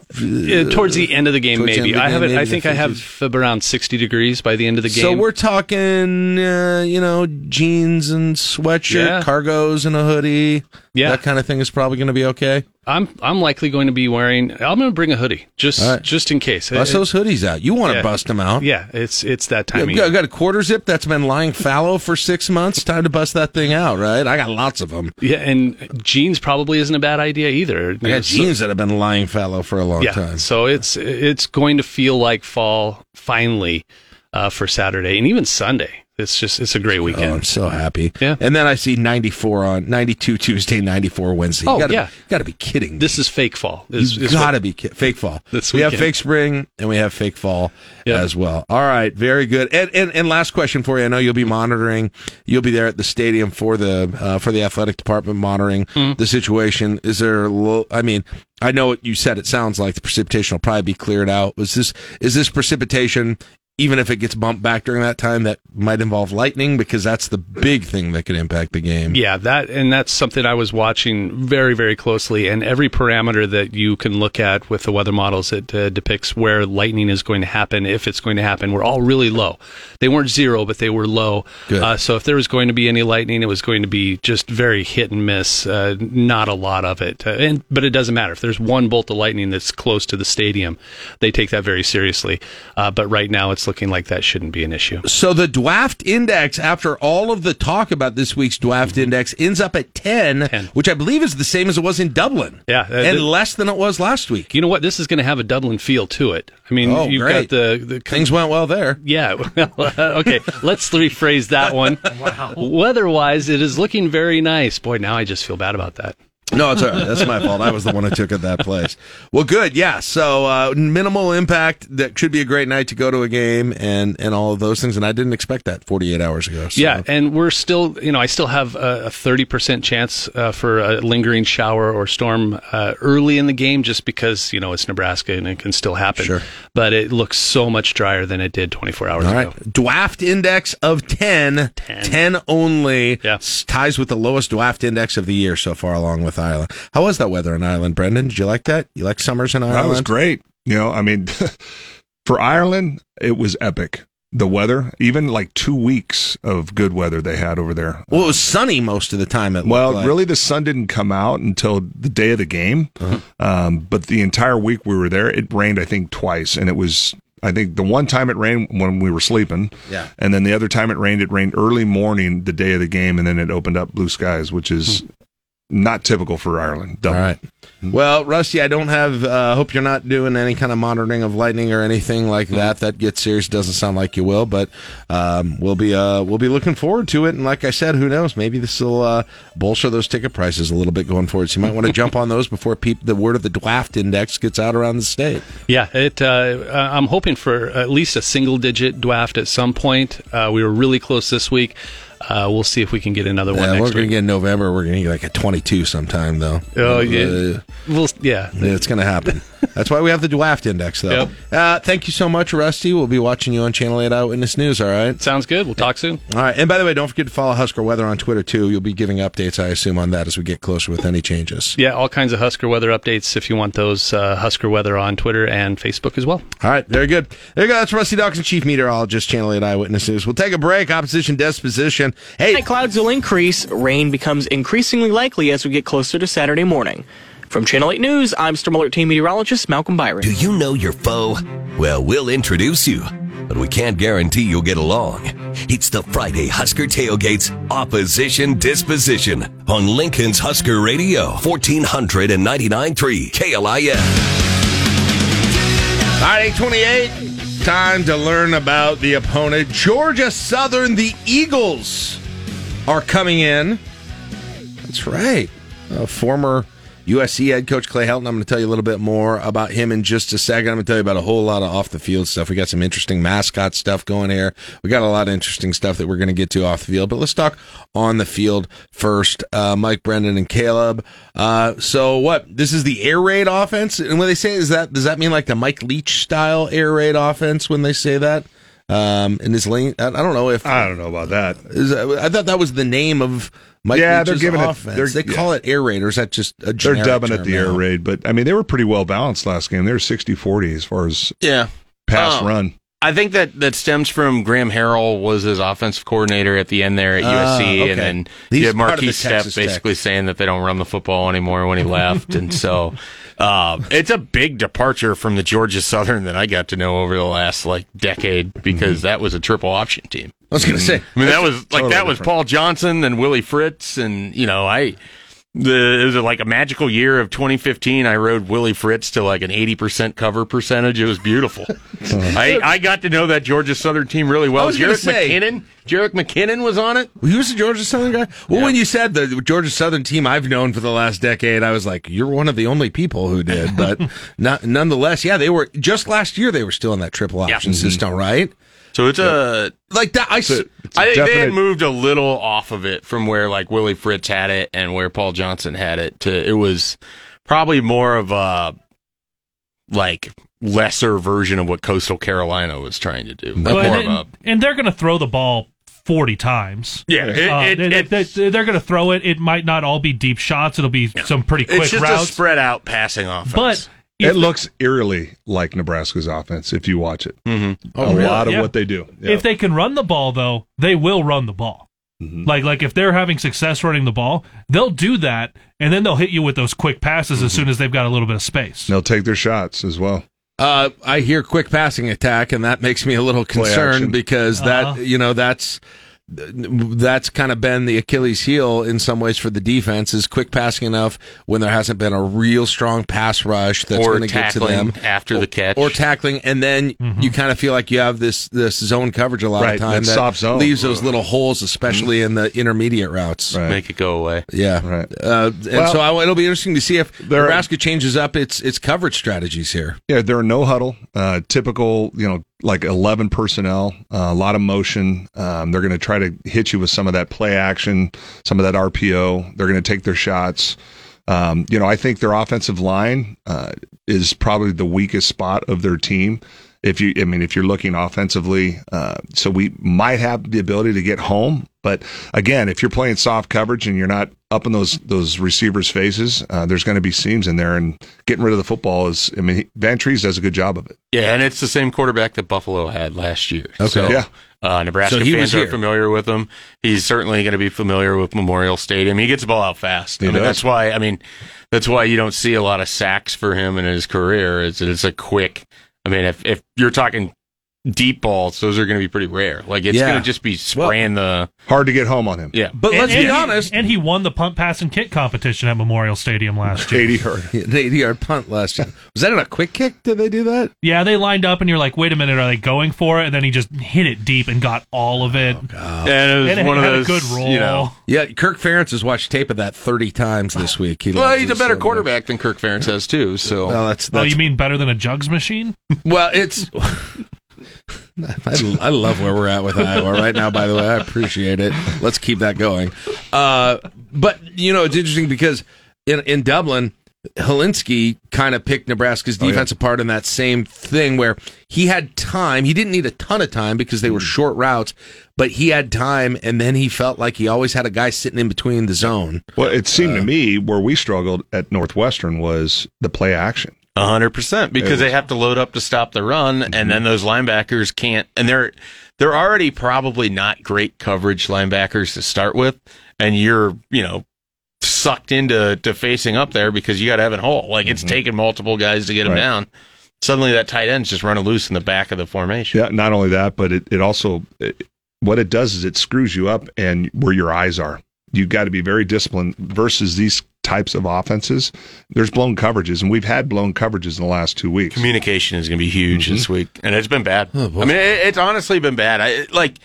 Towards the end of the game, Towards maybe. the I have it. I think I have around sixty degrees by the end of the game. So we're talking, uh, you know, jeans and sweatshirt, Yeah. cargos and a hoodie. Yeah. that kind of thing is probably going to be okay. I'm I'm likely going to be wearing. I'm going to bring a hoodie just right. just in case. Bust It- those hoodies out. You want to yeah. bust them out. Yeah, it's it's that time. Yeah, year. got, got a quarter zip that's been lying fallow for six months. Time to bust that thing out, right? I got lots of them. Yeah, and jeans probably isn't a bad idea either. I got jeans that have been lying fallow for a long yeah, time. so it's it's going to feel like fall finally uh, for Saturday and even Sunday. It's just it's a great Oh, weekend. I'm so happy. Yeah. And then I see 94 on 92 Tuesday, 94 Wednesday. Oh, gotta, yeah. got to be kidding. me. This is fake fall. Is- you is got to be ki- fake fall. This we have fake spring and we have fake fall Yeah. as well. All right, very good. And, and and last question for you. I know you'll be monitoring. You'll be there at the stadium for the uh, for the athletic department monitoring Mm-hmm. the situation. Is there? I mean, I know what you said. It sounds like the precipitation will probably be cleared out. Was this is this precipitation? Even if it gets bumped back during that time, that might involve lightning because that's the big thing that could impact the game. Yeah, that and that's something I was watching very, very closely. And every parameter that you can look at with the weather models, it uh, depicts where lightning is going to happen, if it's going to happen. We're all really low. They weren't zero, but they were low. Uh, so if there was going to be any lightning, it was going to be just very hit and miss, uh, not a lot of it. Uh, and but it doesn't matter if there's one bolt of lightning that's close to the stadium, they take that very seriously. Uh, but right now, it's looking like that shouldn't be an issue. So the Dwaft Index, after all of the talk about this week's Dwaft Index, ends up at 10, 10. which I believe is the same as it was in Dublin. Yeah, uh, and the- less than it was last week. You know what? This is going to have a Dublin feel to it. I mean, Oh, you've great. got the, the Things went well there. Yeah. okay. Let's rephrase that one. wow. Weather-wise, it is looking very nice. Boy, now I just feel bad about that. No, it's all right. That's my fault. I was the one who took it that place. Well, good. Yeah. So uh, minimal impact. That should be a great night to go to a game and and all of those things. And I didn't expect that 48 hours ago. So. Yeah, and we're still, you know, I still have a thirty percent chance uh, for a lingering shower or storm uh, early in the game, just because you know it's Nebraska and it can still happen. Sure. But it looks so much drier than it did twenty four hours All ago. right. Dwaft index of 10. 10, only. Yeah. Ties with the lowest Dwaft index of the year so far, along with Ireland. How was that weather in Ireland, Brendan? Did you like that? You like summers in Ireland? That was great. You know, I mean, for Ireland, it was epic. The weather, even like two weeks of good weather they had over there. Well, it was sunny most of the time. It Well, like. really, the sun didn't come out until the day of the game. Uh-huh. Um, but the entire week we were there, it rained, I think, twice. And it was, I think, the one time it rained when we were sleeping. Yeah. And then the other time it rained, it rained early morning the day of the game. And then it opened up blue skies, which is not typical for Ireland. Hmm. All right. Well, Rusty, I don't have. uh, hope you're not doing any kind of monitoring of lightning or anything like that. That gets serious. Doesn't sound like you will, but um, we'll be uh, we'll be looking forward to it. And like I said, who knows? Maybe this will uh, bolster those ticket prices a little bit going forward. So you might want to jump on those before peop- the word of the Dwaft Index gets out around the state. Yeah, it. Uh, uh, I'm hoping for at least a single-digit draft at some point. Uh, we were really close this week. Uh, we'll see if we can get another one Yeah, next we're going to get in November. We're going to get like a 22 sometime, though. Oh yeah, Uh, we'll yeah. It's going to happen. That's why we have the Dwaft Index, though. Yep. Uh, thank you so much, Rusty. We'll be watching you on Channel 8 Eyewitness News, all right? Sounds good. We'll talk soon. All right. And by the way, don't forget to follow Husker Weather on Twitter, too. You'll be giving updates, I assume, on that as we get closer with any changes. Yeah, all kinds of Husker weather updates if you want those. Uh, Husker weather on Twitter and Facebook as well. All right. Very good. There you go. That's Rusty Dawkins, Chief Meteorologist, Channel 8 Eyewitness News. We'll take a break. Opposition disposition. Hey, Tonight, clouds will increase. Rain becomes increasingly likely as we get closer to Saturday morning. From Channel 8 News, I'm Storm Alert Team Meteorologist Malcolm Byron. Do you know your foe? Well, we'll introduce you, but we can't guarantee you'll get along. It's the Friday Husker Tailgates Opposition Disposition on Lincoln's Husker Radio, 1499.3 KLIN. All right, 828. Time to learn about the opponent. Georgia Southern, the Eagles are coming in. That's right. Uh, former USC head coach Clay Helton. I'm going to tell you a little bit more about him in just a second. I'm going to tell you about a whole lot of off the field stuff. We got some interesting mascot stuff going here. We got a lot of interesting stuff that we're going to get to off the field. But let's talk on the field first. Uh, Mike Brendan and Caleb. Uh, so what? This is the air raid offense, and when they say is that does that mean like the Mike Leach style air raid offense? When they say that. Um, and his lane, I, I don't know if I don't know about that. Is, I thought that was the name of Mike Yeah, Leach's they're giving it- offense. they're- they call it air raid, or is that just a They're generic dubbing it term the air raid, but I mean they were pretty well balanced last game. They were 60-40 as far as Yeah. pass Oh. run. I think that that stems from Graham Harrell was his offensive coordinator at the end there at Ah, USC, okay. and then He's you had part the Marquis Steph Texas Tech. basically saying that they don't run the football anymore when he left, and so uh, it's a big departure from the Georgia Southern that I got to know over the last like decade because that was a triple option team. I was going to say, I mean, that was like Totally that was different. Paul Johnson and Willie Fritz, and you know, I the it was like a magical year of 2015. I rode Willie Fritz to like an 80 percent cover percentage. It was beautiful. I I got to know that Georgia Southern team really well. I was gonna Jerick say- McKinnon, Jerick McKinnon was on it. He was a Georgia Southern guy. Well, when you said the Georgia Southern team I've known for the last decade, I was like, you're one of the only people who did. But not, nonetheless, yeah, they were just last year. They were still in that triple option Mm-hmm. system, right? So it's a Like that. I. s- It's a- it's a I think they had moved a little off of it from where like Willie Fritz had it and where Paul Johnson had it to it was probably more of a like lesser version of what Coastal Carolina was trying to do. Like, Well, more and, a and they're going to throw the ball 40 times. Yeah, it- Uh, it- they, it- they, are going to throw it. It might not all be deep shots. It'll be some pretty quick it's just routes. a spread out passing offense. but It looks eerily like Nebraska's offense if you watch it. Mm-hmm. a Oh, really? lot of Yeah. what they do. Yeah. if they can run the ball, though, they will run the ball. Mm-hmm. Like like if they're having success running the ball, they'll do that, and then they'll hit you with those quick passes Mm-hmm. as soon as they've got a little bit of space. They'll take their shots as well. Uh, I hear quick passing attack, and that makes me a little concerned because Uh-huh. that you know that's that's kind of been the Achilles heel in some ways for the defense is quick passing enough when there hasn't been a real strong pass rush that's going to get to them after the catch. or tackling, and then Mm-hmm. you kind of feel like you have this this zone coverage a lot Right, of time that soft zone. leaves those little holes, especially in the intermediate routes. Right. make it go away. Yeah, Right. Uh, and Well- so I, it'll be interesting to see if There- Nebraska changes up its its coverage strategies here. Yeah, they're no huddle, uh, typical, you know, like 11 personnel, uh, a lot of motion. Um, they're going to try to hit you with some of that play action, some of that RPO. They're going to take their shots. Um, you know, I think their offensive line uh, is probably the weakest spot of their team. If you, I mean, if you're looking offensively, uh, so we might have the ability to get home, but again, if you're playing soft coverage and you're not up in those those receivers' faces, uh, there's going to be seams in there, and getting rid of the football is. I mean, Vantrease does a good job of it. Yeah, and it's the same quarterback that Buffalo had last year. Okay. So, Yeah. Uh, Nebraska So he was fans are familiar with him. He's certainly going to be familiar with Memorial Stadium. He gets the ball out fast. He I mean, does. that's why. I mean, that's why you don't see a lot of sacks for him in his career. It's it's a quick. I mean, if if you're talking deep balls, those are going to be pretty rare. Like it's Yeah. going to just be spraying the. Hard to get home on him. Yeah, But And- let's and be he- honest, and he won the punt, pass, and kick competition at Memorial Stadium last year. 80 yard. 80 yard punt last year. Was that in a quick kick? Did they do that? Yeah, they lined up, and you're like, wait a minute, are they going for it? And then he just hit it deep and got all of it. Oh, and it was and it one of had those a good roll. You know, Yeah, Kirk Ferentz has watched tape of that 30 times this week. He well, he's a better so quarterback than Kirk Ferentz has too. So much. Well, that's, oh, you mean better than a jugs machine? well, it's. I, I love where we're at with Iowa right now. By the way, I appreciate it. Let's keep that going. Uh, but you know, it's interesting because in in Dublin, Hilinski kind of picked Nebraska's Oh, yeah. defense apart in that same thing where he had time. He didn't need a ton of time because they were short routes, but he had time, and then he felt like he always had a guy sitting in between the zone. Well, it seemed Uh, to me where we struggled at Northwestern was the play action. A hundred percent because they have to load up to stop the run, and then mm-hmm. those linebackers can't. And they're they're already probably not great coverage linebackers to start with, and you're you know sucked into to facing up there because you got Evan Hull. Like it's mm-hmm. taken multiple guys to get him Right. down. Suddenly that tight end's just running loose in the back of the formation. Yeah, not only that, but it, it also it, what it does is it screws you up and where your eyes are. You've got to be very disciplined versus these types of offenses. There's blown coverages, and we've had blown coverages in the last two weeks. Communication is going to be huge this mm-hmm. week, and it's been bad. Oh. I mean, it, it's honestly been bad. I like,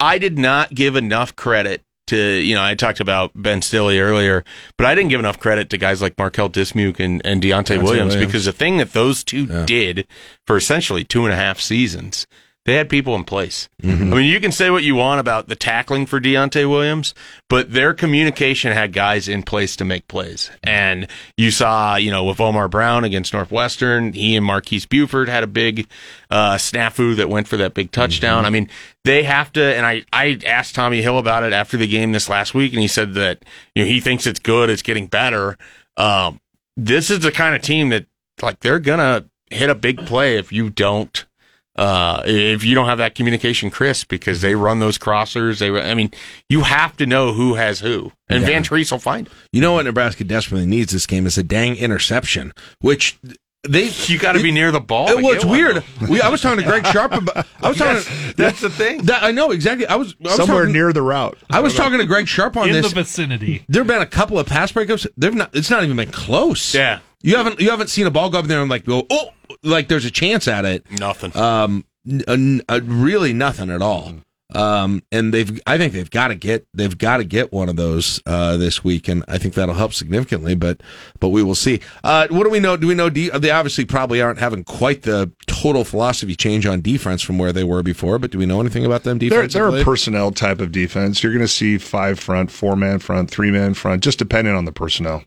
I did not give enough credit to you know. I talked about Ben Stille earlier, but I didn't give enough credit to guys like Marquel Dismuke and, and Deontai, Williams, Williams. because the thing that those two Yeah. did for essentially two and a half seasons, they had people in place. Mm-hmm. I mean, you can say what you want about the tackling for Deontai Williams, but their communication had guys in place to make plays. And you saw, you know, with Omar Brown against Northwestern, he and Marques Buford had a big uh, snafu that went for that big touchdown. Mm-hmm. I mean, they have to. And I, I asked Tommy Hill about it after the game this last week, and he said that you know he thinks it's good, it's getting better. Um, this is the kind of team that like they're gonna hit a big play if you don't uh, if you don't have that communication crisp because they run those crossers. They, I mean, you have to know who has who, and Yeah. Vantrease will find it. You know what Nebraska desperately needs this game is a dang interception, which they You got to be near the ball. to well, it's weird. We, I was talking to Greg Sharpe about. I was talking. That's, that's the thing. That, I know exactly. I was, I was Somewhere talking, near the route. I was talking to Greg Sharpe on in this. the vicinity. there have been a couple of pass breakups. They've not. It's not even been close. Yeah. You haven't. You haven't seen a ball go up there and like go. Oh, like there's a chance at it. Nothing. Um, n- n- uh, really nothing at all. Um, and they've. I think they've got to get. They've got to get one of those uh, this week, and I think that'll help significantly. But but we will see. Uh, what do we know? Do we know? De- they obviously probably aren't having quite the total philosophy change on defense from where they were before. But do we know anything about them They're, defensively? they're a personnel type of defense. You're going to see five front, four man front, three man front, just depending on the personnel.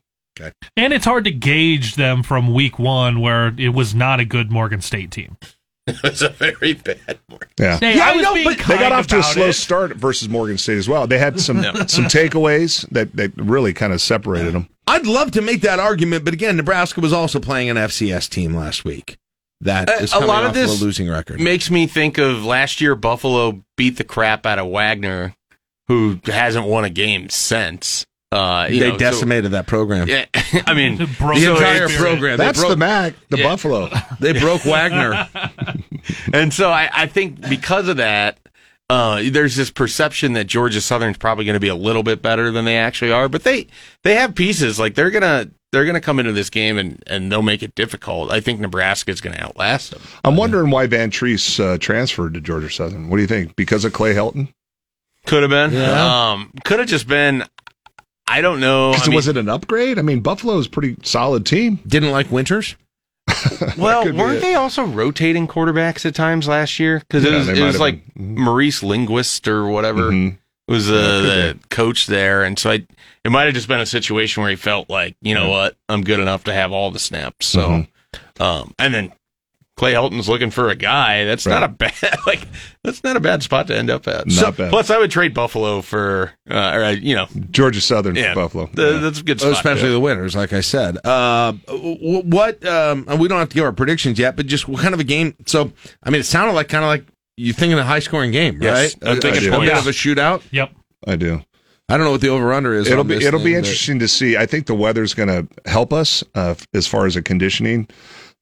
And it's hard to gauge them from week one, where it was not a good Morgan State team. it was a very bad morning. Yeah. Hey, Yeah, I I was know, being but They got off to a slow it. start versus Morgan State as well. They had some some takeaways that, that really kind of separated them. I'd love to make that argument, but again, Nebraska was also playing an FCS team last week. That Uh, is a coming lot of off this a losing record. Makes me think of last year. Buffalo beat the crap out of Wagner, who hasn't won a game since. Uh, they know, so- decimated that program. yeah, I mean, Broke The entire it's- program. That's broke, the Mac, the Yeah. Buffalo. They broke Wagner. And so I, I think because of that, uh, there's this perception that Georgia Southern's probably going to be a little bit better than they actually are. But they they have pieces like they're gonna they're gonna come into this game and, and they'll make it difficult. I think Nebraska is going to outlast them. I'm wondering why Vantrease uh, transferred to Georgia Southern. What do you think? Because of Clay Helton? Could have been. Yeah. Um, could have just been. I don't know. I mean, was it an upgrade? I mean, Buffalo's a pretty solid team. Didn't like Winters. well, weren't they also rotating quarterbacks at times last year? Because it was, it was like been. Mhm. Maurice Linguist or whatever. Mhm. was uh, the coach there, and so I, it might have just been a situation where he felt like, you know what, I'm good enough to have all the snaps. So, Mm-hmm. um, and then Clay Helton's looking for a guy. That's not a bad like that's not a bad spot to end up at. Not bad. Plus, I would trade Buffalo for, uh, or uh, you know, Georgia Southern yeah, for Buffalo. the- Yeah. That's a good spot. especially the winners, like I said. Uh, what? Um, and we don't have to give our predictions yet, but just what kind of a game? So, I mean, it sounded like kind of like you thinking in a high scoring game, Yes, right? I'm A- thinking a, a bit of a shootout. Yep. I do. I don't know what the over under is. It'll on be this it'll be thing, but- interesting to see. I think the weather's going to help us uh, as far as the conditioning,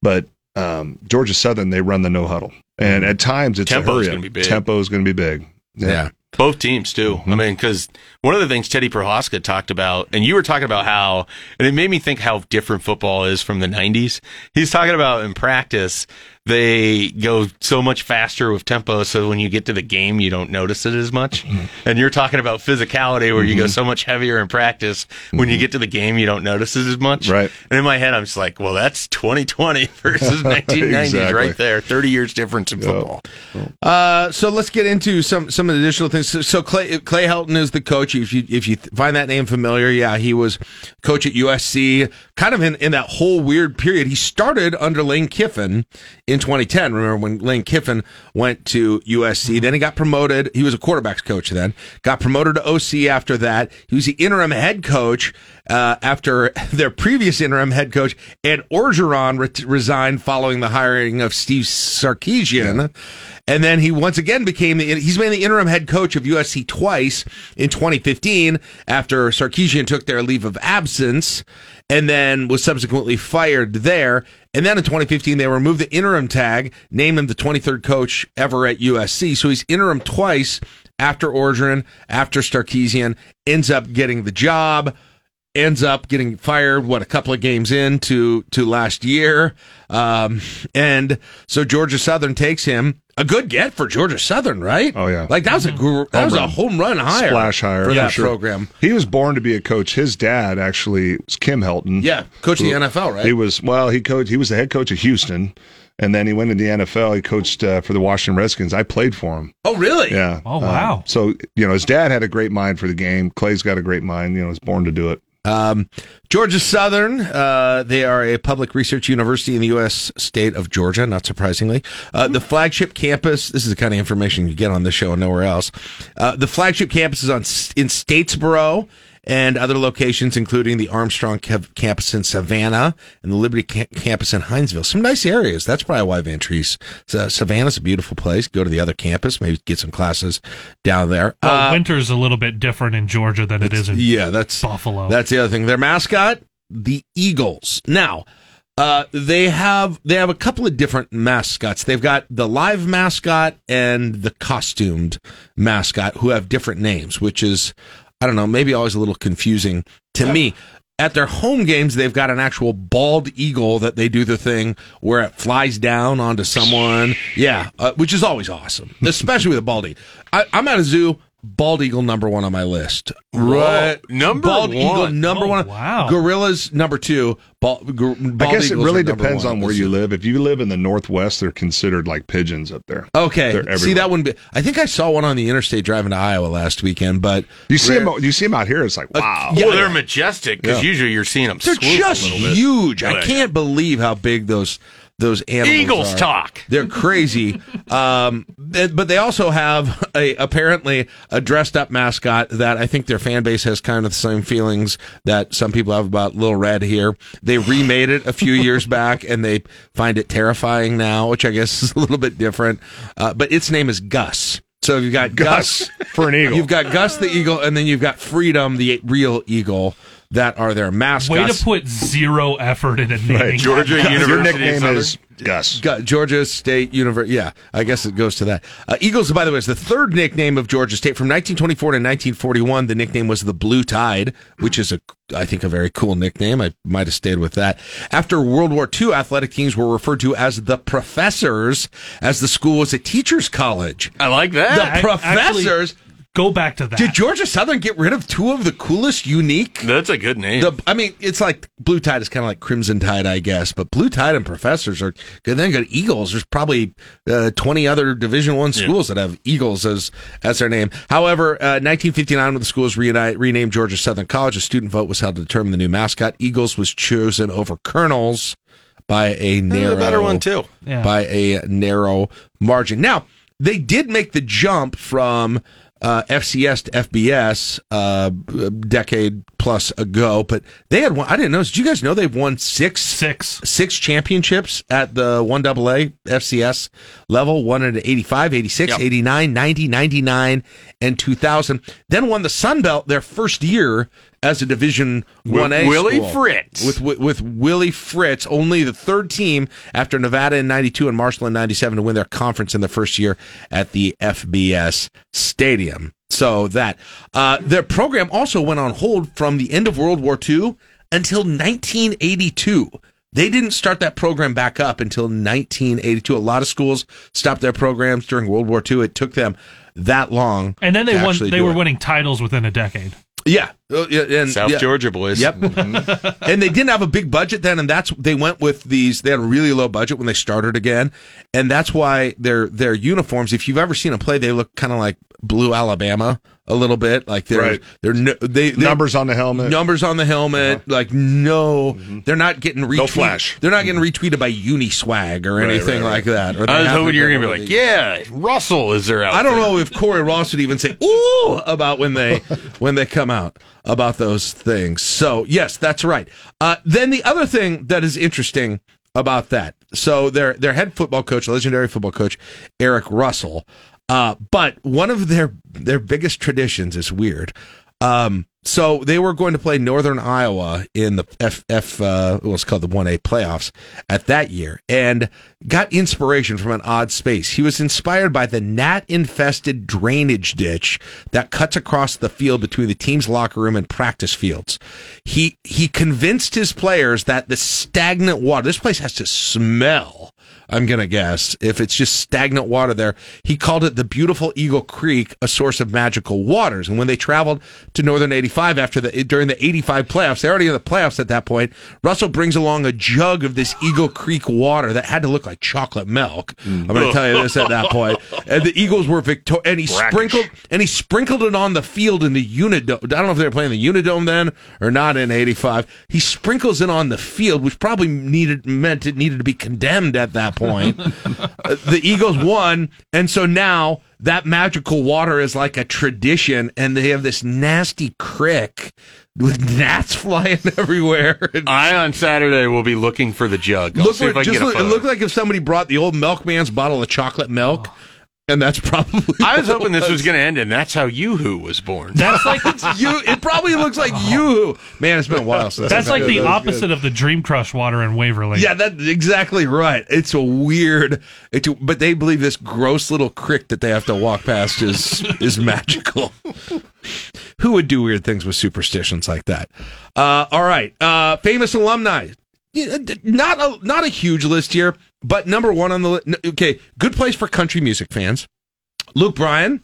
but um, Georgia Southern they run the no huddle, and at times it's Tempo's a hurry gonna up. be big. Tempo is going to be big. Yeah. Both teams too. Mm-hmm. I mean, because one of the things Teddy Prohaska talked about, and you were talking about how, and it made me think how different football is from the '90s. He's talking about in practice they go so much faster with tempo, so when you get to the game, you don't notice it as much. Mm-hmm. And you're talking about physicality, where you go so much heavier in practice. When you get to the game, you don't notice it as much. Mm-hmm. Right. And in my head, I'm just like, well, that's 2020 versus 1990s, Exactly. right there. 30 years difference in football. Uh, so let's get into some some of the additional things. So, so Clay Clay Helton is the coach. If you if you find that name familiar, yeah, he was coach at USC. Kind of in, in that whole weird period. He started under Lane Kiffin in 2010. Remember when Lane Kiffin went to USC? Mm-hmm. Then he got promoted. He was a quarterbacks coach then. Got promoted to OC after that. He was the interim head coach uh, after their previous interim head coach Ed Orgeron re- resigned following the hiring of Steve Sarkisian. And then he once again became the, he's been the interim head coach of USC twice in 2015 after Sarkisian took their leave of absence and then was subsequently fired there. And then in 2015, they removed the interim tag, named him the 23rd coach ever at USC. So he's interim twice after Orgeron, after Sarkisian, ends up getting the job ends up getting fired what a couple of games into to last year um, and so georgia southern takes him a good get for georgia southern right Oh yeah, like that was a gr- that was a home run hire splash hire for for that sure. program He was born to be a coach. His dad actually was Kim Helton. yeah coach of the nfl right He was well. He coached. He was the head coach of Houston, and then he went into the NFL. He coached uh, for the Washington Redskins. I played for him. Oh, really? Yeah. Oh, wow. Um, so you know, his dad had a great mind for the game. Clay's got a great mind. You know, was born to do it. Um, Georgia Southern, uh, they are a public research university in the U.S. state of Georgia, not surprisingly. Uh, the flagship campus, this is the kind of information you get on this show and nowhere else. Uh, the flagship campus is on in Statesboro and other locations, including the Armstrong Cav- campus in Savannah and the Liberty ca- campus in Hinesville. Some nice areas. That's probably why Treese. So Savannah's a beautiful place. Go to the other campus, maybe get some classes down there. Well, Uh, winter's a little bit different in Georgia than it is in yeah, that's Buffalo. That's the other thing. Their mascot, the Eagles. Now, uh, they have they have a couple of different mascots. They've got the live mascot and the costumed mascot, who have different names, which is I don't know, maybe always a little confusing to me. At their home games, they've got an actual bald eagle that they do the thing where it flies down onto someone. Yeah, uh, which is always awesome, especially with a bald eagle. I, I'm at a zoo. Bald eagle number one on my list. Right, number bald eagle one. number Oh, one. wow. Gorillas number two. Bald, gor- bald I guess it really depends on where you live. If you live in the Northwest, they're considered like pigeons up there. Okay, see that wouldn't. I think I saw one on the interstate driving to Iowa last weekend, but You see rare- them. You see them out here. It's like uh, wow. yeah, well, they're majestic because Yeah. usually you're seeing them. They're just a little bit. huge. I can't believe how big those those animals Eagles are. talk. They're crazy. um, but they also have a apparently a dressed up mascot that I think their fan base has kind of the same feelings that some people have about Little Red here. They remade it a few years back and they find it terrifying now, which I guess is a little bit different. Uh, but its name is Gus. So you've got Gus, for an eagle. You've got Gus the eagle, and then you've got Freedom the real eagle. That are their mascots. Way to put zero effort in into naming. Georgia. University. Your nickname is Gus. Got Georgia State University. Yeah, I guess it goes to that. Uh, Eagles, by the way, is the third nickname of Georgia State. From 1924 to 1941, the nickname was the Blue Tide, which is a, I think, a very cool nickname. I might have stayed with that. After World War II, athletic teams were referred to as the Professors, as the school was a teachers' college. I like The that. I- Professors. Go back to that. Did Georgia Southern get rid of two of the coolest, unique? That's a good name. The, I mean, it's like Blue Tide is kind of like Crimson Tide, I guess. But Blue Tide and Professors are good. Then got Eagles. There's probably uh, 20 other Division One schools that have Eagles as as their name. However, uh, 1959, when the schools was reuni- renamed Georgia Southern College, a student vote was held to determine the new mascot. Eagles was chosen over Colonels by a narrow a better one too. Yeah. by a narrow margin. Now, they did make the jump from uh, FCS to FBS uh, a decade plus ago, but they had one. I didn't know. Did you guys know they've won six Six. six championships at the 1AA FCS level, it at 85, 86, Yep. 89, 90, 99, and 2000. Then won the Sun Belt their first year as a Division 1A Willie school. Fritz. With, with with Willie Fritz, only the third team after Nevada in 92 and Marshall in 97 to win their conference in the first year at the FBS Stadium. So that uh, their program also went on hold from the end of World War II until 1982. They didn't start that program back up until 1982. A lot of schools stopped their programs during World War II. It took them that long. And then they won. They were it. winning titles within a decade. Yeah, Uh, yeah, and South yeah. Georgia boys. Yep. and they didn't have a big budget then, and that's they went with these. They had a really low budget when they started again, and that's why their their uniforms. If you've ever seen a play, they look kind of like Blue Alabama a little bit. Like they're Right. they're no, they Numbers on the helmet. numbers on the helmet. Uh-huh. Like no, mm-hmm. they're not getting retweeted. No flash. They're not getting mm-hmm. retweeted by Uniswag or Right, anything right, like that. Or I was hoping you were to gonna be like, yeah, Russell is there out. I don't know if Corey Ross would even say "ooh" about when they when they come out about those things. So yes, that's right. Uh, then the other thing that is interesting about that, so their their head football coach, legendary football coach Erk Russell, uh, but one of their their biggest traditions is weird. Um, so they were going to play Northern Iowa in the F, F uh, what's called the 1A playoffs at that year and got inspiration from an odd space. He was inspired by the gnat infested drainage ditch that cuts across the field between the team's locker room and practice fields. He, he convinced his players that the stagnant water, this place has to smell I'm going to guess, if it's just stagnant water there. He called it the beautiful Eagle Creek, a source of magical waters. And when they traveled to Northern 85 after the, during the 85 playoffs, they're already in the playoffs at that point. Russell brings along a jug of this Eagle Creek water that had to look like chocolate milk. I'm going to tell you this at that point. And the Eagles were victor, and he sprinkled, and he sprinkled it on the field in the Unidome. I don't know if they were playing the Unidome then or not in 85. He sprinkles it on the field, which probably needed, meant it needed to be condemned at that point. Uh, the Eagles won, and so now that magical water is like a tradition, and they have this nasty crick with gnats flying everywhere. I on Saturday will be looking for the jug. I'll Look see if I can just get a look, it looked like if somebody brought the old milkman's bottle of chocolate milk, and that's probably. I was what it hoping this was going to end, and that's how Yoo-Hoo was born. That's like you. It probably looks like you. Man, it's been a while since. that's like had the those. opposite of the Dream Crush water in Waverly. Yeah, that's exactly right. It's a weird, it, but they believe this gross little crick that they have to walk past is is magical. Who would do weird things with superstitions like that? Uh, all right, uh, famous alumni. Not a not a huge list here, but number one on the list. Okay, good place for country music fans. Luke Bryan,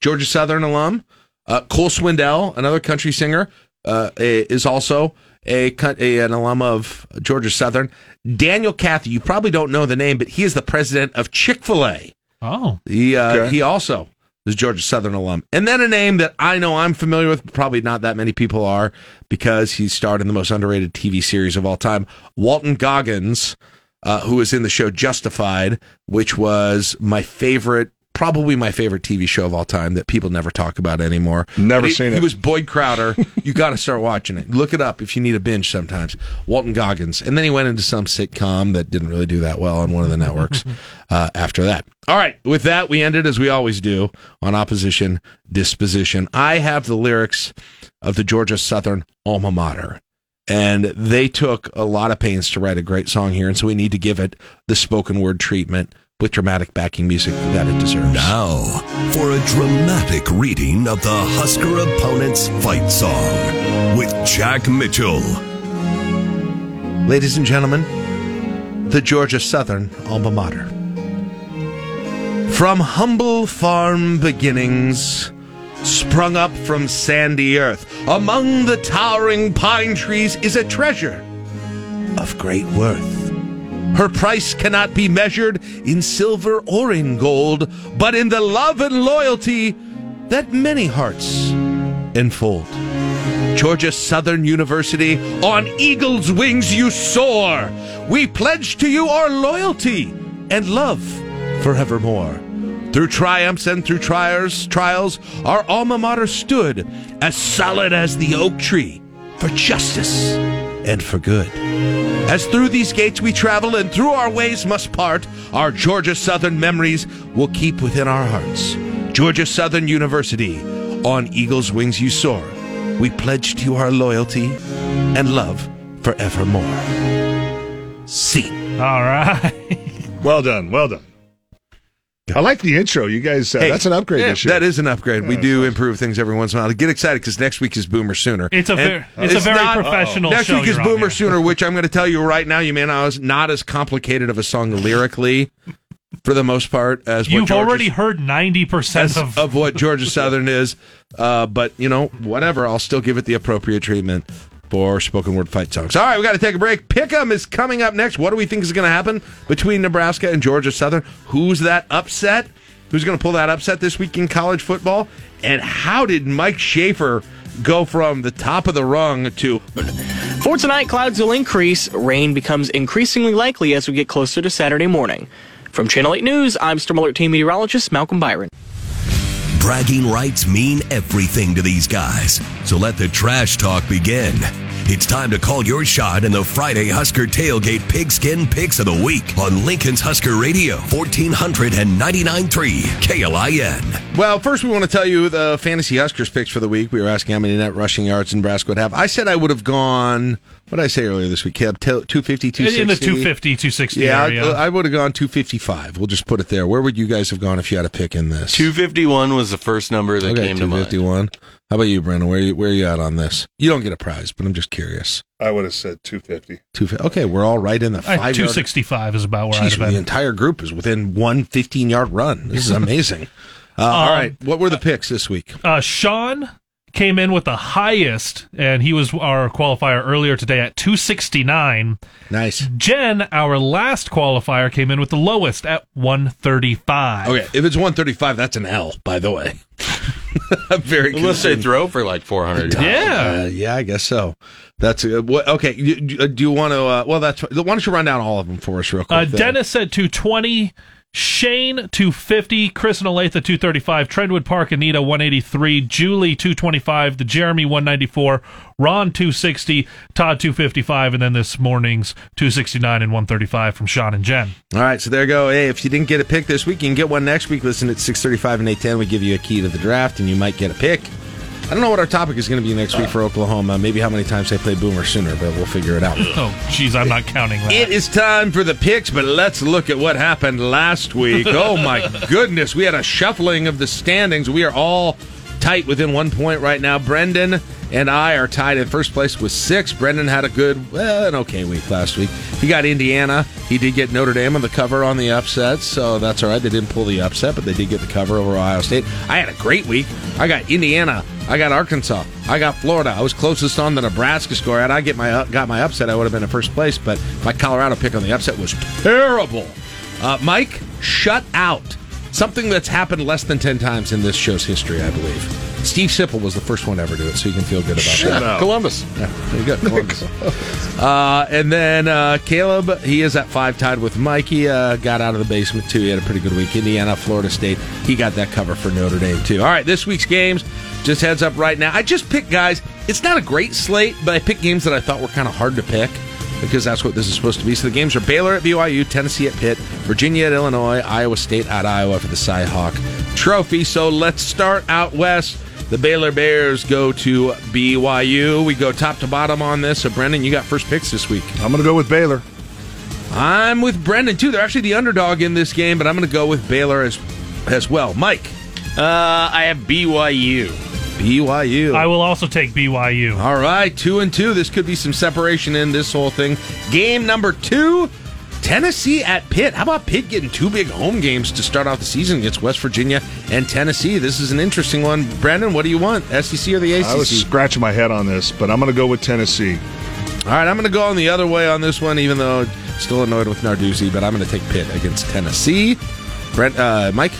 Georgia Southern alum. Uh, Cole Swindell, another country singer, uh, is also a, a an alum of Georgia Southern. Daniel Cathy, you probably don't know the name, but he is the president of Chick Fil A. Oh, He uh, Okay. he also is Georgia Southern alum. And then a name that I know I'm familiar with, but probably not that many people are, because he starred in the most underrated TV series of all time, Walton Goggins, uh, who was in the show Justified, which was my favorite. Probably my favorite TV show of all time that people never talk about anymore. Never seen He it. was Boyd Crowder. you got to start watching it. Look it up if you need a binge sometimes. Walton Goggins. And then he went into some sitcom that didn't really do that well on one of the networks uh, after that. All right. With that, we ended as we always do on opposition disposition. I have the lyrics of the Georgia Southern alma mater. And they took a lot of pains to write a great song here. And so we need to give it the spoken word treatment with dramatic backing music that it deserves. Now, for a dramatic reading of the Husker opponent's fight song with Jack Mitchell. Ladies and gentlemen, the Georgia Southern alma mater. From humble farm beginnings, sprung up from sandy earth, among the towering pine trees is a treasure of great worth. Her price cannot be measured in silver or in gold, but in the love and loyalty that many hearts enfold. Georgia Southern University, on eagle's wings you soar. We pledge to you our loyalty and love forevermore. Through triumphs and through trials, trials, our alma mater stood as solid as the oak tree for justice and for good. As through these gates we travel and through our ways must part, our Georgia Southern memories will keep within our hearts. Georgia Southern University, on eagle's wings you soar. We pledge to you our loyalty and love forevermore. See. all right. Well done. Well done. I like the intro. You guys, uh, Hey, that's an upgrade yeah, this year. That is an upgrade. we do improve things every once in a while. Get excited because next week is Boomer Sooner. It's a ver- it's a very professional Next show week is Boomer here. Sooner, which I'm going to tell you right now, you may know is not as complicated of a song lyrically, for the most part, as what You've Georgia- already heard ninety percent as- of. of what Georgia Southern is. Uh, but you know, whatever. I'll still give it the appropriate treatment for spoken word fight songs. All right, we got to take a break. Pick'em is coming up next. What do we think is going to happen between Nebraska and Georgia Southern? Who's that upset? Who's going to pull that upset this week in college football? And how did Mike Schaefer go from the top of the rung to For tonight, clouds will increase. Rain becomes increasingly likely as we get closer to Saturday morning. From Channel 8 News, I'm Storm Alert Team Meteorologist Malcolm Byron. Bragging rights mean everything to these guys, so let the trash talk begin. It's time to call your shot in the Friday Husker Tailgate Pigskin Picks of the Week on Lincoln's Husker Radio, 1499.3 KLIN. Well, first we want to tell you the fantasy Huskers picks for the week. We were asking how many net rushing yards Nebraska would have. I said I would have gone. What did I say earlier this week? Kev, 250, 260? in the 250, 260 Yeah, area. I, I would have gone 255. We'll just put it there. Where would you guys have gone if you had a pick in this? 251 was the first number that Okay, came to mind. 251. How about you, Brenden? Where you, where are you at on this? You don't get a prize, but I'm just curious. I would have said 250. Two, fi- okay, we're all right in the I- five. 265 is about where I'd Jeez, have the entire group is within one 15 yard run. This is amazing. Uh, Um, right, what were the picks this week? Uh, Sean came in with the highest, and he was our qualifier earlier today at 269. Nice. Jen, our last qualifier, came in with the lowest at 135. Okay, if it's 135, that's an L, by the way. I'm very Unless they concerned. throw for like 400. Yeah. Uh, yeah, I guess so. That's uh, what, okay. You, you- do you want to? Uh, well, that's. Why don't you run down all of them for us real quick? Uh. Dennis said 220. Shane 250, Chris and Olathe 235, Trendwood Park Anita 183, Julie 225, the Jeremy 194, Ron 260, Todd 255, and then this morning's 269 and 135 from Sean and Jen. All right, so there you go. Hey, if you didn't get a pick this week, you can get one next week. Listen at 635 and 810. We give you a key to the draft, and you might get a pick. I don't know what our topic is going to be next week for Oklahoma. Maybe how many times they play Boomer Sooner, but we'll figure it out. Oh, jeez, I'm not counting that. It is time for the picks, but let's look at what happened last week. Oh my goodness, we had a shuffling of the standings. We are all tight within one point right now. Brenden and I are tied in first place with six. Brenden had a good, well, an okay week last week. He got Indiana. He did get Notre Dame on the cover on the upset, so that's all right. They didn't pull the upset, but they did get the cover over Ohio State. I had a great week. I got Indiana. I got Arkansas. I got Florida. I was closest on the Nebraska score. Had I get my uh, got my upset, I would have been in first place. But my Colorado pick on the upset was terrible. Uh, Mike, shut out. Something that's happened less than ten times in this show's history, I believe. Steve Sipple was the first one ever to do it, so you can feel good about Shut that. up. Columbus. Yeah, there you go. Columbus. uh, and then uh, Caleb, he is at five, tied with Mikey. Uh, got out of the basement too. He had a pretty good week. Indiana, Florida State. He got that cover for Notre Dame too. All right, this week's games. Just heads up right now. I just picked guys. It's not a great slate, but I picked games that I thought were kind of hard to pick because that's what this is supposed to be. So the games are Baylor at BYU, Tennessee at Pitt, Virginia at Illinois, Iowa State at Iowa for the Cy Hawk Trophy. So let's start out west. The Baylor Bears go to BYU. We go top to bottom on this. So Brenden, you got first picks this week. I'm going to go with Baylor. I'm with Brenden too. They're actually the underdog in this game, but I'm going to go with Baylor as as well. Mike, Uh, I have BYU. BYU. I will also take BYU. All right, two and two. This could be some separation in this whole thing. Game number two, Tennessee at Pitt. How about Pitt getting two big home games to start off the season against West Virginia and Tennessee? This is an interesting one. Brenden, what do you want? SEC or the ACC? I was scratching my head on this, but I'm going to go with Tennessee. All right, I'm going to go on the other way on this one, even though still annoyed with Narduzzi, but I'm going to take Pitt against Tennessee. Brent, uh, Mike,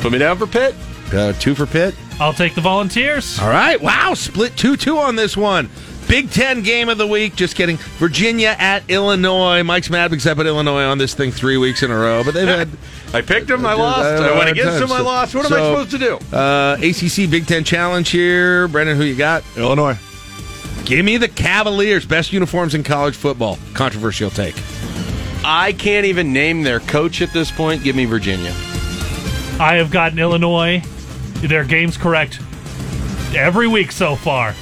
Put me down for Pitt. uh, two for Pitt. I'll take the Volunteers. All right, wow, split 2 2 on this one. Big Ten game of the week. Just kidding. Virginia at Illinois. Mike's mad because I put Illinois on this thing three weeks in a row, but they've had. I picked them. I lost. I went against them. I lost. What am I supposed to do? Uh, ACC Big Ten Challenge here. Brenden, who you got? Illinois. Give me the Cavaliers. Best uniforms in college football. Controversial take. I can't even name their coach at this point. Give me Virginia. I have gotten Illinois, their games correct every week so far.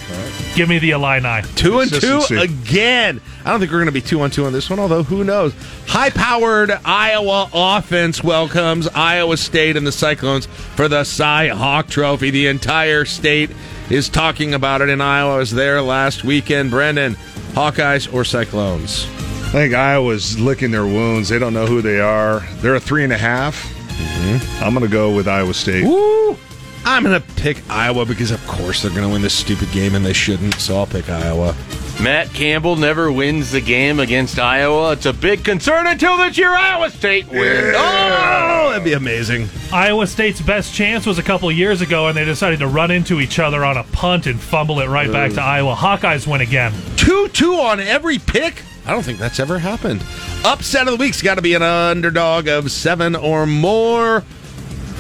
Give me the Illini. Two and two again. I don't think we're going to be two on two on this one, although who knows? High powered Iowa offense welcomes Iowa State and the Cyclones for the Cy Hawk Trophy. The entire state is talking about it in Iowa. I was there last weekend. Brenden, Hawkeyes or Cyclones? I think Iowa's licking their wounds. They don't know who they are. They're a three and a half. Mm-hmm. I'm going to go with Iowa State. Woo! I'm going to pick Iowa because, of course, they're going to win this stupid game and they shouldn't, so I'll pick Iowa. Matt Campbell never wins the game against Iowa. It's a big concern until this year Iowa State wins. Oh, that'd be amazing. Iowa State's best chance was a couple years ago, and they decided to run into each other on a punt and fumble it right back to Iowa. Hawkeyes win again. 2 2 on every pick? I don't think that's ever happened. Upset of the week's got to be an underdog of seven or more.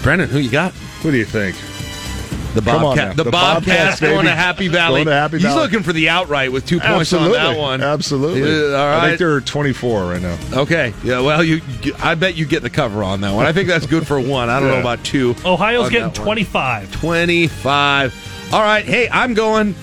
Brenden, who you got? Who do you think? The Bobcat. The, The Bobcats, Bobcats, going to Happy Valley. Going to Happy He's looking for the outright with two points Absolutely. on that one. Absolutely. Yeah, all I think they're 24 right now. Okay. Yeah. Well, you. I bet you get the cover on that one. I think that's good for one. I don't know about two. Ohio's getting 25. 25. All right. Hey, I'm going.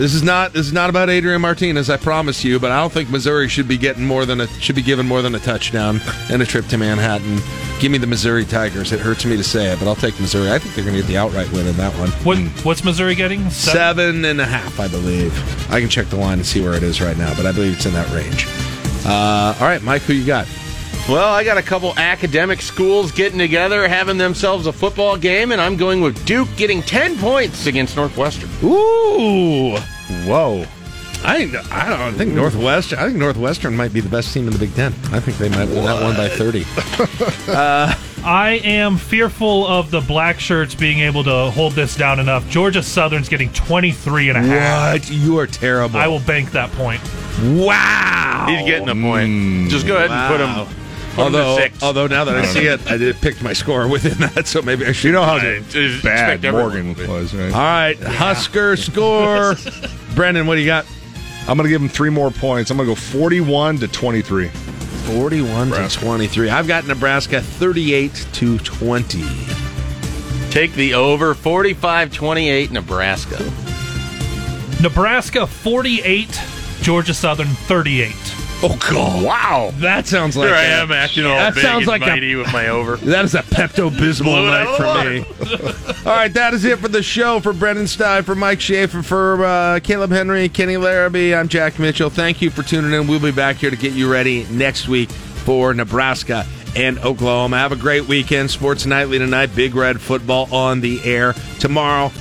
This is not this is not about Adrian Martinez, I promise you. But I don't think Missouri should be getting more than a should be given more than a touchdown and a trip to Manhattan. Give me the Missouri Tigers. It hurts me to say it, but I'll take Missouri. I think they're going to get the outright win in that one. What what's Missouri getting? Seven and a half, I believe. I can check the line and see where it is right now, but I believe it's in that range. Uh, all right, Mike, who you got? Well, I got a couple academic schools getting together, having themselves a football game, and I'm going with Duke getting 10 points against Northwestern. Ooh, whoa! I I don't think Northwestern. I think Northwestern might be the best team in the Big Ten. I think they might win that one by thirty. uh, I am fearful of the black shirts being able to hold this down enough. Georgia Southern's getting 23 and a half. what? You are terrible. I will bank that point. Wow. He's getting a point. Just go ahead and put Wow. him. Put him to Although, six. although now that I see it, I did picked my score within that, so maybe I should. You know how I bad Morgan was, right? All right, Husker score. Brenden, what do you got? I'm going to give him three more points. I'm going to go 41 to 23. 41 to 23. I've got Nebraska 38 to 20. Take the over 45 28 Nebraska. Nebraska 48, Georgia Southern 38. Oh God! Wow, that sounds like Here I a- am acting all That big sounds and like a- with my over. That is a Pepto Bismol night for me. All right, that is it for the show. For Brenden Stai, for Mike Schaefer, for uh, Caleb Henry, Kenny Larrabee, I'm Jack Mitchell. Thank you for tuning in. We'll be back here to get you ready next week for Nebraska and Oklahoma. Have a great weekend. Sports Nightly tonight. Big Red football on the air tomorrow.